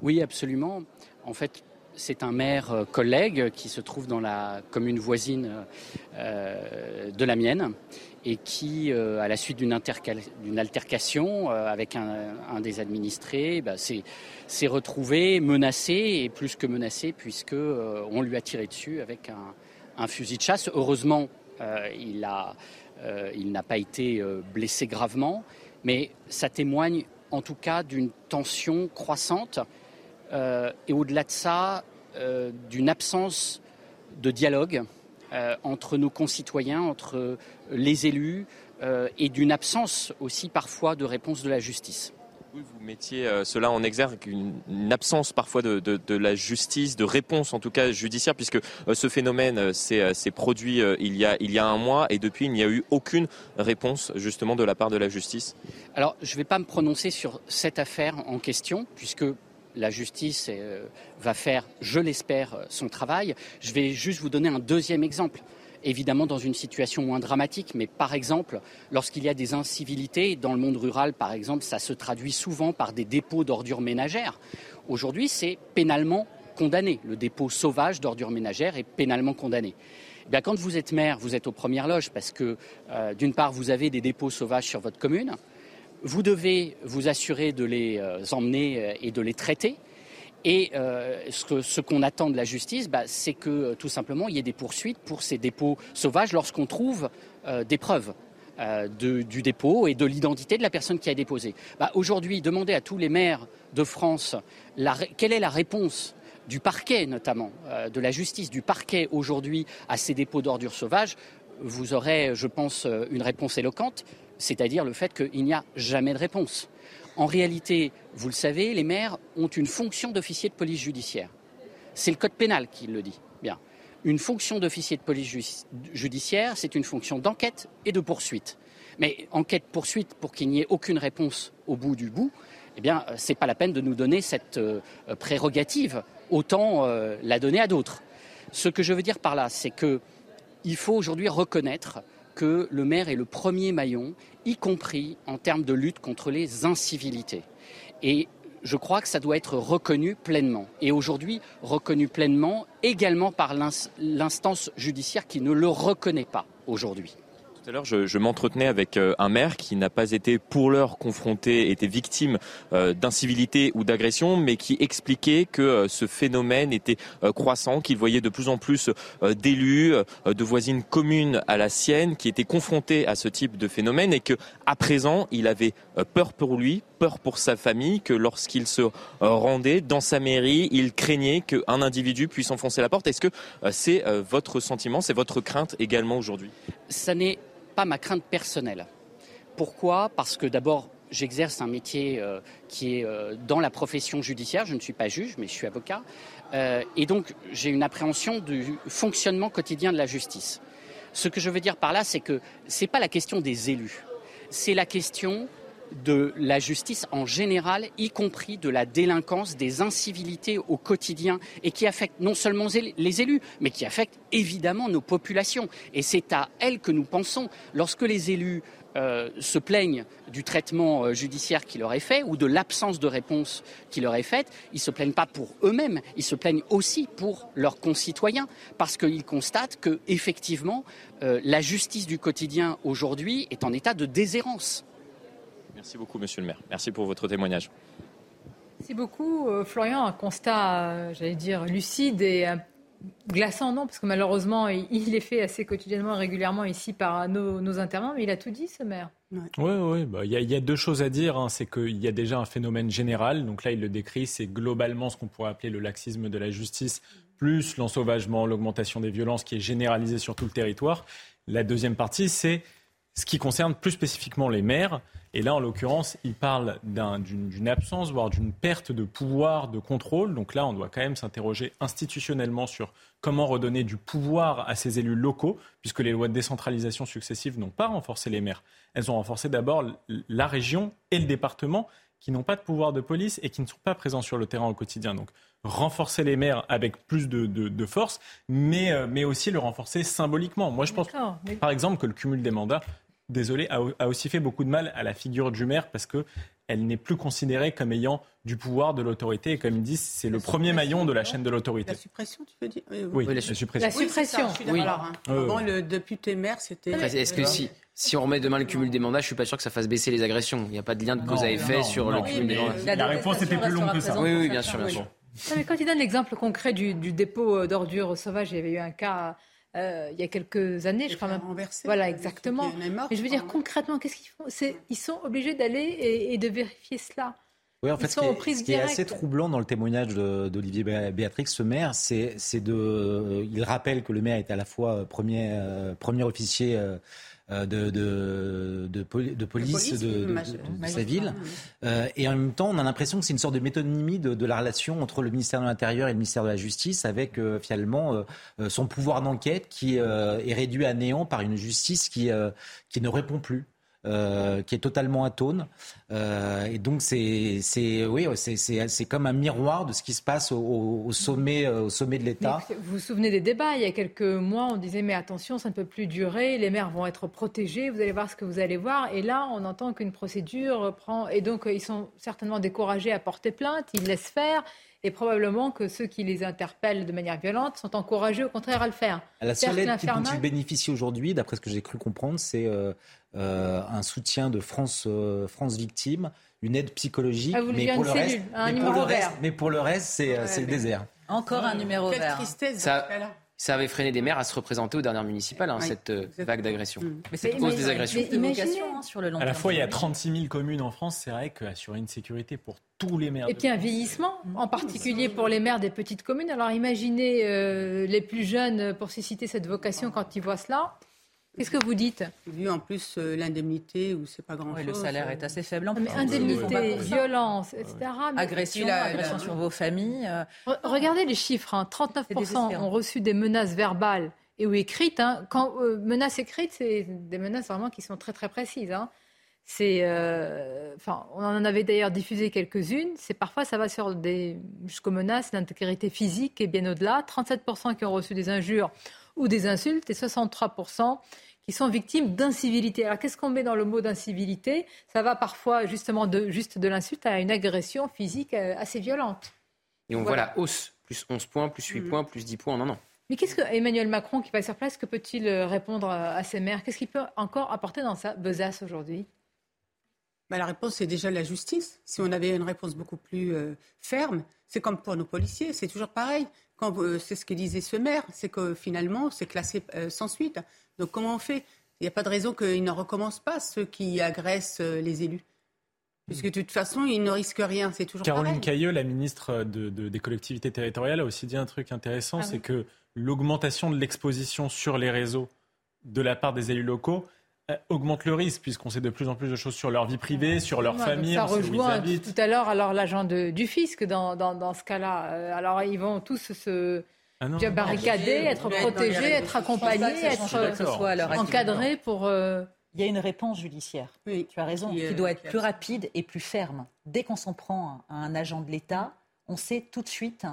S30: Oui, absolument. En fait, c'est un maire euh, collègue qui se trouve dans la commune voisine euh, de la mienne et qui, euh, à la suite d'une altercation avec un, des administrés, bah, s'est retrouvé menacé et plus que menacé puisque on lui a tiré dessus avec un, fusil de chasse. Heureusement, il n'a pas été blessé gravement, mais ça témoigne en tout cas d'une tension croissante et au-delà de ça, euh, d'une absence de dialogue euh, entre nos concitoyens, entre les élus, et d'une absence aussi parfois de réponse de la justice.
S9: vous mettiez cela en exergue, une, absence parfois de, la justice, de réponse en tout cas judiciaire, puisque ce phénomène s'est produit il, y a, il y a un mois et depuis il n'y a eu aucune réponse justement de la part de la justice.
S30: Alors je ne vais pas me prononcer sur cette affaire en question, puisque la justice euh, va faire, je l'espère, euh, son travail. Je vais juste vous donner un deuxième exemple. Évidemment, dans une situation moins dramatique, mais par exemple, lorsqu'il y a des incivilités, dans le monde rural, par exemple, ça se traduit souvent par des dépôts d'ordures ménagères. Aujourd'hui, c'est pénalement condamné. Le dépôt sauvage d'ordures ménagères est pénalement condamné. Eh quand vous êtes maire, vous êtes aux premières loges parce que, euh, d'une part, vous avez des dépôts sauvages sur votre commune. Vous devez vous assurer de les euh, emmener euh, et de les traiter. Et euh, ce qu'on attend de la justice, bah, c'est que tout simplement il y ait des poursuites pour ces dépôts sauvages lorsqu'on trouve des preuves. du dépôt et de l'identité de la personne qui a déposé. Bah, aujourd'hui, demandez à tous les maires de France quelle est la réponse du parquet notamment, de la justice, du parquet aujourd'hui à ces dépôts d'ordures sauvages. Vous aurez, je pense, une réponse éloquente c'est-à-dire le fait qu'il n'y a jamais de réponse. En réalité, vous le savez, les maires ont une fonction d'officier de police judiciaire. C'est le code pénal qui le dit. Bien. Une fonction d'officier de police judiciaire, c'est une fonction d'enquête et de poursuite. Mais enquête-poursuite, pour qu'il n'y ait aucune réponse au bout du bout, eh bien, euh, ce n'est pas la peine de nous donner cette euh, prérogative. Autant euh, la donner à d'autres. Ce que je veux dire par là, c'est qu'il faut aujourd'hui reconnaître que le maire est le premier maillon, y compris en termes de lutte contre les incivilités. Et je crois que ça doit être reconnu pleinement. Et aujourd'hui, reconnu pleinement également par l'instance judiciaire qui ne le reconnaît pas aujourd'hui.
S9: Tout à l'heure, je, m'entretenais avec euh, un maire qui n'a pas été pour l'heure confronté, été victime euh, d'incivilité ou d'agression, mais qui expliquait que euh, ce phénomène était croissant, qu'il voyait de plus en plus d'élus, de voisines communes à la sienne, qui étaient confrontés à ce type de phénomène et que, à présent, il avait peur pour lui, peur pour sa famille, que lorsqu'il se rendait dans sa mairie, il craignait qu'un individu puisse enfoncer la porte. Est-ce que c'est votre sentiment, c'est votre crainte également aujourd'hui?
S30: Ça n'est pas ma crainte personnelle. Pourquoi? Parce que d'abord, j'exerce un métier euh, qui est euh, dans la profession judiciaire. Je ne suis pas juge, mais je suis avocat. Euh, et donc, j'ai une appréhension du fonctionnement quotidien de la justice. Ce que je veux dire par là, c'est que ce n'est pas la question des élus. C'est la question de la justice en général, y compris de la délinquance, des incivilités au quotidien, et qui affectent non seulement les élus, mais qui affectent évidemment nos populations. Et c'est à elles que nous pensons. Lorsque les élus euh, se plaignent du traitement euh, judiciaire qui leur est fait ou de l'absence de réponse qui leur est faite, ils ne se plaignent pas pour eux-mêmes, ils se plaignent aussi pour leurs concitoyens, parce qu'ils constatent que, effectivement, euh, la justice du quotidien aujourd'hui est en état de déshérence.
S9: Merci beaucoup, monsieur le maire. Merci pour votre témoignage.
S1: Merci beaucoup, euh, Florian. Un constat, euh, j'allais dire, lucide et euh, glaçant, non, parce que malheureusement, il est fait assez quotidiennement, régulièrement ici par nos, nos intervenants, mais il a tout dit, ce maire.
S24: Oui, oui, bah, il y, a deux choses à dire. Hein. C'est qu'il y a déjà un phénomène général. Donc là, il le décrit, c'est globalement ce qu'on pourrait appeler le laxisme de la justice, plus l'ensauvagement, l'augmentation des violences qui est généralisée sur tout le territoire. La deuxième partie, c'est ce qui concerne plus spécifiquement les maires Et là, en l'occurrence, il parle d'une absence, voire d'une perte de pouvoir de contrôle. Donc là, on doit quand même s'interroger institutionnellement sur comment redonner du pouvoir à ces élus locaux, puisque les lois de décentralisation successives n'ont pas renforcé les maires. Elles ont renforcé d'abord la région et le département qui n'ont pas de pouvoir de police et qui ne sont pas présents sur le terrain au quotidien. Donc renforcer les maires avec plus de, force, mais, euh, mais aussi le renforcer symboliquement. Moi, je pense, par exemple, que le cumul des mandats, désolé, a, aussi fait beaucoup de mal à la figure du maire parce que elle n'est plus considérée comme ayant du pouvoir, de l'autorité. Et comme ils disent, c'est le premier maillon de la chaîne de l'autorité.
S12: La suppression, tu veux dire
S24: Oui, la, suppression.
S1: La suppression.
S12: Oui, hein. Avant, le député maire, c'était.
S25: Est-ce que si, si on remet demain le cumul des mandats, je suis pas sûr que ça fasse baisser les agressions. Il n'y a pas de lien de cause à effet sur le cumul des mandats.
S24: La, réponse était plus longue que ça.
S25: Oui, oui, bien sûr, bien sûr.
S1: mais quand il donne l'exemple concret du, dépôt euh, d'ordures sauvages, il y avait eu un cas euh, il y a quelques années, je crois même. Voilà, exactement. mais je veux dire, concrètement, qu'est-ce qu'ils font? Ils sont obligés d'aller et, de vérifier cela.
S14: Oui, en fait, ce qui, est, assez troublant dans le témoignage d'Olivier Béatrix, ce maire, c'est de. Il rappelle que le maire est à la fois premier, euh, premier officier. Euh, de, de, de, police de, sa ville. Euh, et en même temps, on a l'impression que c'est une sorte de métonymie de, la relation entre le ministère de l'Intérieur et le ministère de la Justice, avec euh, finalement son pouvoir d'enquête qui est réduit à néant par une justice qui, qui ne répond plus. Euh, qui est totalement atone. Euh, et donc c'est oui, c'est comme un miroir de ce qui se passe au, sommet, euh, au sommet de l'État.
S1: Vous vous souvenez des débats Il y a quelques mois, on disait mais attention, ça ne peut plus durer, les maires vont être protégés, vous allez voir ce que vous allez voir. Et là, on entend qu'une procédure prend... Et donc ils sont certainement découragés à porter plainte, ils laissent faire et probablement que ceux qui les interpellent de manière violente sont encouragés au contraire à le faire.
S14: La seule aide dont ils bénéficient aujourd'hui, d'après ce que j'ai cru comprendre, c'est euh, un soutien de France, euh, France Victime, une aide psychologique.
S1: Ah, mais, pour reste,
S14: mais, pour le reste, mais, pour le reste, c'est le désert.
S13: Encore un numéro
S12: Quelle
S13: vert.
S12: tristesse
S25: ça, ça avait freiné des maires à se représenter aux dernières municipales, hein, cette euh, vague d'agression. Mm. Mais c'est cause des agressions.
S13: Hein, sur le long
S24: à la fois, il y a 36 000 communes en France. C'est vrai qu'assurer une sécurité pour tous les maires.
S1: Et puis un vieillissement, en particulier pour les maires des petites communes. Alors imaginez euh, les plus jeunes pour susciter cette vocation quand ils voient cela. Qu'est-ce que vous dites?
S12: Vu en plus euh, l'indemnité, où c'est pas grand-chose.
S13: le salaire est assez faible. En
S1: mais indemnité, violence, etc.
S13: Agression, agression sur vos familles. Euh.
S1: Regardez les chiffres. 39% hein. ont reçu des menaces verbales et ou écrites. Hein. Quand euh, menaces écrites, c'est des menaces vraiment qui sont très très précises. Hein. C'est, enfin, on en avait d'ailleurs diffusé quelques-unes. C'est parfois ça va sur des jusqu'aux menaces d'intégrité physique et bien au-delà. 37% qui ont reçu des injures ou des insultes et 63% qui sont victimes d'incivilité. Alors qu'est-ce qu'on met dans le mot d'incivilité? Ça va parfois justement de juste de l'insulte à une agression physique euh, assez violente.
S25: Et on voit la hausse, plus 11 points, plus 8 mm. points, plus 10 points en un an.
S1: Mais qu'est-ce que Emmanuel Macron, qui va sur place, que peut-il euh, répondre à ces maires? Qu'est-ce qu'il peut encore apporter dans sa besace aujourd'hui?
S12: Bah, La réponse, c'est déjà la justice. Si on avait une réponse beaucoup plus euh, ferme, c'est comme pour nos policiers, c'est toujours pareil. Euh, c'est ce que disait ce maire, c'est que finalement, c'est classé euh, sans suite. Donc comment on fait? Il n'y a pas de raison qu'ils ne recommencent pas, ceux qui agressent euh, les élus. Puisque de toute façon, ils ne risquent rien, c'est toujours
S24: Caroline Cailleux, la ministre des collectivités territoriales, a aussi dit un truc intéressant, ah c'est que l'augmentation de l'exposition sur les réseaux de la part des élus locaux augmente le risque puisqu'on sait de plus en plus de choses sur leur vie privée, sur leur famille.
S1: Ça rejoint tout à l'heure alors l'agent du fisc dans, dans, ce cas-là. Euh, alors ils vont tous se ah barricader, être protégés, être accompagnés, être encadrés pour. Euh,
S13: Il y a une réponse judiciaire. Oui. Tu as raison, qui doit être plus rapide et plus ferme. Dès qu'on s'en prend à un agent de l'État, on sait tout de suite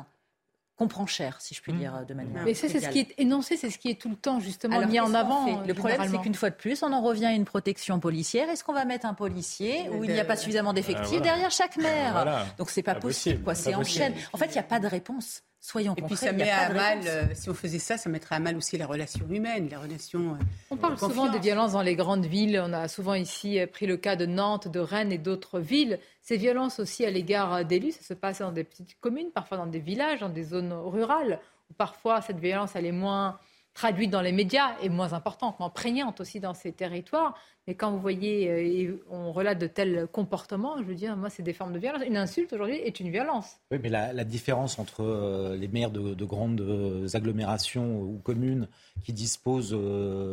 S13: qu'on prend cher, si je puis mmh. dire, de manière.
S1: Mais ça, c'est ce qui est énoncé, c'est ce qui est tout le temps justement mis en avant.
S13: Le problème, c'est qu'une fois de plus, on en revient à une protection policière. Est-ce qu'on va mettre un policier où il n'y a pas suffisamment d'effectifs ah, derrière chaque maire Donc c'est pas, pas possible, quoi. C'est en chaîne. En fait, il n'y a pas de réponse. Soyons
S12: Et puis ça met à mal, euh, si on faisait ça, ça mettrait à mal aussi les relations humaines, les relations. Euh,
S1: on parle souvent des violences dans les grandes villes. On a souvent ici euh, pris le cas de Nantes, de Rennes et d'autres villes. Ces violences aussi à l'égard d'élus, ça se passe dans des petites communes, parfois dans des villages, dans des zones rurales, où parfois cette violence elle est moins traduite dans les médias et moins importante, moins prégnante aussi dans ces territoires. Et quand vous voyez, euh, on relate de tels comportements, je veux dire, moi, c'est des formes de violence. Une insulte aujourd'hui est une violence.
S14: Oui, mais la, différence entre euh, les maires de, grandes euh, agglomérations ou communes qui disposent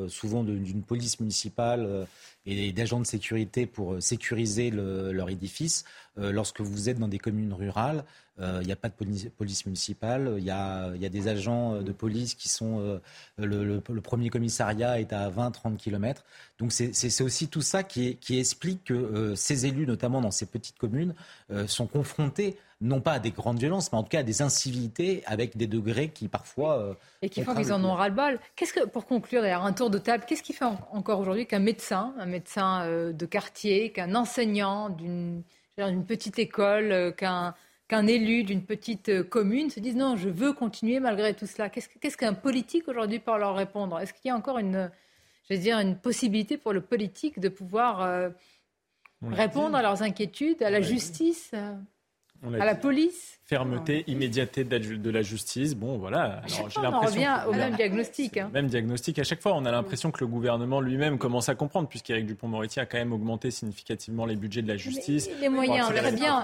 S14: souvent d'une police municipale et d'agents de sécurité pour sécuriser leur édifice, lorsque vous êtes dans des communes rurales, il n'y a pas de police, municipale, il y a, des agents de police qui sont... Le, le, premier commissariat est à 20-30 km. Donc c'est aussi tout ça qui, explique que euh, ces élus, notamment dans ces petites communes, euh, sont confrontés non pas à des grandes violences, mais en tout cas à des incivilités avec des degrés qui parfois... Euh,
S1: et qui font qu'ils en ont ras-le-bol. Qu'est-ce que, pour conclure, d'ailleurs, un tour de table, qu'est-ce qui fait encore aujourd'hui qu'un médecin, un médecin de quartier, qu'un enseignant d'une petite école, qu'un qu'un élu d'une petite commune se dise non, je veux continuer malgré tout cela. Qu'est-ce qu'un politique aujourd'hui peut leur répondre? Est-ce qu'il y a encore une, je veux dire, une possibilité pour le politique de pouvoir euh, répondre à leurs inquiétudes, à la justice, à la police
S24: Fermeté, immédiateté de la justice. Bon, voilà.
S1: Alors, j'ai on revient au même diagnostic. Hein.
S24: Même diagnostic à chaque fois. On a l'impression que le gouvernement lui-même commence à comprendre, puisqu'Éric Dupont-Moretti a quand même augmenté significativement les budgets de la justice.
S1: les moyens, très bien.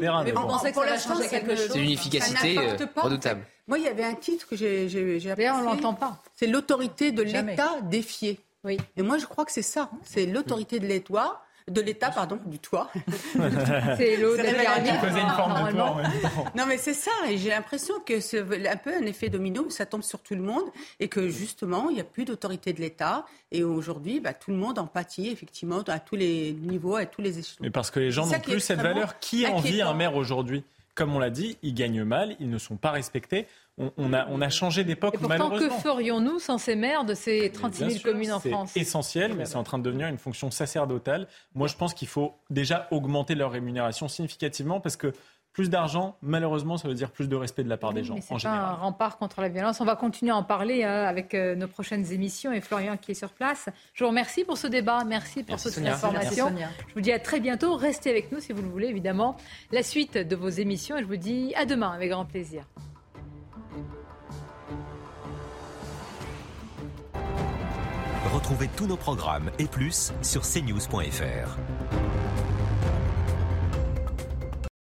S12: Mais on pensait que quelque chose.
S25: C'est une efficacité euh, redoutable.
S12: Moi, il y avait un titre que j'ai
S1: D'ailleurs, on l'entend pas.
S12: C'est l'autorité de l'État défiée. Oui. Et moi, je crois que c'est ça. C'est l'autorité de l'État de l'État, pardon, du toit.
S1: c'est l'eau de
S24: une forme de toit.
S12: Non, mais c'est ça. Et j'ai l'impression que c'est un peu un effet domino, ça tombe sur tout le monde et que justement, il n'y a plus d'autorité de l'État. Et aujourd'hui, bah, tout le monde en pâtit, effectivement, à tous les niveaux, à tous les échelons.
S24: Mais parce que les gens n'ont plus cette valeur. Qui envie un maire aujourd'hui? Comme on l'a dit, ils gagnent mal, ils ne sont pas respectés. On, a, on a, changé d'époque malheureusement.
S1: Que ferions-nous sans ces maires de ces 36 000 communes en France
S24: C'est essentiel, mais c'est en train de devenir une fonction sacerdotale. Moi, je pense qu'il faut déjà augmenter leur rémunération significativement parce que plus d'argent, malheureusement, ça veut dire plus de respect de la part des gens.
S1: C'est un rempart contre la violence. On va continuer à en parler euh, avec euh, nos prochaines émissions et Florian qui est sur place. Je vous remercie pour ce débat. Merci pour cette information. Je vous dis à très bientôt. Restez avec nous si vous le voulez, évidemment. La suite de vos émissions et je vous dis à demain avec grand plaisir.
S22: Retrouvez tous nos programmes et plus sur cnews.fr.